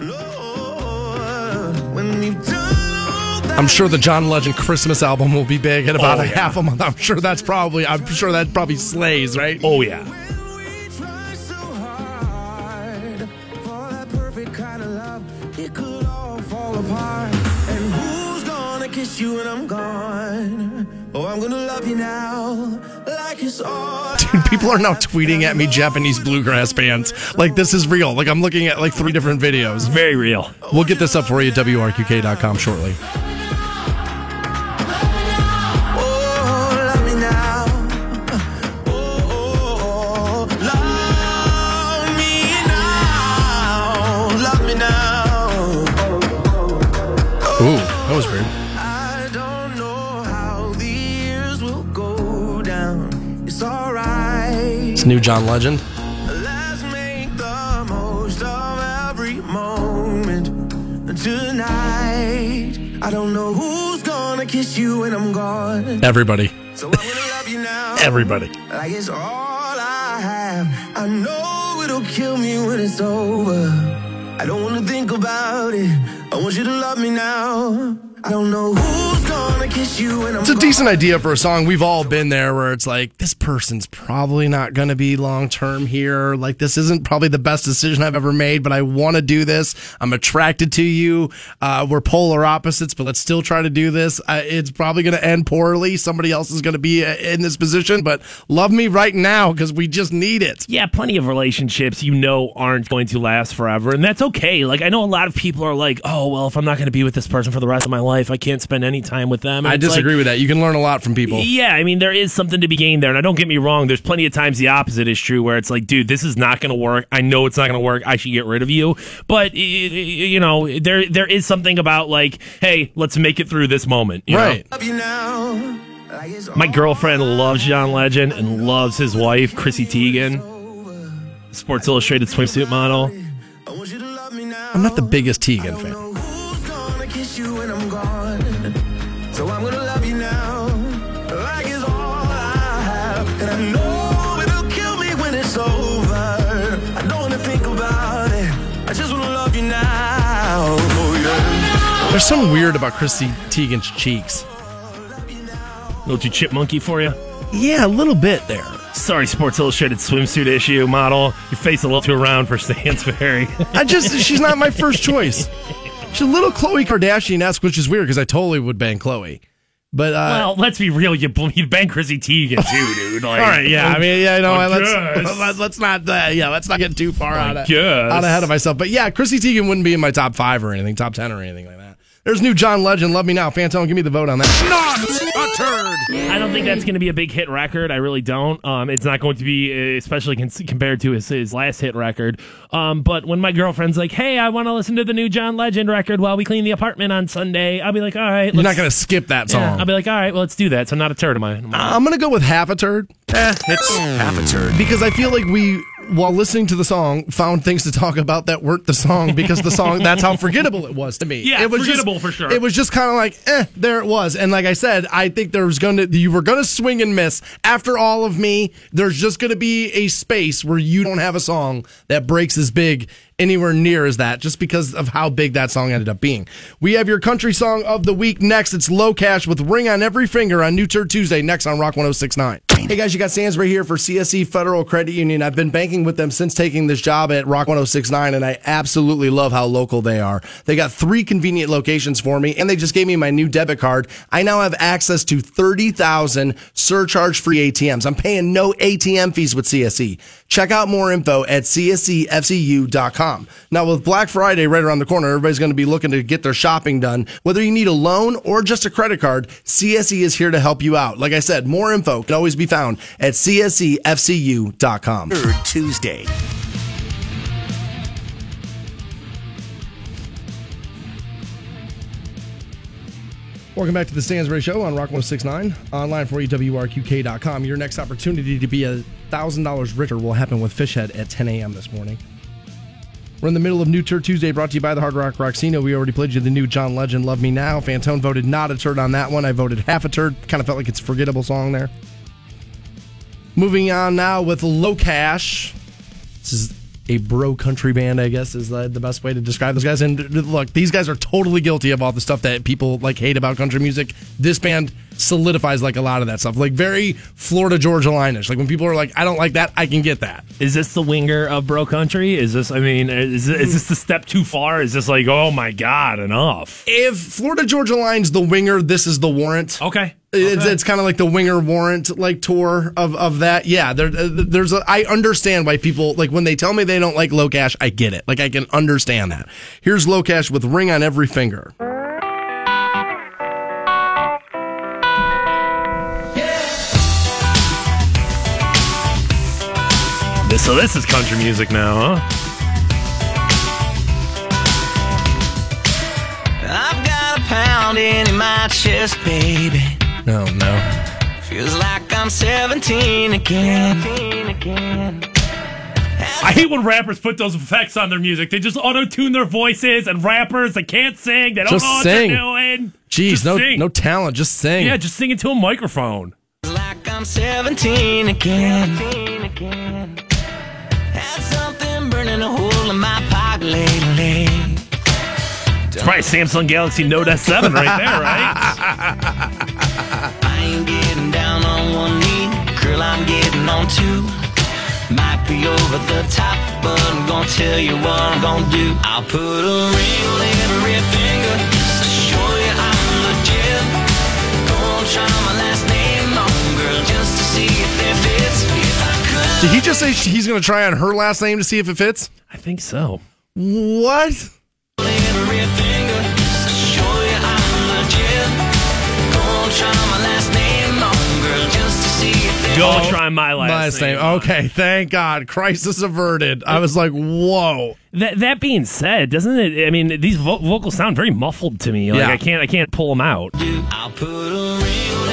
When we've done all that I'm sure the John Legend Christmas album will be big in about Oh, a yeah. half a month. I'm sure that's probably. I'm sure that probably slays, right? Oh yeah. we try so hard for that perfect kind of love, it could all fall apart. And who's gonna kiss you when I'm gone? Oh, I'm gonna love you now, like it's all. [LAUGHS] Dude, people are now tweeting at me Japanese bluegrass bands. Like this is real. Like I'm looking at like three different videos. Very real. We'll get this up for you at WRQK.com shortly. New John Legend. Let's make the most of every moment tonight. I don't know who's gonna kiss you when I'm gone. Everybody. So I'm gonna love you now. [LAUGHS] Everybody. Like it's all I have. I know it'll kill me when it's over. I don't wanna think about it. I want you to love me now. I don't know who's gonna kiss you when I'm It's a decent idea for a song. We've all been there where it's like, this person's probably not going to be long term here. Like, this isn't probably the best decision I've ever made, but I want to do this. I'm attracted to you. Uh, we're polar opposites, but let's still try to do this. Uh, it's probably going to end poorly. Somebody else is going to be uh, in this position, but love me right now because we just need it. Yeah, plenty of relationships you know aren't going to last forever, and that's okay. Like I know a lot of people are like, "Oh, well, if I'm not going to be with this person for the rest of my life, I can't spend any time with them." And I it's like, disagree with that. You can learn a lot from people. Yeah, I mean, there is something to be gained there. And I don't get me wrong, there's plenty of times the opposite is true where it's like, dude, this is not going to work. I know it's not going to work. I should get rid of you. But, y- y- you know, there there is something about like, hey, let's make it through this moment. you know? Right. Love you now. My girlfriend loves John Legend and loves his wife, Chrissy Teigen, Sports Illustrated swimsuit model. I want you to love me now. I'm not the biggest Teigen fan. There's something weird about Chrissy Teigen's cheeks. A little too chipmunky for you. Yeah, a little bit there. Sorry, Sports Illustrated swimsuit issue model. Your face a little too round for Stansbury. I just, [LAUGHS] she's not my first choice. She's a little Khloe Kardashian esque, which is weird because I totally would bang Khloe. But, uh, well, let's be real. You you bang Chrissy Teigen too, dude. [LAUGHS] Like, all right, yeah. I mean, yeah, you know, I what, let's, let's [LAUGHS] let's not, uh, yeah, let's not get too far I out, of, out ahead of myself. But yeah, Chrissy Teigen wouldn't be in my top five or anything, top ten or anything like that. There's new John Legend, Love Me Now. Fantone, give me the vote on that. Not a turd. I don't think that's going to be a big hit record. I really don't. Um, it's not going to be, uh, especially cons- compared to his, his last hit record. Um, but when my girlfriend's like, "Hey, I want to listen to the new John Legend record while we clean the apartment on Sunday," I'll be like, "All right." You're not going to skip that Yeah, song. I'll be like, "All right, well, let's do that." So not a turd of mine. I'm going to go with half a turd. Eh, it's half a turd. because I feel like we, while listening to the song, found things to talk about that weren't the song because the song that's how forgettable it was to me. Yeah, it was forgettable just, for sure. It was just kind of like, eh, there it was. And like I said, I think there was going to you were going to swing and miss. After all of me, there's just going to be a space where you don't have a song that breaks as big anywhere near as that just because of how big that song ended up being. We have your country song of the week next. It's LoCash with Ring on Every Finger on New Turd Tuesday next on Rock 1069. Hey guys, you got Stansbury here for CSE Federal Credit Union. I've been banking with them since taking this job at Rock 1069 and I absolutely love how local they are. They got three convenient locations for me and they just gave me my new debit card. I now have access to 30,000 surcharge free ATMs. I'm paying no ATM fees with CSE. Check out more info at csefcu.com. Now, with Black Friday right around the corner, everybody's going to be looking to get their shopping done. Whether you need a loan or just a credit card, CSE is here to help you out. Like I said, more info can always be found at csefcu.com. Turd Tuesday. Welcome back to the Stansbury Show on Rock 1069. Online for you, WRQK.com. Your next opportunity to be a $1,000 richer will happen with Fishhead at 10 a.m. this morning. We're in the middle of New Turd Tuesday, brought to you by the Hard Rock Rocksino. We already played you the new John Legend, Love Me Now. Fantone voted not a turd on that one. I voted half a turd. Kind of felt like it's a forgettable song there. Moving on now with LoCash. This is a bro country band, I guess, is the, the best way to describe those guys. And look, these guys are totally guilty of all the stuff that people like hate about country music. This band solidifies like a lot of that stuff, like very Florida Georgia line-ish. Like when people are like, "I don't like that," I can get that. Is this the winger of Bro Country? Is this? I mean, is this, is this the step too far? Is this like, oh my god, enough? If Florida Georgia Line's the winger, this is the warrant. Okay. It's, Okay. it's kind of like the winger warrant like tour of, of that. Yeah, there, there's a, I understand why people like when they tell me they don't like LoCash. I get it. Like I can understand that. Here's LoCash with ring on every finger. So this is country music now, huh? I've got a pounding in my chest, baby. No, no. Feels like I'm 17 again. again. I hate when rappers put those effects on their music. They just auto tune their voices, and rappers they can't sing. They don't Just know what sing. they're doing. Jeez, Just no, sing. no talent. Just sing. Yeah, just sing into a microphone. Feels like I'm 17 again. again. Burning a hole in my pocket lately. It's probably Samsung Galaxy Note S7 right there, right? [LAUGHS] I ain't getting down on one knee, girl, I'm getting on two. Might be over the top, but I'm gonna tell you what I'm gonna do. I'll put a ring on every finger Did he just say he's going to try on her last name to see if it fits? I think so. What? every finger just to show you I'm legit. Gonna try my last name on, girl, just to see if it Go try my last, Last name. Okay, thank God. Crisis averted. I was like, whoa. That that being said, doesn't it? I mean, these vo- vocals sound very muffled to me. Like Yeah. I can't I can't pull them out. I'll put a ring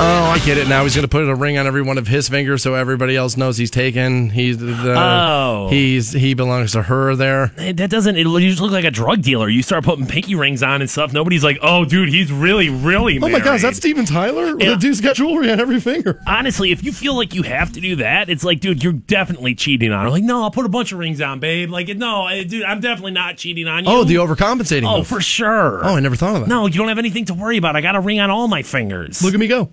Oh, I get it now. He's going to put a ring on every one of his fingers so everybody else knows he's taken. He's the, Oh. he's he belongs to her there. That doesn't. It, you just look like a drug dealer. You start putting pinky rings on and stuff. Nobody's like, "Oh, dude, he's really, really." Oh my married." gosh, is that Steven Tyler? Yeah. The dude's got jewelry on every finger. honestly, if you feel like you have to do that, it's like, dude, you're definitely cheating on her. Like, no, I'll put a bunch of rings on, babe. Like, no, dude, I'm definitely not cheating on you. Oh, the overcompensating. Oh, move. for sure. oh, I never thought of that. No, you don't have anything to worry about. I got a ring on all my fingers. Look at me go.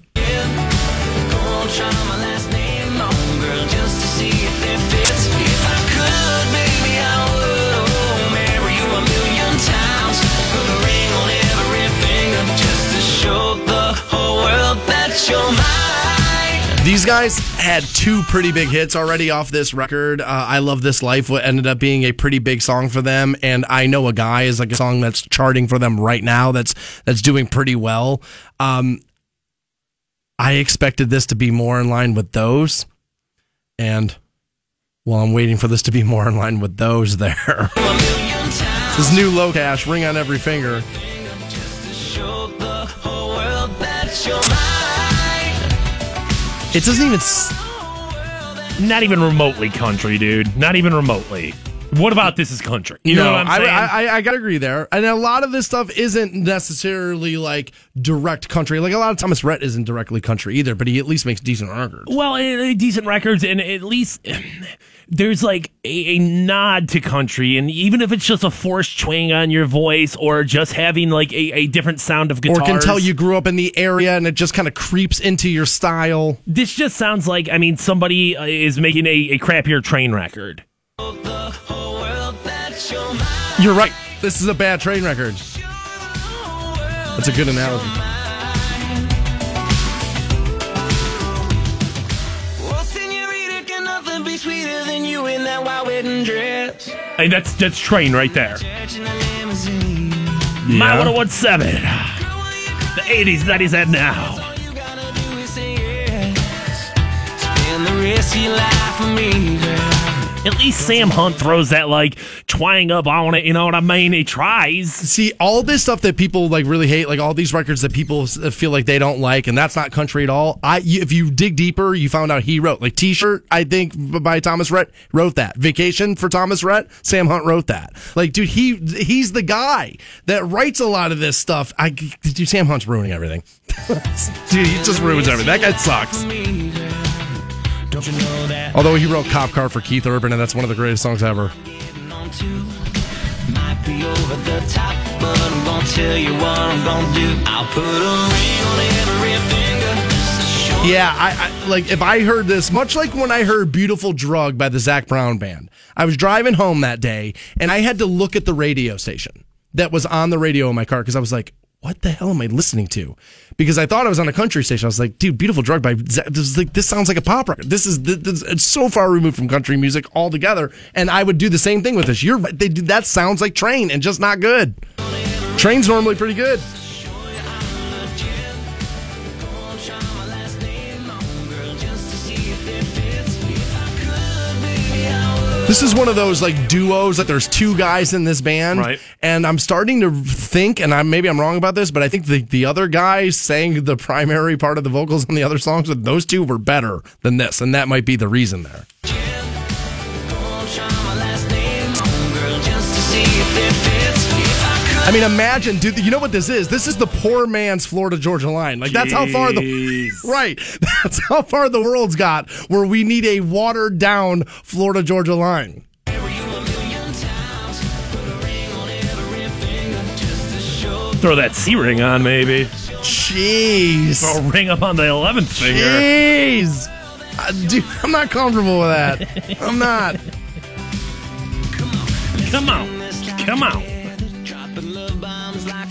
These guys had two pretty big hits already off this record. Uh, I Love This Life what ended up being a pretty big song for them, and I Know a Guy is like a song that's charting for them right now. That's that's doing pretty well. Um, I expected this to be more in line with those, and well, I'm waiting for this to be more in line with those. There, [LAUGHS] this new LoCash ring on every finger. It doesn't even. s- Not even remotely country, dude. Not even remotely. What about this is country? You know what I'm I, saying? I, I, I gotta agree there. And a lot of this stuff isn't necessarily like direct country. Like a lot of Thomas Rhett isn't directly country either, but he at least makes decent records. well, eh, decent records, and at least [SIGHS] there's like a, a nod to country, and even if it's just a forced twang on your voice, or just having like a, a different sound of guitars, Or can tell you grew up in the area and it just kind of creeps into your style. This just sounds like I mean somebody uh, is making a, a crappier train record. You're right. This is a bad train record. That's a good analogy. Senorita, can nothing be sweeter than you in that white wedding dress? Hey, that's that's train right there. Church in a limousine. My 1017. The 80s, 90s, and now. All you gotta do is say yes. Spend the rest of your life with me, girl. At least Sam Hunt throws that like twang up on it. You know what I mean? He tries. See, all this stuff that people like really hate, like all these records that people uh, feel like they don't like, and that's not country at all. I, if you dig deeper, you found out he wrote like T-shirt. I think by Thomas Rhett wrote that. Vacation for Thomas Rhett, Sam Hunt wrote that. Like, dude, he he's the guy that writes a lot of this stuff. I, dude, Sam Hunt's ruining everything. [LAUGHS] dude, he just ruins everything. That guy sucks. Don't you know that? Although he wrote Cop Car for Keith Urban, and that's one of the greatest songs ever. Getting on to might be over the top, but I'm gonna tell you what I'm gonna do. I'll put a ring on every finger. just to show Yeah, I, I like if I heard this, much like when I heard "Beautiful Drug" by the Zac Brown Band. I was driving home that day, and I had to look at the radio station that was on the radio in my car because I was like, "What the hell am I listening to?" Because I thought I was on a country station. I was like, "Dude, Beautiful Drug by this, is like, this sounds like a pop record. This is this- it's so far removed from country music altogether." And I would do the same thing with this. You're they, that sounds like Train and just not good. Train's normally pretty good. This is one of those like duos that there's two guys in this band, Right. and I'm starting to think, and I maybe I'm wrong about this, but I think the the other guys sang the primary part of the vocals on the other songs, and those two were better than this, and that might be the reason there. I mean, imagine, dude. You know what this is? This is the poor man's Florida Georgia line. Like that's how far the [LAUGHS] right. That's how far the world's got. Where we need a watered down Florida Georgia line. Throw that C ring on, maybe. Jeez. Throw a ring up on the 11th finger. Jeez. Uh, dude, I'm not comfortable with that. I'm not. [LAUGHS] Come on. Come on.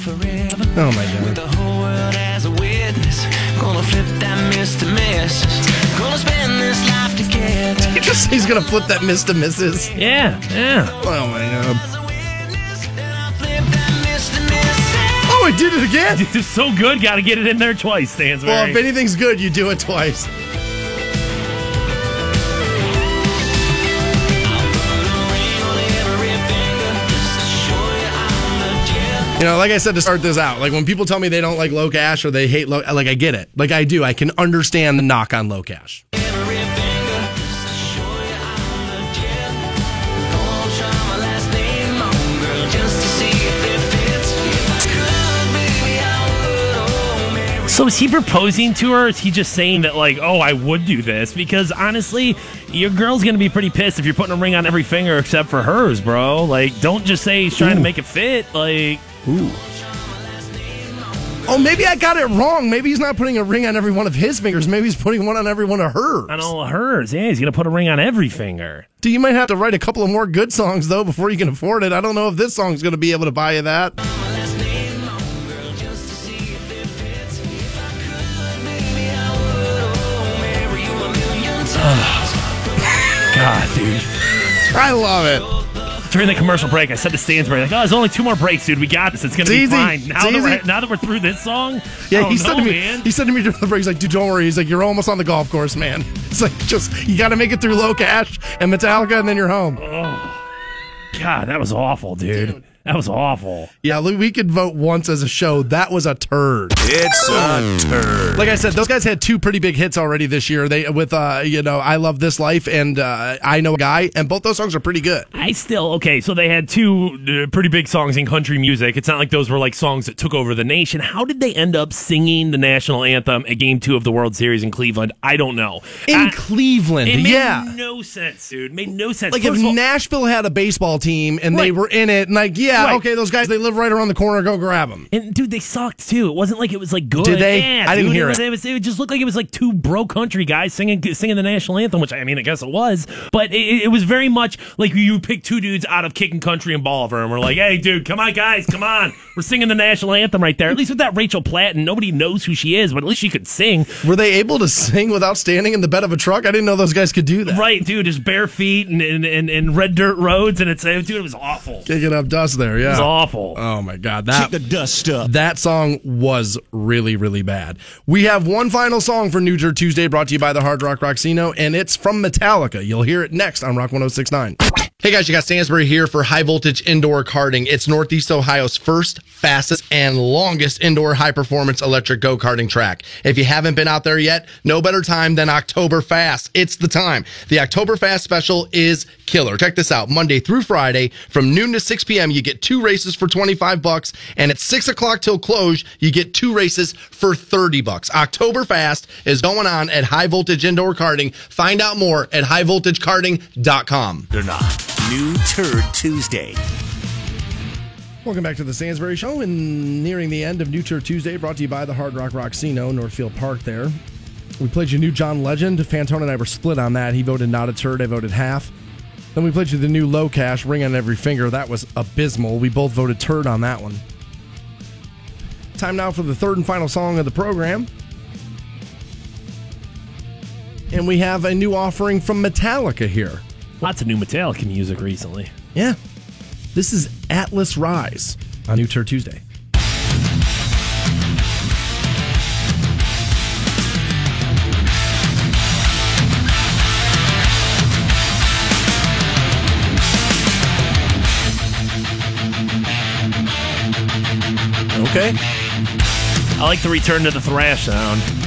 Forever. Oh my god. The whole world as a witness. Gonna flip that Mr. Mrs. Gonna spend this life together. He just he's gonna flip that Mr. Mrs. Yeah, yeah. Oh my god. As a witness, then I'll flip that Mr. Mrs. Oh, I did it again. [LAUGHS] It's so good. Got to get it in there twice, Stansbury. Well, if anything's good, you do it twice. You know, like I said to start this out, like when people tell me they don't like LoCash or they hate low, like I get it. Like I do. I can understand the knock on LoCash. So is he proposing to her? Is he just saying that, like, oh, I would do this? Because honestly, your girl's gonna be pretty pissed if you're putting a ring on every finger except for hers, bro. Like, don't just say he's trying to make it fit. Like, Oh, maybe I got it wrong. Maybe he's not putting a ring on every one of his fingers. Maybe he's putting one on every one of hers. on all of hers. Yeah, he's gonna put a ring on every finger. Dude, you might have to write a couple of more good songs though before you can afford it. I don't know if this song's going to be able to buy you that. [SIGHS] God, dude. I love it. During the commercial break, I said to Stansbury, like, "Oh, there's only two more breaks, dude. We got this. It's gonna be easy. fine." Now that, we're, now that we're through this song, Yeah, he no, said to me. man. He said to me during the break, he's like, "Dude, don't worry." He's like, "You're almost on the golf course, man." [LAUGHS] It's like just you got to make it through LoCash and Metallica, and then you're home. Oh, God, that was awful, dude. [LAUGHS] That was awful. Yeah, look, we could vote once as a show. That was a turd. It's a turd. Like I said, those guys had two pretty big hits already this year. They with uh, you know, I love this life and uh, I know a guy, and both those songs are pretty good. I still okay. So they had two uh, pretty big songs in country music. It's not like those were like songs that took over the nation. How did they end up singing the national anthem at Game Two of the World Series in Cleveland? I don't know. In I- Cleveland, it made yeah. no sense, dude. Made no sense. Like First if all- Nashville had a baseball team and they were in it, and like, yeah, Right. okay, those guys they live right around the corner. Go grab them. And dude, they sucked too. It wasn't like it was like good. Did they? Yeah, I didn't dude, hear it. It. was, it just looked like it was like two bro country guys singing singing the national anthem, which I mean, I guess it was. But it, it was very much like you pick two dudes out of kicking country and Bolivar, and we're like, hey, dude, come on, guys, come on, [LAUGHS] we're singing the national anthem right there. At least with that Rachel Platt, and nobody knows who she is, but at least she could sing. Were they able to sing without standing in the bed of a truck? I didn't know those guys could do that. Right, dude, just bare feet and, and, and, and red dirt roads, and it's dude, it was awful. Kicking up dust there, yeah. was awful. Oh my god, that the dust up. that song was really really bad. We have one final song for New Jersey Tuesday brought to you by the Hard Rock Rocksino and it's from Metallica. You'll hear it next on Rock 1069. Hey guys, you got Stansbury here for High Voltage Indoor Karting. It's Northeast Ohio's first, fastest, and longest indoor high performance electric go karting track. If you haven't been out there yet, no better time than October Fast. It's the time. The October Fast special is killer. Check this out. Monday through Friday from noon to 6 p.m. You get two races for 25 bucks, and at 6 o'clock till close, you get two races for 30 bucks. October Fast is going on at High Voltage Indoor Karting. Find out more at highvoltagekarting.com. They're not. New Turd Tuesday. Welcome back to the Stansbury Show and nearing the end of New Turd Tuesday, brought to you by the Hard Rock Rocksino, Northfield Park there. We played you new John Legend. Fantone and I were split on that. He voted not a turd, I voted half. Then we played you the new LoCash, ring on every finger. That was abysmal. We both voted turd on that one. Time now for the third and final song of the program. And we have a new offering from Metallica here. Lots of new Metallica music recently. Yeah. This is Atlas Rise on New Turd Tuesday. Okay. I like the return to the thrash sound.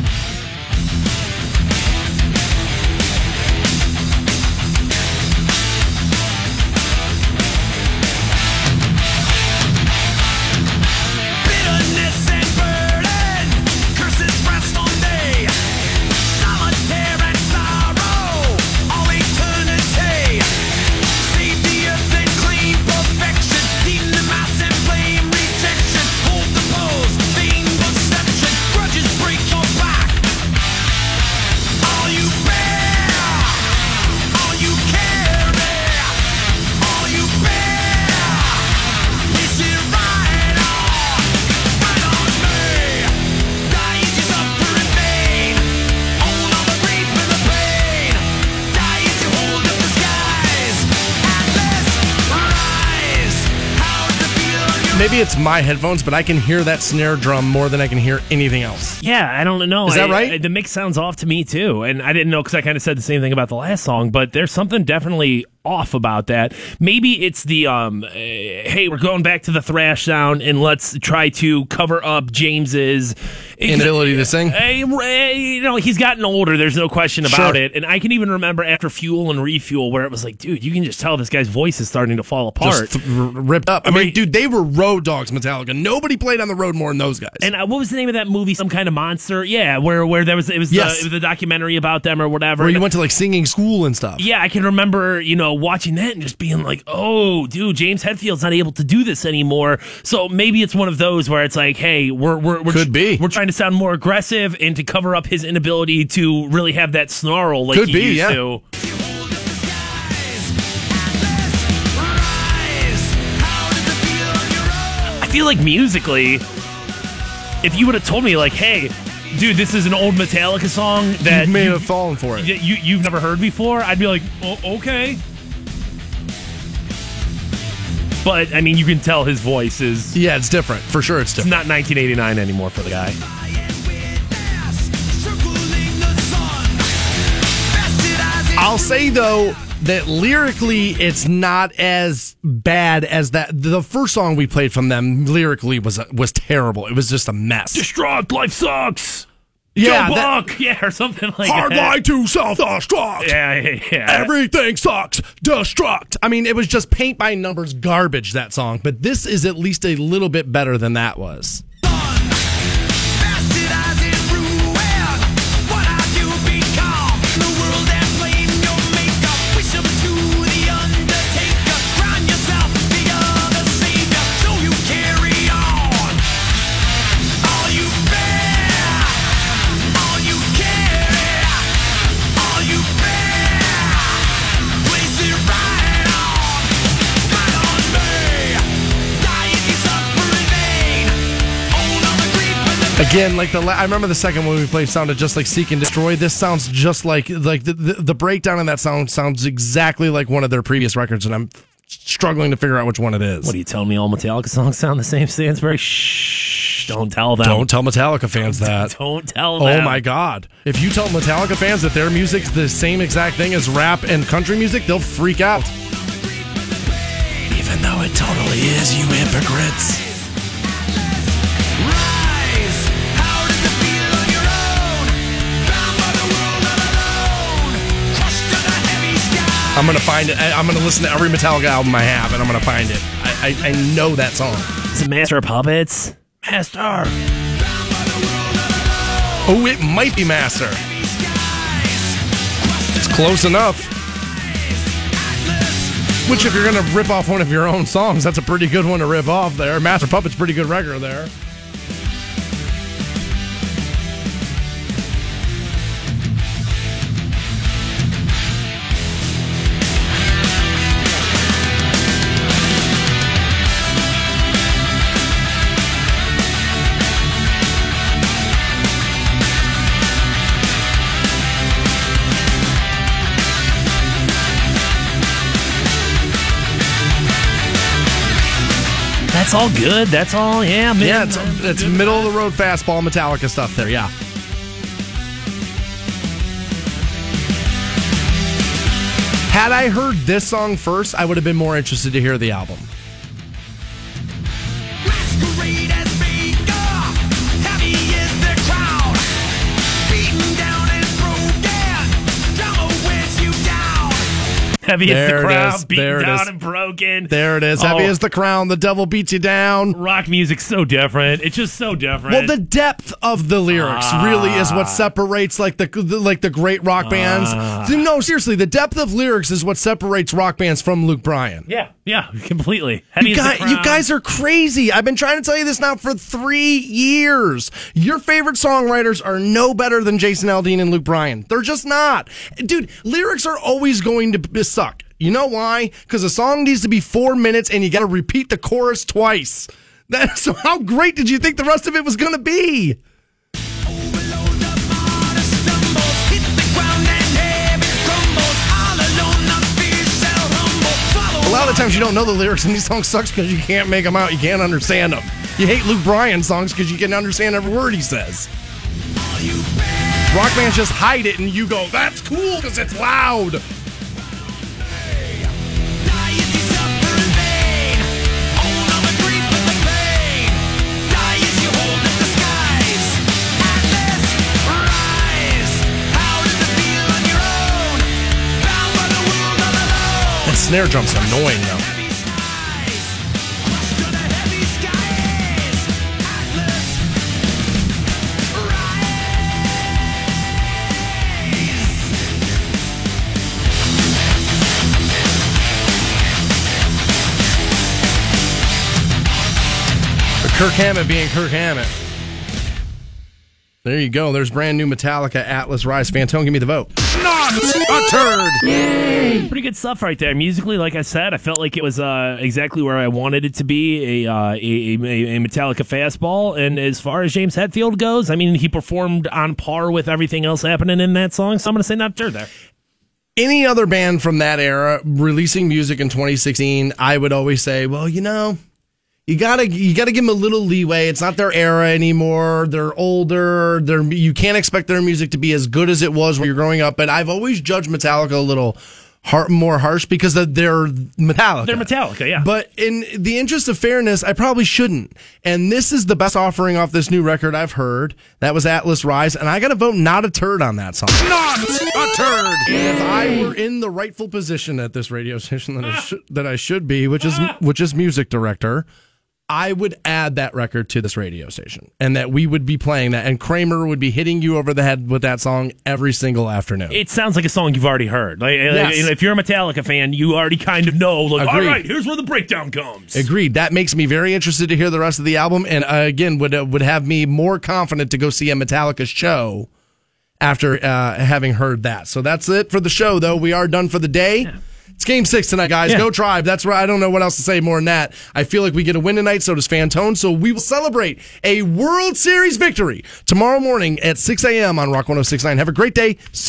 Maybe it's my headphones, but I can hear that snare drum more than I can hear anything else. Yeah, I don't know. Is that I- right? I- the mix sounds off to me too, and I didn't know because I kind of said the same thing about the last song. But there's something definitely off about that. Maybe it's the um, uh, hey, we're going back to the thrash sound, and let's try to cover up James's Inability to sing? Hey, Ray, you know he's gotten older. There's no question about Sure. it. And I can even remember after Fuel and Refuel, where it was like, dude, you can just tell this guy's voice is starting to fall apart. Just th- ripped up. I, mean, dude, they were road dogs, Metallica. Nobody played on the road more than those guys. And uh, what was the name of that movie? Some kind of monster? Yeah, where where there was it was, Yes. the, it was the documentary about them or whatever. where you And- went to like singing school and stuff. yeah, I can remember you know watching that and just being like, oh, dude, James Hetfield's not able to do this anymore. So maybe it's one of those where it's like, hey, we're we're, we're Could be. we're trying to sound more aggressive and to cover up his inability to really have that snarl like Could he be, used yeah. to. I feel like musically, if you would have told me like, hey, dude, this is an old Metallica song that you may you, have fallen for it. y- you you've never heard before, I'd be like, oh, okay. But I mean, you can tell his voice is Yeah, it's different. For sure, it's it's different. not 1989 anymore for the guy. I'll say though that lyrically, it's not as bad as that. The first song we played from them lyrically was uh, was terrible. It was just a mess. Distraught, life sucks. Yeah, Joe that- [LAUGHS] yeah, or something like hard that. line to self destruct. Yeah, yeah, yeah. Everything sucks. Destruct. I mean, it was just paint by numbers garbage that song, but this is at least a little bit better than that was. Again, like the la- I remember the second one we played sounded just like Seek and Destroy. This sounds just like like the, the the breakdown in that sound sounds exactly like one of their previous records, and I'm struggling to figure out which one it is. What are you telling me? All Metallica songs sound the same, Stansbury? Shh! Don't tell them. Don't tell Metallica fans that. [LAUGHS] Don't tell Oh my God! If you tell Metallica fans that their music's the same exact thing as rap and country music, they'll freak out. Even though it totally is, you hypocrites. Gonna find it. I- I'm gonna listen to every Metallica album I have, and I'm gonna find it. I, I, I know that song. Is it Master of Puppets? Master. Oh, it might be Master. It's close enough. Which, if you're gonna rip off one of your own songs, that's a pretty good one to rip off. There, Master Puppet's pretty good record there. All good. That's all. Yeah, man. Yeah, it's, it's middle of the road fastball Metallica stuff there. Yeah. Had I heard this song first, I would have been more interested to hear the album. Heavy as There the it crowd, is. beaten down and broken. There it is. Heavy Oh. as the crown, the devil beats you down. Rock music's so different. It's just so different. Well, the depth of the lyrics really is what ah. separates like the, the like the great rock bands. Ah. No, seriously, the depth of lyrics is what separates rock bands from Luke Bryan. yeah, yeah, [LAUGHS] completely. You, guys, you guys are crazy. I've been trying to tell you this now for three years. Your favorite songwriters are no better than Jason Aldean and Luke Bryan. They're just not. Dude, lyrics are always going to suck. You know why? Because a song needs to be four minutes and you got to repeat the chorus twice. [LAUGHS] That, so how great did you think the rest of it was going to be? Times you don't know the lyrics, and these songs sucks because you can't make them out. You can't understand them. You hate Luke Bryan songs because you can't understand every word he says. Rock bands just hide it, and you go, "That's cool because it's loud." Snare drum's annoying though. Kirk Hammett being Kirk Hammett. There you go. There's brand new Metallica Atlas Rise. Fantone, give me the vote. Not a turd. Pretty good stuff right there. Musically, like I said, I felt like it was uh, exactly where I wanted it to be a, uh, a, a, a Metallica fastball. And as far as James Hetfield goes, I mean, he performed on par with everything else happening in that song. So I'm going to say not a turd there. Any other band from that era releasing music in 2016, I would always say, well, you know, you gotta you gotta give them a little leeway. It's not their era anymore. They're older. They're you can't expect their music to be as good as it was when you're growing up. But I've always judged Metallica a little har more harsh because they're Metallica. They're Metallica, yeah. But in the interest of fairness, I probably shouldn't. And this is the best offering off this new record I've heard. That was Atlas Rise, and I got to vote not a turd on that song. Not a turd. If I were in the rightful position at this radio station that I [LAUGHS] should, that I should be, which is which is music director, I would add that record to this radio station, and that we would be playing that, and Kramer would be hitting you over the head with that song every single afternoon. It sounds like a song you've already heard. Like, like, Yes. if you're a Metallica fan, you already kind of know. Like, all Agreed. right, here's where the breakdown comes. Agreed. That makes me very interested to hear the rest of the album, and uh, again, would uh, would have me more confident to go see a Metallica show after uh, having heard that. So that's it for the show, though. We are done for the day. It's game six tonight, guys. Yeah. Go Tribe. That's right. I don't know what else to say more than that. I feel like we get a win tonight, so does Fantone. So we will celebrate a World Series victory tomorrow morning at 6 a.m. on Rock 1069. Have a great day.